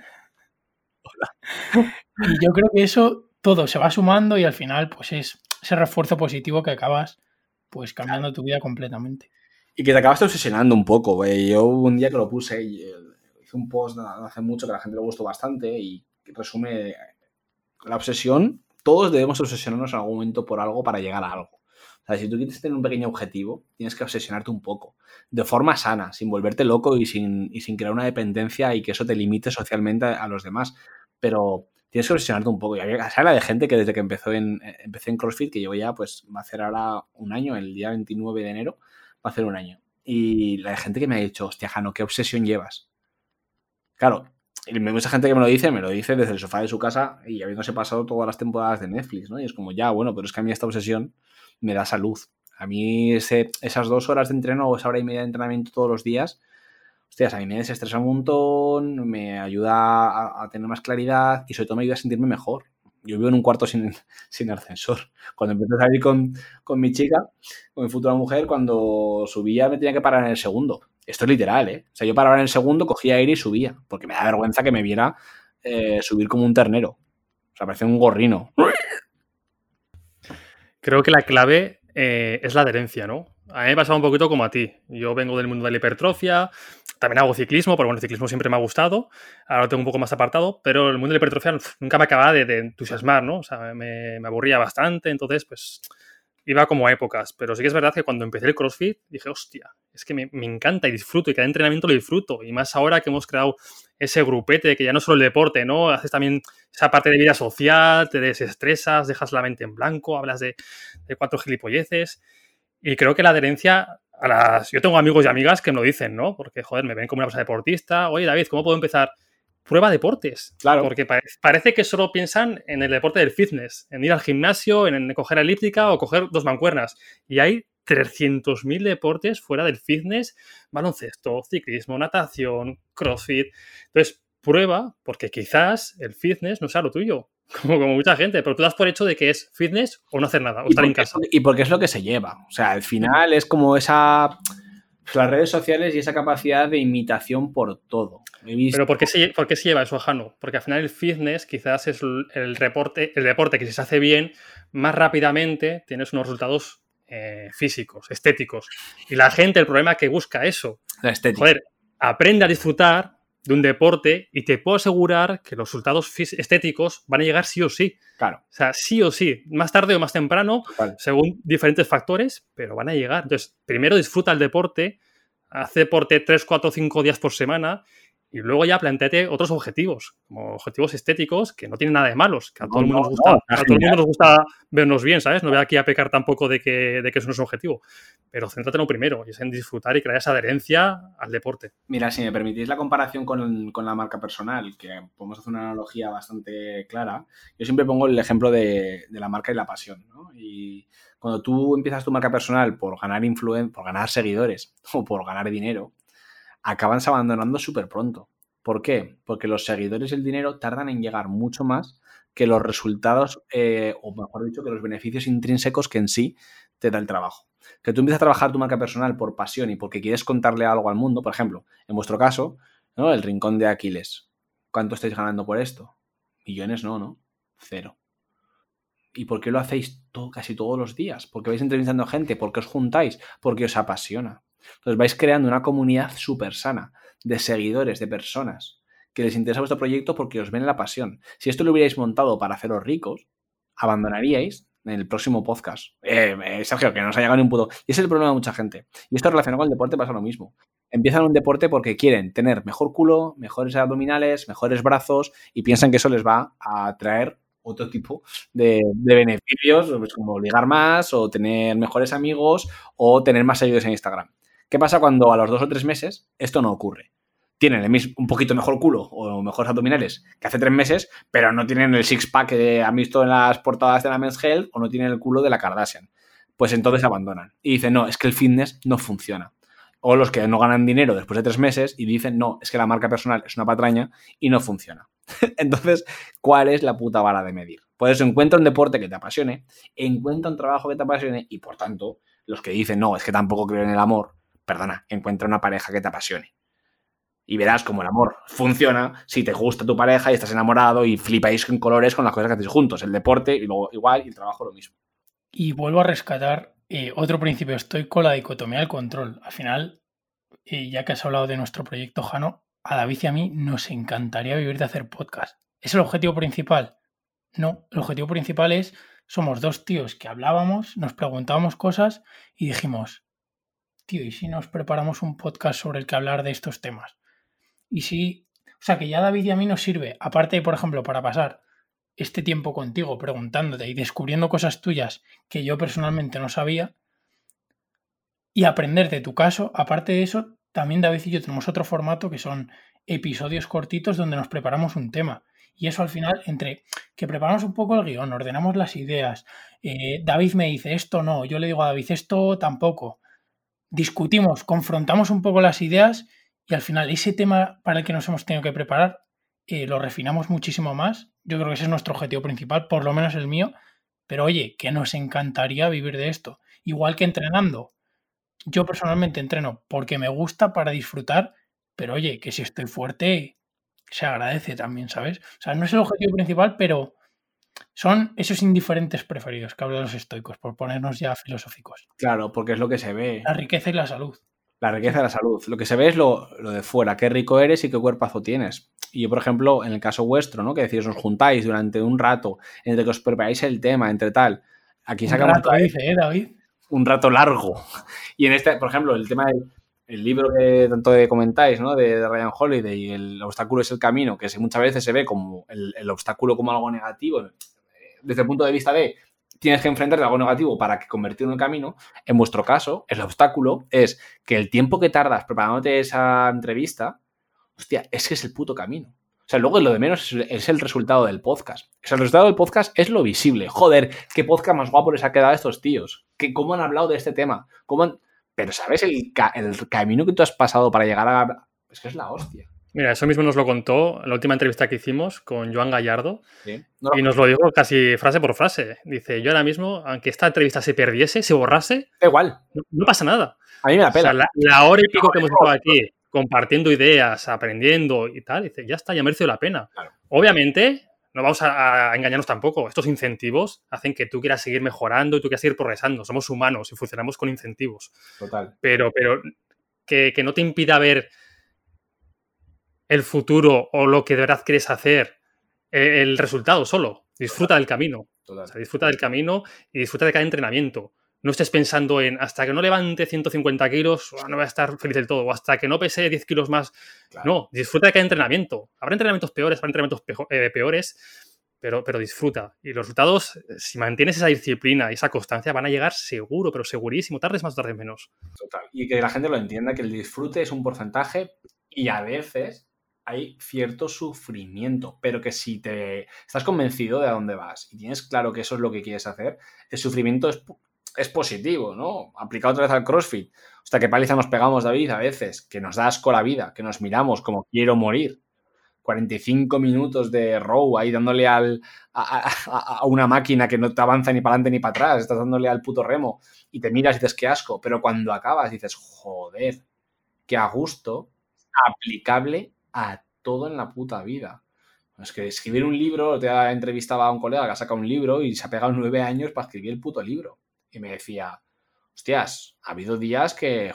Y yo creo que eso todo se va sumando y al final pues es ese refuerzo positivo que acabas pues cambiando tu vida completamente. Y que te acabaste obsesionando un poco, güey. Yo un día que lo puse, eh, hice un post hace mucho que a la gente le gustó bastante y resume la obsesión. Todos debemos obsesionarnos en algún momento por algo para llegar a algo. O sea, si tú quieres tener un pequeño objetivo, tienes que obsesionarte un poco, de forma sana, sin volverte loco y sin, y sin crear una dependencia y que eso te limite socialmente a, los demás. Pero tienes que obsesionarte un poco. Y había se habla de gente que desde que empezó en, eh, empecé en CrossFit, que llevo ya, pues va a hacer ahora un año, el día 29 de enero, va a hacer un año. Y la gente que me ha dicho, hostia, Jano, ¿qué obsesión llevas? Claro, y mucha gente que me lo dice, me lo dice desde el sofá de su casa y habiéndose pasado todas las temporadas de Netflix, ¿no? Y es como, ya, bueno, pero es que a mí esta obsesión me da salud. A mí ese, esas dos horas de entreno o esa hora y media de entrenamiento todos los días, hostias, a mí me desestresa un montón, me ayuda a, tener más claridad y sobre todo me ayuda a sentirme mejor. Yo vivo en un cuarto sin, <laughs> sin ascensor. Cuando empecé a salir con, con mi chica, con mi futura mujer, cuando subía me tenía que parar en el segundo. Esto es literal, ¿eh? O sea, yo paraba en el segundo, cogía aire y subía, porque me da vergüenza que me viera eh, subir como un ternero. O sea, parecía un gorrino. Creo que la clave eh, es la adherencia, ¿no? A mí me pasaba un poquito como a ti. Yo vengo del mundo de la hipertrofia, también hago ciclismo, porque bueno, el ciclismo siempre me ha gustado, ahora lo tengo un poco más apartado, pero el mundo de la hipertrofia nunca me acababa de, de entusiasmar, ¿no? O sea, me, me aburría bastante, entonces pues iba como a épocas, pero sí que es verdad que cuando empecé el CrossFit dije, hostia, es que me, me, encanta y disfruto y cada entrenamiento lo disfruto. Y más ahora que hemos creado ese grupete, que ya no solo el deporte, ¿no? Haces también esa parte de vida social, te desestresas, dejas la mente en blanco, hablas de, de cuatro gilipolleces. Y creo que la adherencia a las... Yo tengo amigos y amigas que me lo dicen, ¿no? Porque, joder, me ven como una persona deportista. Oye, David, ¿cómo puedo empezar? Prueba deportes. Claro. Porque pare parece que solo piensan en el deporte del fitness, en ir al gimnasio, en, en coger elíptica o coger dos mancuernas. Y hay 300.000 deportes fuera del fitness, baloncesto, ciclismo, natación, crossfit. Entonces, prueba, porque quizás el fitness no sea lo tuyo, <laughs> como, como mucha gente, pero tú das por hecho de que es fitness o no hacer nada, o estar en casa. Y porque es lo que se lleva. O sea, al final es como esa las redes sociales y esa capacidad de imitación por todo. Pero ¿por qué, se, ¿por qué se lleva eso, Jano? Porque al final el fitness quizás es el, reporte, el deporte que si se hace bien, más rápidamente tienes unos resultados eh, físicos, estéticos. Y la gente, el problema es que busca eso. La estética. Joder, aprende a disfrutar de un deporte y te puedo asegurar que los resultados estéticos van a llegar sí o sí. Claro. O sea, sí o sí, más tarde o más temprano, vale. según diferentes factores, pero van a llegar. Entonces, primero disfruta el deporte, haz deporte 3, 4, 5 días por semana y luego ya planteate otros objetivos, como objetivos estéticos que no tienen nada de malos, que a todo, no, el, mundo nos gusta, no, a todo el mundo nos gusta vernos bien, ¿sabes? No voy aquí a pecar tampoco de que, de que eso no es un objetivo, pero céntrate en lo primero, y es en disfrutar y crear esa adherencia al deporte. Mira, si me permitís la comparación con, con la marca personal, que podemos hacer una analogía bastante clara, yo siempre pongo el ejemplo de, de la marca y la pasión, ¿no? Y cuando tú empiezas tu marca personal por ganar influen por ganar seguidores <laughs> o por ganar dinero, acabas abandonando súper pronto. ¿Por qué? Porque los seguidores y el dinero tardan en llegar mucho más que los resultados, eh, o mejor dicho, que los beneficios intrínsecos que en sí te da el trabajo. Que tú empiezas a trabajar tu marca personal por pasión y porque quieres contarle algo al mundo, por ejemplo, en vuestro caso, ¿no? el rincón de Aquiles. ¿Cuánto estáis ganando por esto? Millones no, ¿no? Cero. ¿Y por qué lo hacéis todo, casi todos los días? Porque vais entrevistando gente, porque os juntáis, porque os apasiona. Entonces vais creando una comunidad súper sana de seguidores, de personas que les interesa vuestro proyecto porque os ven la pasión. Si esto lo hubierais montado para haceros ricos, abandonaríais en el próximo podcast. Eh, eh, Sergio, que no os ha llegado ni un puto. Y ese es el problema de mucha gente. Y esto relacionado con el deporte pasa lo mismo. Empiezan un deporte porque quieren tener mejor culo, mejores abdominales, mejores brazos y piensan que eso les va a traer otro tipo de, beneficios, pues como ligar más o tener mejores amigos o tener más seguidores en Instagram. ¿Qué pasa cuando a los dos o tres meses esto no ocurre? Tienen un poquito mejor culo o mejores abdominales que hace tres meses, pero no tienen el six-pack que han visto en las portadas de la Men's Health o no tienen el culo de la Kardashian. Pues entonces abandonan y dicen, no, es que el fitness no funciona o los que no ganan dinero después de tres meses y dicen, no, es que la marca personal es una patraña y no funciona. <laughs> Entonces, ¿cuál es la puta vara de medir? Pues encuentra un deporte que te apasione, encuentra un trabajo que te apasione y, por tanto, los que dicen, no, es que tampoco creo en el amor, perdona, encuentra una pareja que te apasione. Y verás cómo el amor funciona si te gusta tu pareja y estás enamorado y flipáis en colores con las cosas que hacéis juntos. El deporte y luego igual y el trabajo lo mismo. Y vuelvo a rescatar eh, otro principio estoy con la dicotomía del control. Al final, eh, ya que has hablado de nuestro proyecto Jano, a David y a mí nos encantaría vivir de hacer podcast. ¿Es el objetivo principal? No, el objetivo principal es, somos dos tíos que hablábamos, nos preguntábamos cosas y dijimos, ¿y si nos preparamos un podcast sobre el que hablar de estos temas? Y si, o sea, que ya David y a mí nos sirve, aparte, por ejemplo, para pasar este tiempo contigo preguntándote y descubriendo cosas tuyas que yo personalmente no sabía y aprender de tu caso. Aparte de eso, también David y yo tenemos otro formato que son episodios cortitos donde nos preparamos un tema. Y eso al final, entre que preparamos un poco el guion, ordenamos las ideas, eh, David me dice esto no, yo le digo a David esto tampoco, discutimos, confrontamos un poco las ideas y al final ese tema para el que nos hemos tenido que preparar eh, lo refinamos muchísimo más. Yo creo que ese es nuestro objetivo principal, por lo menos el mío. Pero oye, que nos encantaría vivir de esto. Igual que entrenando. Yo personalmente entreno porque me gusta para disfrutar, pero oye, que si estoy fuerte, se agradece también, ¿sabes? O sea, no es el objetivo principal, pero son esos indiferentes preferidos que hablan los estoicos, por ponernos ya filosóficos. Claro, porque es lo que se ve. La riqueza y la salud. La riqueza y la salud. Lo que se ve es lo, de fuera, qué rico eres y qué cuerpazo tienes. Y yo, por ejemplo, en el caso vuestro, ¿no? Que decís, os juntáis durante un rato, entre que os preparáis el tema, entre tal. Aquí sacamos. Un rato, dice, ¿eh, David? Un rato largo. <laughs> Y en este, por ejemplo, el tema del libro que tanto comentáis, ¿no? De, Ryan Holiday, y el obstáculo es el camino, que muchas veces se ve como el, el obstáculo como algo negativo, eh, desde el punto de vista de tienes que enfrentarte a algo negativo para que convertirlo en camino. En vuestro caso, el obstáculo es que el tiempo que tardas preparándote esa entrevista, hostia, es que es el puto camino. O sea, luego lo de menos es el resultado del podcast. O sea, el resultado del podcast es lo visible. Joder, qué podcast más guapo les ha quedado estos tíos. Que, ¿Cómo han hablado de este tema? ¿Cómo Pero ¿sabes el, el camino que tú has pasado para llegar a... Es que es la hostia. Mira, eso mismo nos lo contó en la última entrevista que hicimos con Joan Gallardo. y nos lo dijo casi frase por frase. Dice, yo ahora mismo, aunque esta entrevista se perdiese, se borrase, da igual. No, pasa nada. A mí me da pena. la, hora y pico que hemos estado aquí compartiendo ideas, aprendiendo y tal, dice, ya está, ya merece la pena. Obviamente, no vamos a, engañarnos tampoco. Estos incentivos hacen que tú quieras seguir mejorando y tú quieras seguir progresando. Somos humanos y funcionamos con incentivos. Total. Pero, pero que, que no te impida ver el futuro o lo que de verdad quieres hacer, eh, el resultado solo. Disfruta del camino. disfruta del camino y disfruta de cada entrenamiento. No estés pensando en hasta que no levante 150 kilos, no voy a estar feliz del todo, o hasta que no pese 10 kilos más. No, disfruta de cada entrenamiento. Habrá entrenamientos peores, habrá entrenamientos eh, peores, pero, pero disfruta. Y los resultados, si mantienes esa disciplina y esa constancia, van a llegar seguro, pero segurísimo, tardes más o tardes menos. Total. Y que la gente lo entienda, que el disfrute es un porcentaje y a veces hay cierto sufrimiento, pero que si te estás convencido de a dónde vas y tienes claro que eso es lo que quieres hacer, el sufrimiento es, es positivo, ¿no? Aplicado otra vez al CrossFit. Sea, que paliza nos pegamos, David, a veces, que nos da asco la vida, que nos miramos como quiero morir. 45 minutos de row ahí dándole al, a, a, una máquina que no te avanza ni para adelante ni para atrás, estás dándole al puto remo y te miras y dices qué asco, pero cuando acabas dices, joder, qué a gusto, aplicable a todo en la puta vida. Es que escribir un libro, te entrevistaba a un colega que ha sacado un libro y se ha pegado nueve años para escribir el puto libro. Y me decía, hostias, ha habido días que,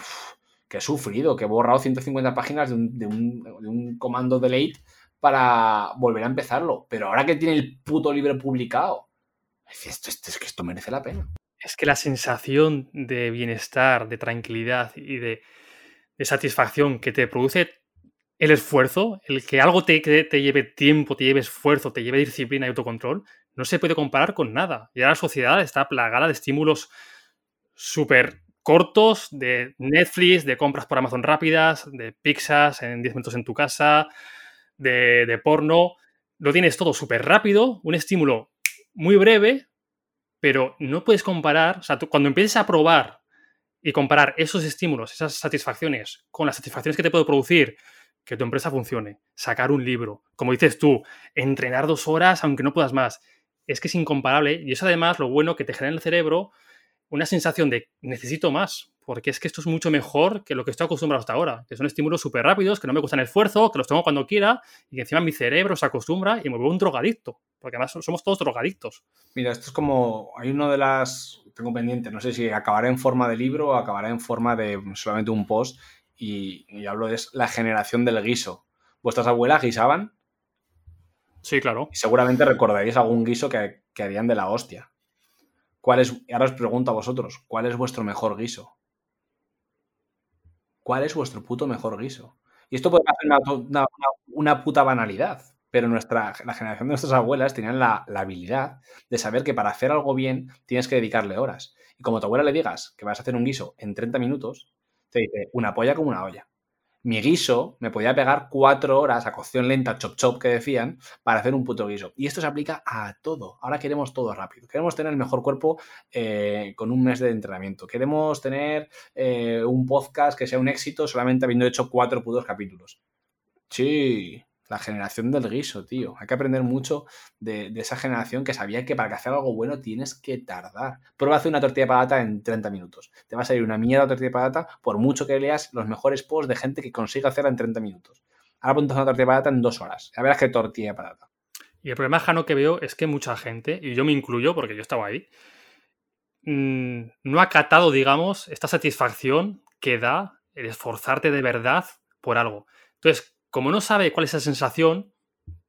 he sufrido, que he borrado 150 páginas de un, de un, de un comando delete para volver a empezarlo. Pero ahora que tiene el puto libro publicado, esto, esto, es que esto merece la pena. Es que la sensación de bienestar, de tranquilidad y de, de satisfacción que te produce el esfuerzo, el que algo te, te lleve tiempo, te lleve esfuerzo, te lleve disciplina y autocontrol, no se puede comparar con nada. Y ahora la sociedad está plagada de estímulos súper cortos, de Netflix, de compras por Amazon rápidas, de pizzas en 10 minutos en tu casa, de, de porno. Lo tienes todo súper rápido, un estímulo muy breve, pero no puedes comparar, o sea, tú, cuando empieces a probar y comparar esos estímulos, esas satisfacciones con las satisfacciones que te puede producir que tu empresa funcione, sacar un libro, como dices tú, entrenar dos horas aunque no puedas más, es que es incomparable y eso además lo bueno que te genera en el cerebro una sensación de necesito más, porque es que esto es mucho mejor que lo que estoy acostumbrado hasta ahora, que son estímulos súper rápidos, que no me gustan esfuerzo, que los tengo cuando quiera y que encima mi cerebro se acostumbra y me vuelvo un drogadicto, porque además somos todos drogadictos. Mira, esto es como, hay uno de las, tengo pendiente, no sé si acabará en forma de libro o acabará en forma de solamente un post y, y hablo de la generación del guiso. ¿Vuestras abuelas guisaban? Sí, claro. Y seguramente recordaréis algún guiso que, que harían de la hostia. ¿Cuál es, ahora os pregunto a vosotros, ¿cuál es vuestro mejor guiso? ¿Cuál es vuestro puto mejor guiso? Y esto puede una, una, una, puta banalidad, pero nuestra, la generación de nuestras abuelas tenían la, la, habilidad de saber que para hacer algo bien tienes que dedicarle horas. Y como a tu abuela le digas que vas a hacer un guiso en 30 minutos, te dice una polla como una olla mi guiso me podía pegar cuatro horas a cocción lenta, chop chop que decían, para hacer un puto guiso. Y esto se aplica a todo. Ahora queremos todo rápido. Queremos tener el mejor cuerpo eh, con un mes de entrenamiento. Queremos tener eh, un podcast que sea un éxito solamente habiendo hecho cuatro putos capítulos. Sí, la generación del guiso, tío. Hay que aprender mucho de, de, esa generación que sabía que para hacer algo bueno tienes que tardar. Prueba hacer una tortilla de patata en 30 minutos. Te va a salir una mierda tortilla de patata por mucho que leas los mejores posts de gente que consiga hacerla en 30 minutos. Ahora ponte una tortilla de patata en dos horas. Ya verás que tortilla de patata. Y el problema, Jano, que veo es que mucha gente, y yo me incluyo porque yo estaba ahí, mmm, no ha catado, digamos, esta satisfacción que da el esforzarte de verdad por algo. Entonces, como no sabe cuál es esa sensación,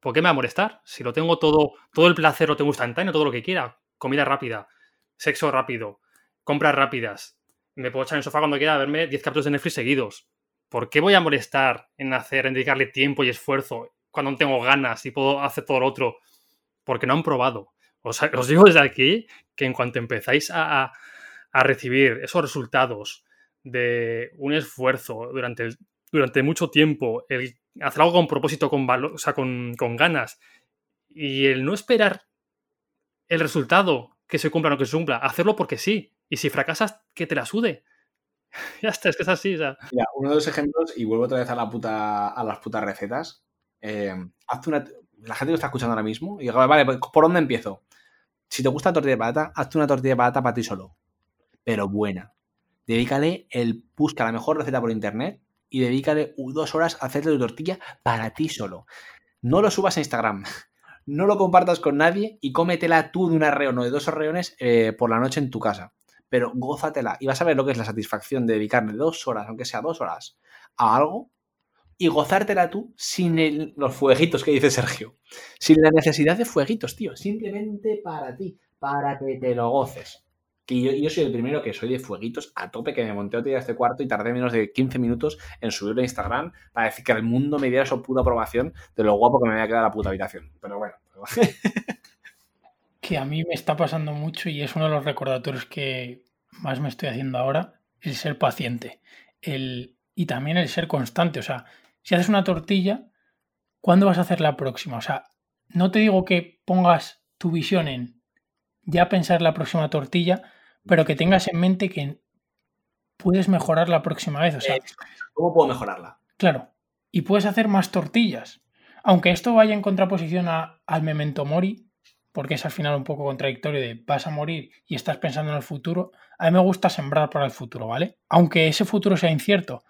¿por qué me va a molestar? Si lo tengo todo, todo el placer lo tengo instantáneo, todo lo que quiera. Comida rápida, sexo rápido, compras rápidas. Me puedo echar en el sofá cuando quiera a verme 10 capítulos de Netflix seguidos. ¿Por qué voy a molestar en hacer, en dedicarle tiempo y esfuerzo cuando no tengo ganas y puedo hacer todo lo otro? Porque no han probado. Os, digo desde aquí que en cuanto empezáis a, a, recibir esos resultados de un esfuerzo durante durante mucho tiempo, el hacer algo con propósito, con valor, o sea, con, con, ganas, y el no esperar el resultado que se cumpla o no que se cumpla, hacerlo porque sí, y si fracasas, que te la sude. <laughs> ya está, es que es así. O sea. Mira, uno de los ejemplos, y vuelvo otra vez a, la puta, a las putas recetas, eh, hazte una, la gente que está escuchando ahora mismo, y vale, ¿por dónde empiezo? Si te gusta la tortilla de patata, hazte una tortilla de patata para ti solo, pero buena. Dedícale el, busca la mejor receta por internet y dedícale dos horas a hacerte tu tortilla para ti solo. No lo subas a Instagram, <laughs> no lo compartas con nadie y cómetela tú de un arreón o de dos arreones eh, por la noche en tu casa. Pero gózatela y vas a ver lo que es la satisfacción de dedicarle dos horas, aunque sea dos horas, a algo y gozártela tú sin los fueguitos que dice Sergio. Sin la necesidad de fueguitos, tío. Simplemente para ti, para que te lo goces que yo, yo, soy el primero que soy de fueguitos a tope, que me monté otro día este cuarto y tardé menos de 15 minutos en subirlo a Instagram para decir que el mundo me diera su puta aprobación de lo guapo que me había quedado la puta habitación. Pero bueno. <laughs> que a mí me está pasando mucho y es uno de los recordatorios que más me estoy haciendo ahora, el ser paciente. El, y también el ser constante. O sea, si haces una tortilla, ¿cuándo vas a hacer la próxima? O sea, no te digo que pongas tu visión en ya pensar la próxima tortilla, pero que tengas en mente que puedes mejorar la próxima vez. O sea, ¿Cómo puedo mejorarla? Claro. Y puedes hacer más tortillas. Aunque esto vaya en contraposición a, al memento mori, porque es al final un poco contradictorio de vas a morir y estás pensando en el futuro, a mí me gusta sembrar para el futuro, ¿vale? Aunque ese futuro sea incierto.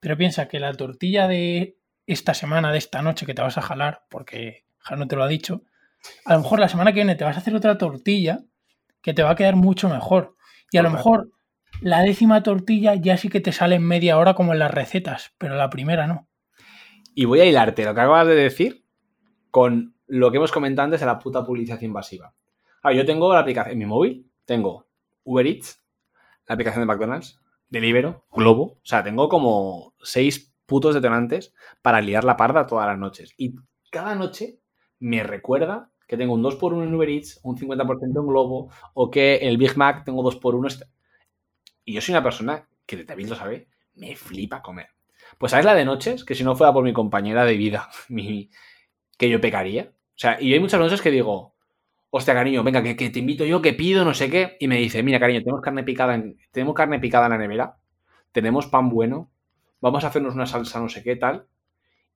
Pero piensa que la tortilla de esta semana, de esta noche que te vas a jalar, porque no te lo ha dicho, a lo mejor la semana que viene te vas a hacer otra tortilla que te va a quedar mucho mejor. Y a lo mejor la décima tortilla ya sí que te sale en media hora como en las recetas, pero la primera no. Y voy a hilarte lo que acabas de decir con lo que hemos comentado antes de la puta publicidad invasiva. Ah, yo tengo la aplicación en mi móvil, tengo Uber Eats, la aplicación de McDonald's, Deliveroo, Globo, o sea, tengo como seis putos detonantes para liar la parda todas las noches. Y cada noche me recuerda que tengo un 2x1 en Uber Eats, un 50% en Globo, o que el Big Mac tengo 2x1. Y yo soy una persona que David lo sabe, me flipa comer. Pues ¿sabes la de noches? Que si no fuera por mi compañera de vida, <laughs> mi, que yo pecaría. O sea, y hay muchas noches que digo, hostia, cariño, venga, que, te invito yo, que pido, no sé qué. Y me dice, mira, cariño, tenemos carne picada en, tenemos carne picada en la nevera, tenemos pan bueno, vamos a hacernos una salsa, no sé qué, tal.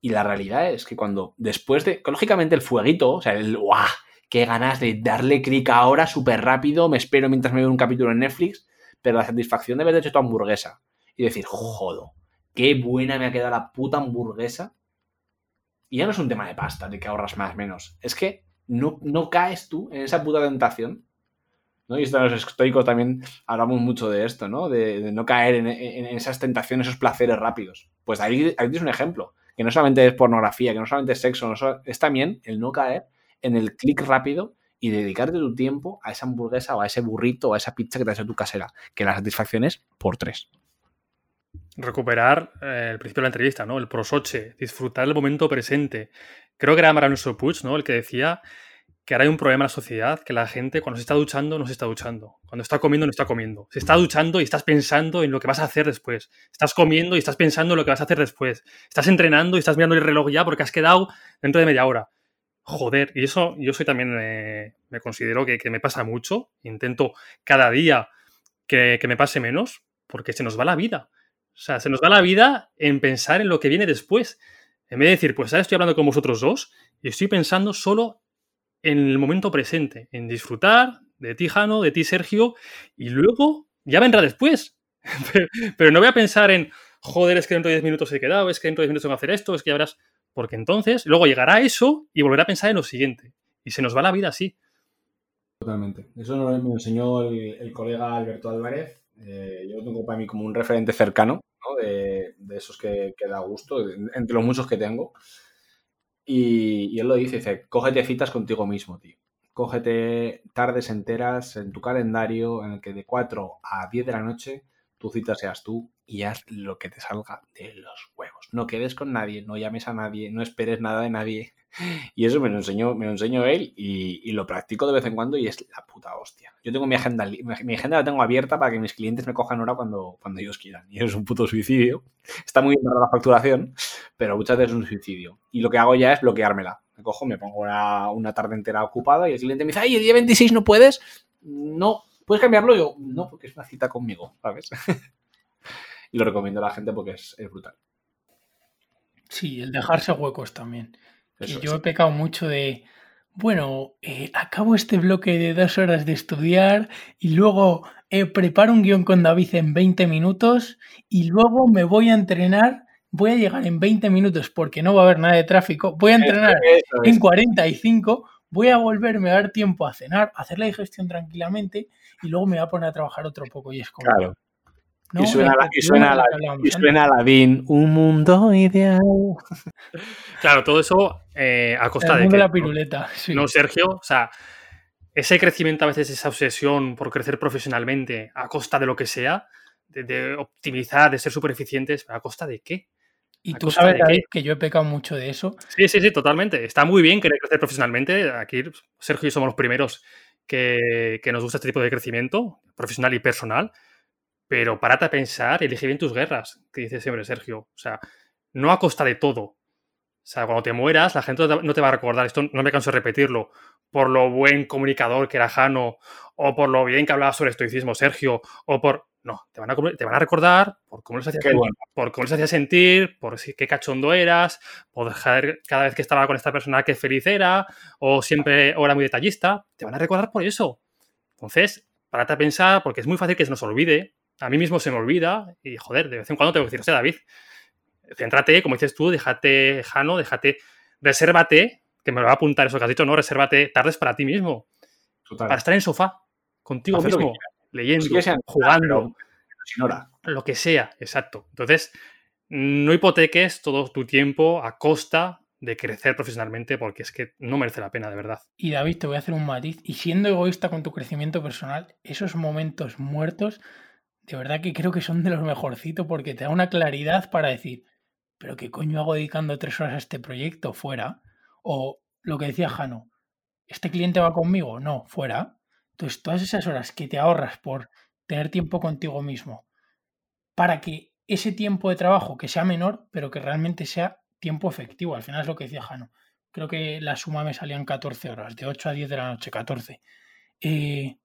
Y la realidad es que cuando, después de, lógicamente el fueguito, o sea, el, ¡guau! Qué ganas de darle clic ahora súper rápido, me espero mientras me veo un capítulo en Netflix, pero la satisfacción de haber hecho tu hamburguesa y decir, jodo, qué buena me ha quedado la puta hamburguesa. Y ya no es un tema de pasta, de que ahorras más menos. Es que no, no caes tú en esa puta tentación. ¿no? Y los estoicos también hablamos mucho de esto, ¿no? De, no caer en, esas tentaciones, esos placeres rápidos. Pues ahí, ahí tienes un ejemplo, que no solamente es pornografía, que no solamente es sexo, es también el no caer en el clic rápido y dedicarte tu tiempo a esa hamburguesa o a ese burrito o a esa pizza que te ha hecho tu casera, que la satisfacción es por tres. Recuperar eh, el principio de la entrevista, ¿no? El prosoche, disfrutar el momento presente. Creo que era Mariano Puig, ¿no? El que decía que ahora hay un problema en la sociedad, que la gente cuando se está duchando no se está duchando, cuando está comiendo no está comiendo, se está duchando y estás pensando en lo que vas a hacer después, estás comiendo y estás pensando en lo que vas a hacer después, estás entrenando y estás mirando el reloj ya porque has quedado dentro de media hora. Joder, y eso yo soy también, eh, me considero que, me pasa mucho. Intento cada día que, me pase menos, porque se nos va la vida. O sea, se nos va la vida en pensar en lo que viene después. En vez de decir, pues ahora estoy hablando con vosotros dos y estoy pensando solo en el momento presente, en disfrutar de ti, Jano, de ti, Sergio, y luego ya vendrá después. <laughs> pero, no voy a pensar en, joder, es que dentro de 10 minutos he quedado, es que dentro de 10 minutos tengo que hacer esto, es que ya verás. Porque entonces luego llegará eso y volverá a pensar en lo siguiente. Y se nos va la vida así. Totalmente. Eso me lo enseñó el, colega Alberto Álvarez. Eh, yo lo tengo para mí como un referente cercano, de, esos que, da gusto, entre los muchos que tengo. Y, él lo dice, dice, cógete citas contigo mismo, tío. Cógete tardes enteras en tu calendario en el que de 4 a 10 de la noche tu cita seas tú y haz lo que te salga de los huevos. No quedes con nadie, no llames a nadie, no esperes nada de nadie. <laughs> Y eso me lo enseñó, me lo enseñó él y, lo practico de vez en cuando y es la puta hostia. Yo tengo mi agenda, mi agenda la tengo abierta para que mis clientes me cojan hora cuando, cuando ellos quieran. Y es un puto suicidio. Está muy bien para la facturación, pero muchas veces es un suicidio. Y lo que hago ya es bloqueármela. Me cojo, me pongo una, una tarde entera ocupada y el cliente me dice, ay, el día 26 no puedes. No, ¿puedes cambiarlo? yo, no, porque es una cita conmigo, ¿sabes? <laughs> y lo recomiendo a la gente porque es, brutal. Sí, el dejarse huecos también. yo he pecado mucho de, bueno, eh, acabo este bloque de dos horas de estudiar y luego eh, preparo un guion con David en 20 minutos y luego me voy a entrenar. Voy a llegar en 20 minutos porque no va a haber nada de tráfico. Voy a entrenar en 45. Voy a volverme a dar tiempo a cenar, a hacer la digestión tranquilamente y luego me voy a poner a trabajar otro poco. Y es como, claro. Y suena, y suena, la, y suena un mundo ideal. <laughs> Claro, todo eso eh, a costa de. Que, la piruleta. <laughs> No, Sergio, o sea, ese crecimiento a veces, esa obsesión por crecer profesionalmente a costa de lo que sea, de, optimizar, de ser súper eficientes, ¿a costa de qué? Y tú sabes, David, que yo he pecado mucho de eso. Sí, sí, sí, totalmente. Está muy bien querer crecer profesionalmente. Aquí Sergio y somos los primeros que, que nos gusta este tipo de crecimiento profesional y personal pero párate a pensar, elige bien tus guerras, que dice siempre Sergio. O sea, no a costa de todo. O sea, cuando te mueras, la gente no te va a recordar, esto no me canso de repetirlo, por lo buen comunicador que era Jano, o por lo bien que hablaba sobre estoicismo Sergio, o por... No, te van a, te van a recordar por cómo les hacía, por cómo les hacía sentir, por qué cachondo eras, por cada vez que estaba con esta persona que feliz era, o siempre o era muy detallista. Te van a recordar por eso. Entonces, párate a pensar, porque es muy fácil que se nos olvide a mí mismo se me olvida y, joder, de vez en cuando tengo que decir, o sea, David, céntrate, como dices tú, déjate, Jano, déjate, resérvate, que me lo va a apuntar eso que has dicho, ¿no? Resérvate tardes para ti mismo. Para estar en el sofá, contigo mismo, leyendo, jugando, lo que sea, exacto. Entonces, no hipoteques todo tu tiempo a costa de crecer profesionalmente porque es que no merece la pena, de verdad. Y David, te voy a hacer un matiz. Y siendo egoísta con tu crecimiento personal, esos momentos muertos de verdad que creo que son de los mejorcitos porque te da una claridad para decir, pero ¿qué coño hago dedicando tres horas a este proyecto fuera? O lo que decía Jano, ¿Este cliente va conmigo? No, fuera. Entonces, todas esas horas que te ahorras por tener tiempo contigo mismo, para que ese tiempo de trabajo que sea menor, pero que realmente sea tiempo efectivo. Al final es lo que decía Jano. Creo que la suma me salían 14 horas, de 8 a 10 de la noche, 14. Eh,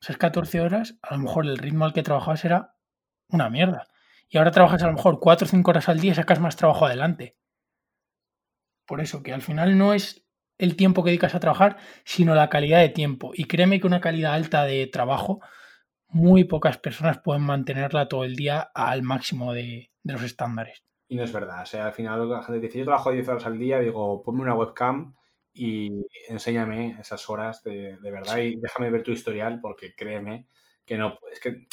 esas 14 horas, a lo mejor el ritmo al que trabajabas era una mierda. Y ahora trabajas a lo mejor 4 o 5 horas al día y sacas más trabajo adelante. Por eso, que al final no es el tiempo que dedicas a trabajar, sino la calidad de tiempo. Y créeme que una calidad alta de trabajo, muy pocas personas pueden mantenerla todo el día al máximo de, los estándares. Y no es verdad. O sea, al final la gente dice, yo trabajo 10 horas al día, digo, ponme una webcam y enséñame esas horas de, verdad y déjame ver tu historial porque créeme que no, es que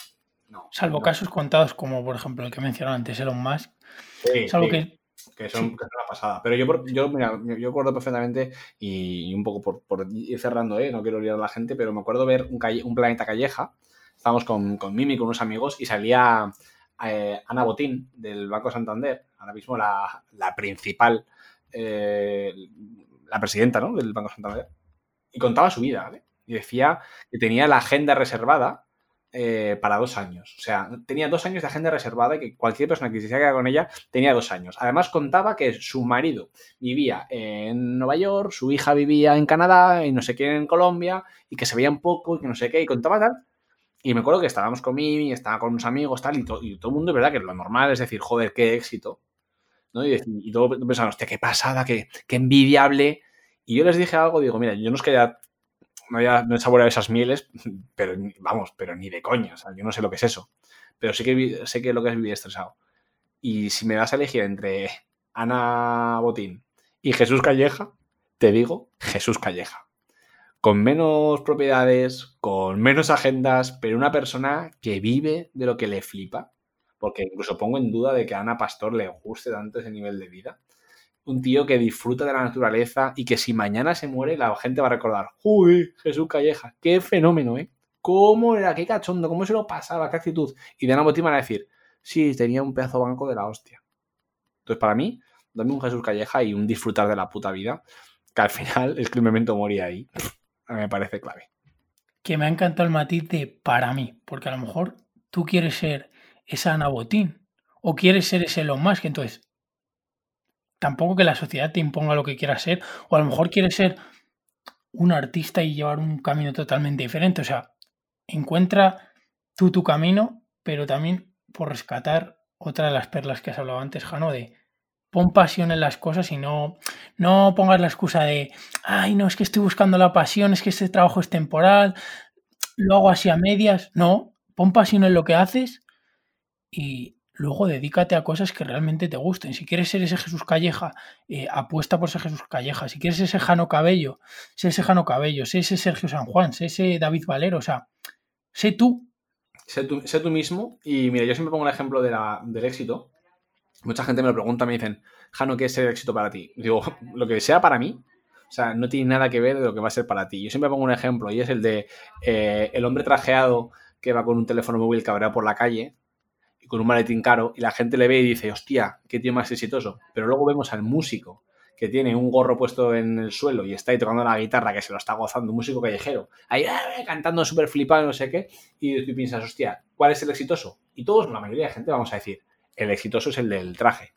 no. Salvo casos contados como por ejemplo el que mencionó antes Elon Musk. Sí, es algo que que son, una pasada. Pero yo, yo, mira, yo acuerdo perfectamente y, un poco por, ir cerrando, ¿eh? no quiero olvidar a la gente, pero me acuerdo ver un, un planeta calleja. Estábamos con, con Mimi, con unos amigos, y salía eh, Ana Botín del Banco Santander, ahora mismo la, la principal, eh, la presidenta ¿no? del Banco Santander, y contaba su vida, ¿vale? Y decía que tenía la agenda reservada eh, para dos años. O sea, tenía dos años de agenda reservada y que cualquier persona que quisiera quedar con ella tenía dos años. Además, contaba que su marido vivía en Nueva York, su hija vivía en Canadá y no sé qué en Colombia y que se veían poco y que no sé qué. Y contaba tal. Y me acuerdo que estábamos con Mimi, estaba con unos amigos, tal, y, todo el mundo, ¿verdad? Que lo normal es decir, joder, qué éxito. ¿no? Y, y todos pensaban, hostia, qué pasada, qué, qué envidiable. Y yo les dije algo, digo, mira, yo no es que no, he saboreado esas mieles, pero vamos, pero ni de coña. Yo no sé lo que es eso. Pero sí que sé que lo que es vivir estresado. Y si me das a elegir entre Ana Botín y Jesús Calleja, te digo Jesús Calleja. Con menos propiedades, con menos agendas, pero una persona que vive de lo que le flipa. Porque incluso pongo en duda de que a Ana Pastor le guste tanto ese nivel de vida un tío que disfruta de la naturaleza y que si mañana se muere, la gente va a recordar, uy, Jesús Calleja, qué fenómeno, ¿eh? ¿Cómo era? ¿Qué cachondo? ¿Cómo se lo pasaba? ¿Qué actitud? Y de te van a decir, sí, tenía un pedazo banco de la hostia. Entonces, para mí, dame un Jesús Calleja y un disfrutar de la puta vida, que al final es que el momento moría ahí. A mí me parece clave. Que me ha encantado el matiz de para mí, porque a lo mejor tú quieres ser esa Ana Botín o quieres ser ese Elon Musk, entonces tampoco que la sociedad te imponga lo que quieras ser, o a lo mejor quieres ser un artista y llevar un camino totalmente diferente. O sea, encuentra tú tu camino, pero también por rescatar otra de las perlas que has hablado antes, Jano, de pon pasión en las cosas y no, no pongas la excusa de, ay, no, es que estoy buscando la pasión, es que este trabajo es temporal, lo hago así a medias. No, pon pasión en lo que haces y, luego dedícate a cosas que realmente te gusten. Si quieres ser ese Jesús Calleja, eh, apuesta por ese Jesús Calleja. Si quieres ser ese Jano Cabello, sé ese Jano Cabello, sé ese Sergio San Juan, sé ese David Valero, o sea, sé tú. Sé tú, mismo. Y mira, yo siempre pongo el ejemplo del éxito. Mucha gente me lo pregunta, me dicen, Jano, ¿qué es el éxito para ti? Digo, <laughs> lo que sea para mí, o sea, no tiene nada que ver de lo que va a ser para ti. Yo siempre pongo un ejemplo y es el de eh, el hombre trajeado que va con un teléfono móvil cabreado por la calle con un maletín caro y la gente le ve y dice, hostia, qué tío más exitoso. Pero luego vemos al músico que tiene un gorro puesto en el suelo y está ahí tocando la guitarra que se lo está gozando, un músico callejero, ahí eh, cantando súper flipado, no sé qué, y tú piensas, hostia, ¿cuál es el exitoso? Y todos, la mayoría de gente, vamos a decir, el exitoso es el del traje.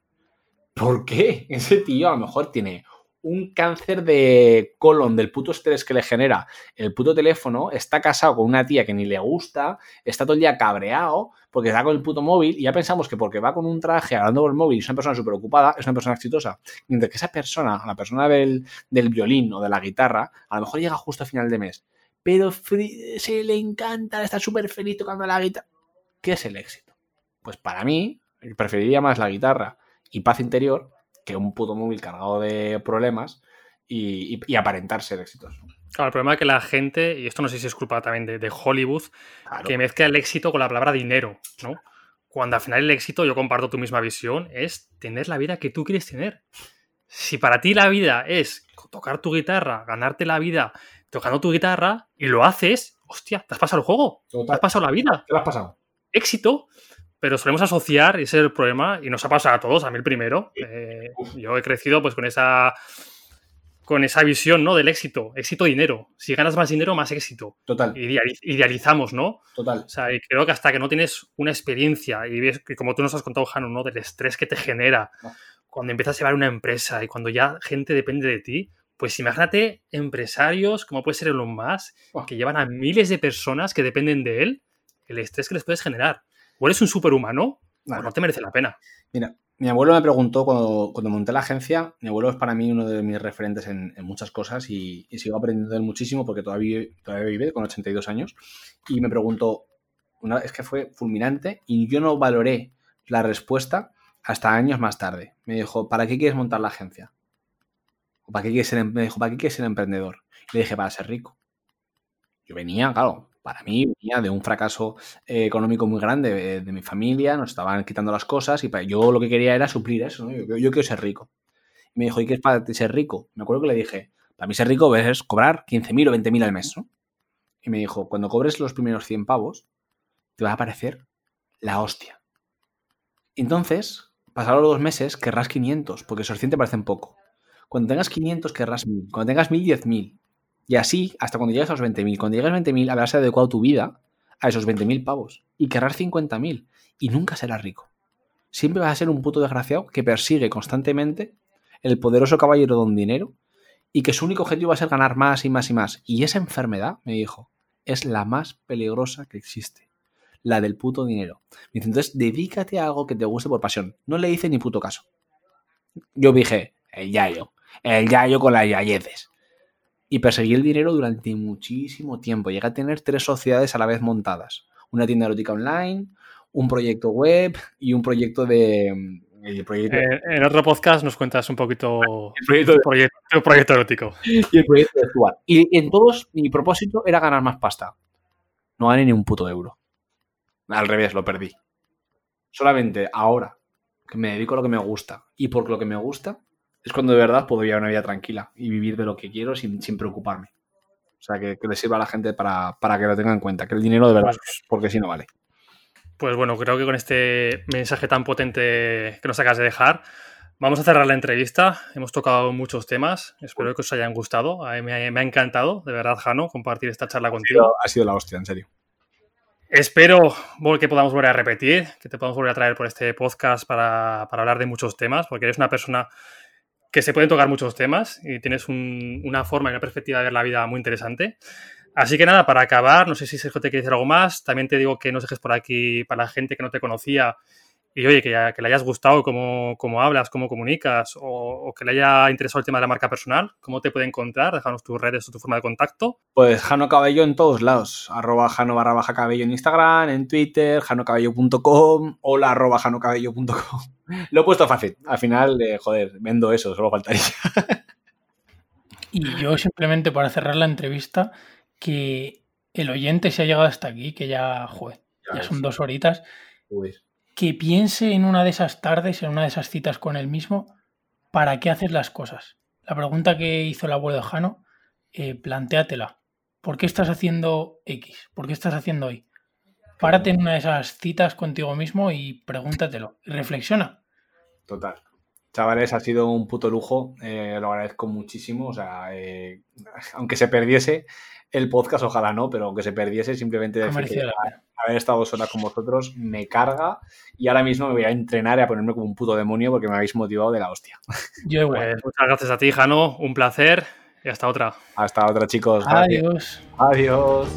¿Por qué? <laughs> Ese tío a lo mejor tiene un cáncer de colon del puto estrés que le genera el puto teléfono, está casado con una tía que ni le gusta, está todo el día cabreado porque está con el puto móvil y ya pensamos que porque va con un traje hablando con el móvil y es una persona súper ocupada, es una persona exitosa. Mientras que esa persona, la persona del, del violín o de la guitarra, a lo mejor llega justo a final de mes, pero se le encanta, está súper feliz tocando la guitarra. ¿Qué es el éxito? Pues para mí, preferiría más la guitarra y paz interior que un puto móvil cargado de problemas y, aparentar ser exitoso. Claro, el problema es que la gente, y esto no sé si es culpa también de, Hollywood, que mezcla el éxito con la palabra dinero, ¿no? Cuando al final el éxito, yo comparto tu misma visión, es tener la vida que tú quieres tener. Si para ti la vida es tocar tu guitarra, ganarte la vida tocando tu guitarra y lo haces, hostia, te has pasado el juego, te has pasado la vida. ¿Qué has pasado? Éxito pero solemos asociar, ese es el problema, y nos ha pasado a todos, a mí el primero. Eh, yo he crecido pues con esa con esa visión, ¿no? Del éxito, éxito, dinero. Si ganas más dinero, más éxito. Total. idealizamos, ¿no? Total. O sea, y creo que hasta que no tienes una experiencia y ves, que como tú nos has contado, Jano, ¿no? Del estrés que te genera cuando empiezas a llevar una empresa y cuando ya gente depende de ti, pues imagínate empresarios como puede ser Elon Musk, que llevan a miles de personas que dependen de él, el estrés que les puedes generar. O eres un superhumano, o no te merece la pena. Mira, mi abuelo me preguntó cuando, cuando, monté la agencia, mi abuelo es para mí uno de mis referentes en, muchas cosas y, sigo aprendiendo de él muchísimo porque todavía, todavía vive con 82 años y me preguntó, una, es que fue fulminante y yo no valoré la respuesta hasta años más tarde. Me dijo, ¿para qué quieres montar la agencia? ¿O para qué quieres ser, em-, me dijo, ¿para qué quieres ser emprendedor? Y le dije, para ser rico. Yo venía, claro, para mí venía de un fracaso eh, económico muy grande de, mi familia, nos estaban quitando las cosas y yo lo que quería era suplir eso, yo, quiero ser rico. Y me dijo, ¿y qué es para ti ser rico? Me acuerdo que le dije, para mí ser rico es cobrar 15.000 o 20.000 al mes, ¿no? Y me dijo, cuando cobres los primeros 100 pavos, te va a parecer la hostia. Entonces, pasados los dos meses, querrás 500, porque esos 100 te parecen poco. Cuando tengas 500, querrás 1000. Cuando tengas 1000, 10.000. Y así hasta cuando llegues a los 20.000. Cuando llegues a 20.000 habrás adecuado tu vida a esos 20.000 pavos y querrás 50.000 y nunca serás rico. Siempre vas a ser un puto desgraciado que persigue constantemente el poderoso caballero don dinero y que su único objetivo va a ser ganar más y más y más. Y esa enfermedad, me dijo, es la más peligrosa que existe. La del puto dinero. Me dice, entonces dedícate a algo que te guste por pasión. No le hice ni puto caso. Yo dije, el yayo. El yayo con las yayeces y perseguí el dinero durante muchísimo tiempo. Llegué a tener tres sociedades a la vez montadas. Una tienda erótica online, un proyecto web y un proyecto de... Mm, eh, en otro podcast nos cuentas un poquito el proyecto, proyecto, erótico. <laughs> Y el proyecto actual. Y en todos mi propósito era ganar más pasta. No gané ni un puto euro. Al revés, lo perdí. Solamente ahora que me dedico a lo que me gusta y por lo que me gusta, es cuando de verdad puedo llevar una vida tranquila y vivir de lo que quiero sin, preocuparme. O sea, que, le sirva a la gente para, que lo tenga en cuenta, que el dinero de verdad, pues, porque si no vale. Pues bueno, creo que con este mensaje tan potente que nos acabas de dejar, vamos a cerrar la entrevista. Hemos tocado muchos temas, espero que os hayan gustado. A mí me, ha, encantado, de verdad, Jano, compartir esta charla contigo. Ha sido, la hostia, en serio. Espero que podamos volver a repetir, que te podamos volver a traer por este podcast para, para hablar de muchos temas, porque eres una persona que se pueden tocar muchos temas y tienes una forma y una perspectiva de ver la vida muy interesante. Así que nada, para acabar, no sé si Sergio te quiere decir algo más. También te digo que nos dejes por aquí para la gente que no te conocía y oye, que, le hayas gustado cómo, cómo hablas, cómo comunicas o, que le haya interesado el tema de la marca personal, ¿cómo te puede encontrar? Déjanos tus redes o tu forma de contacto. Pues Jano Cabello en todos lados, arroba Jano barra baja cabello en Instagram, en Twitter, janocabello.com, hola arroba janocabello.com. <laughs> Lo he puesto fácil. Al final, eh, joder, vendo eso, solo faltaría. <laughs> y yo simplemente para cerrar la entrevista, que el oyente se ha llegado hasta aquí, que ya, joder, ya, son dos horitas, que piense en una de esas tardes, en una de esas citas con él mismo, ¿para qué haces las cosas? La pregunta que hizo el abuelo de Jano, eh, plantéatela. ¿Por qué estás haciendo X? ¿Por qué estás haciendo Y? Párate en una de esas citas contigo mismo y pregúntatelo. Y reflexiona. Total. Chavales, ha sido un puto lujo. Eh, lo agradezco muchísimo. O sea, eh, <laughs> aunque se perdiese el podcast, ojalá no, pero aunque se perdiese, simplemente decir haber estado sola con vosotros me carga. Y ahora mismo me voy a entrenar y a ponerme como un puto demonio porque me habéis motivado de la hostia. <laughs> Yo pues, muchas gracias a ti, Jano. Un placer. Y hasta otra. Hasta otra, chicos. Adiós. Adiós.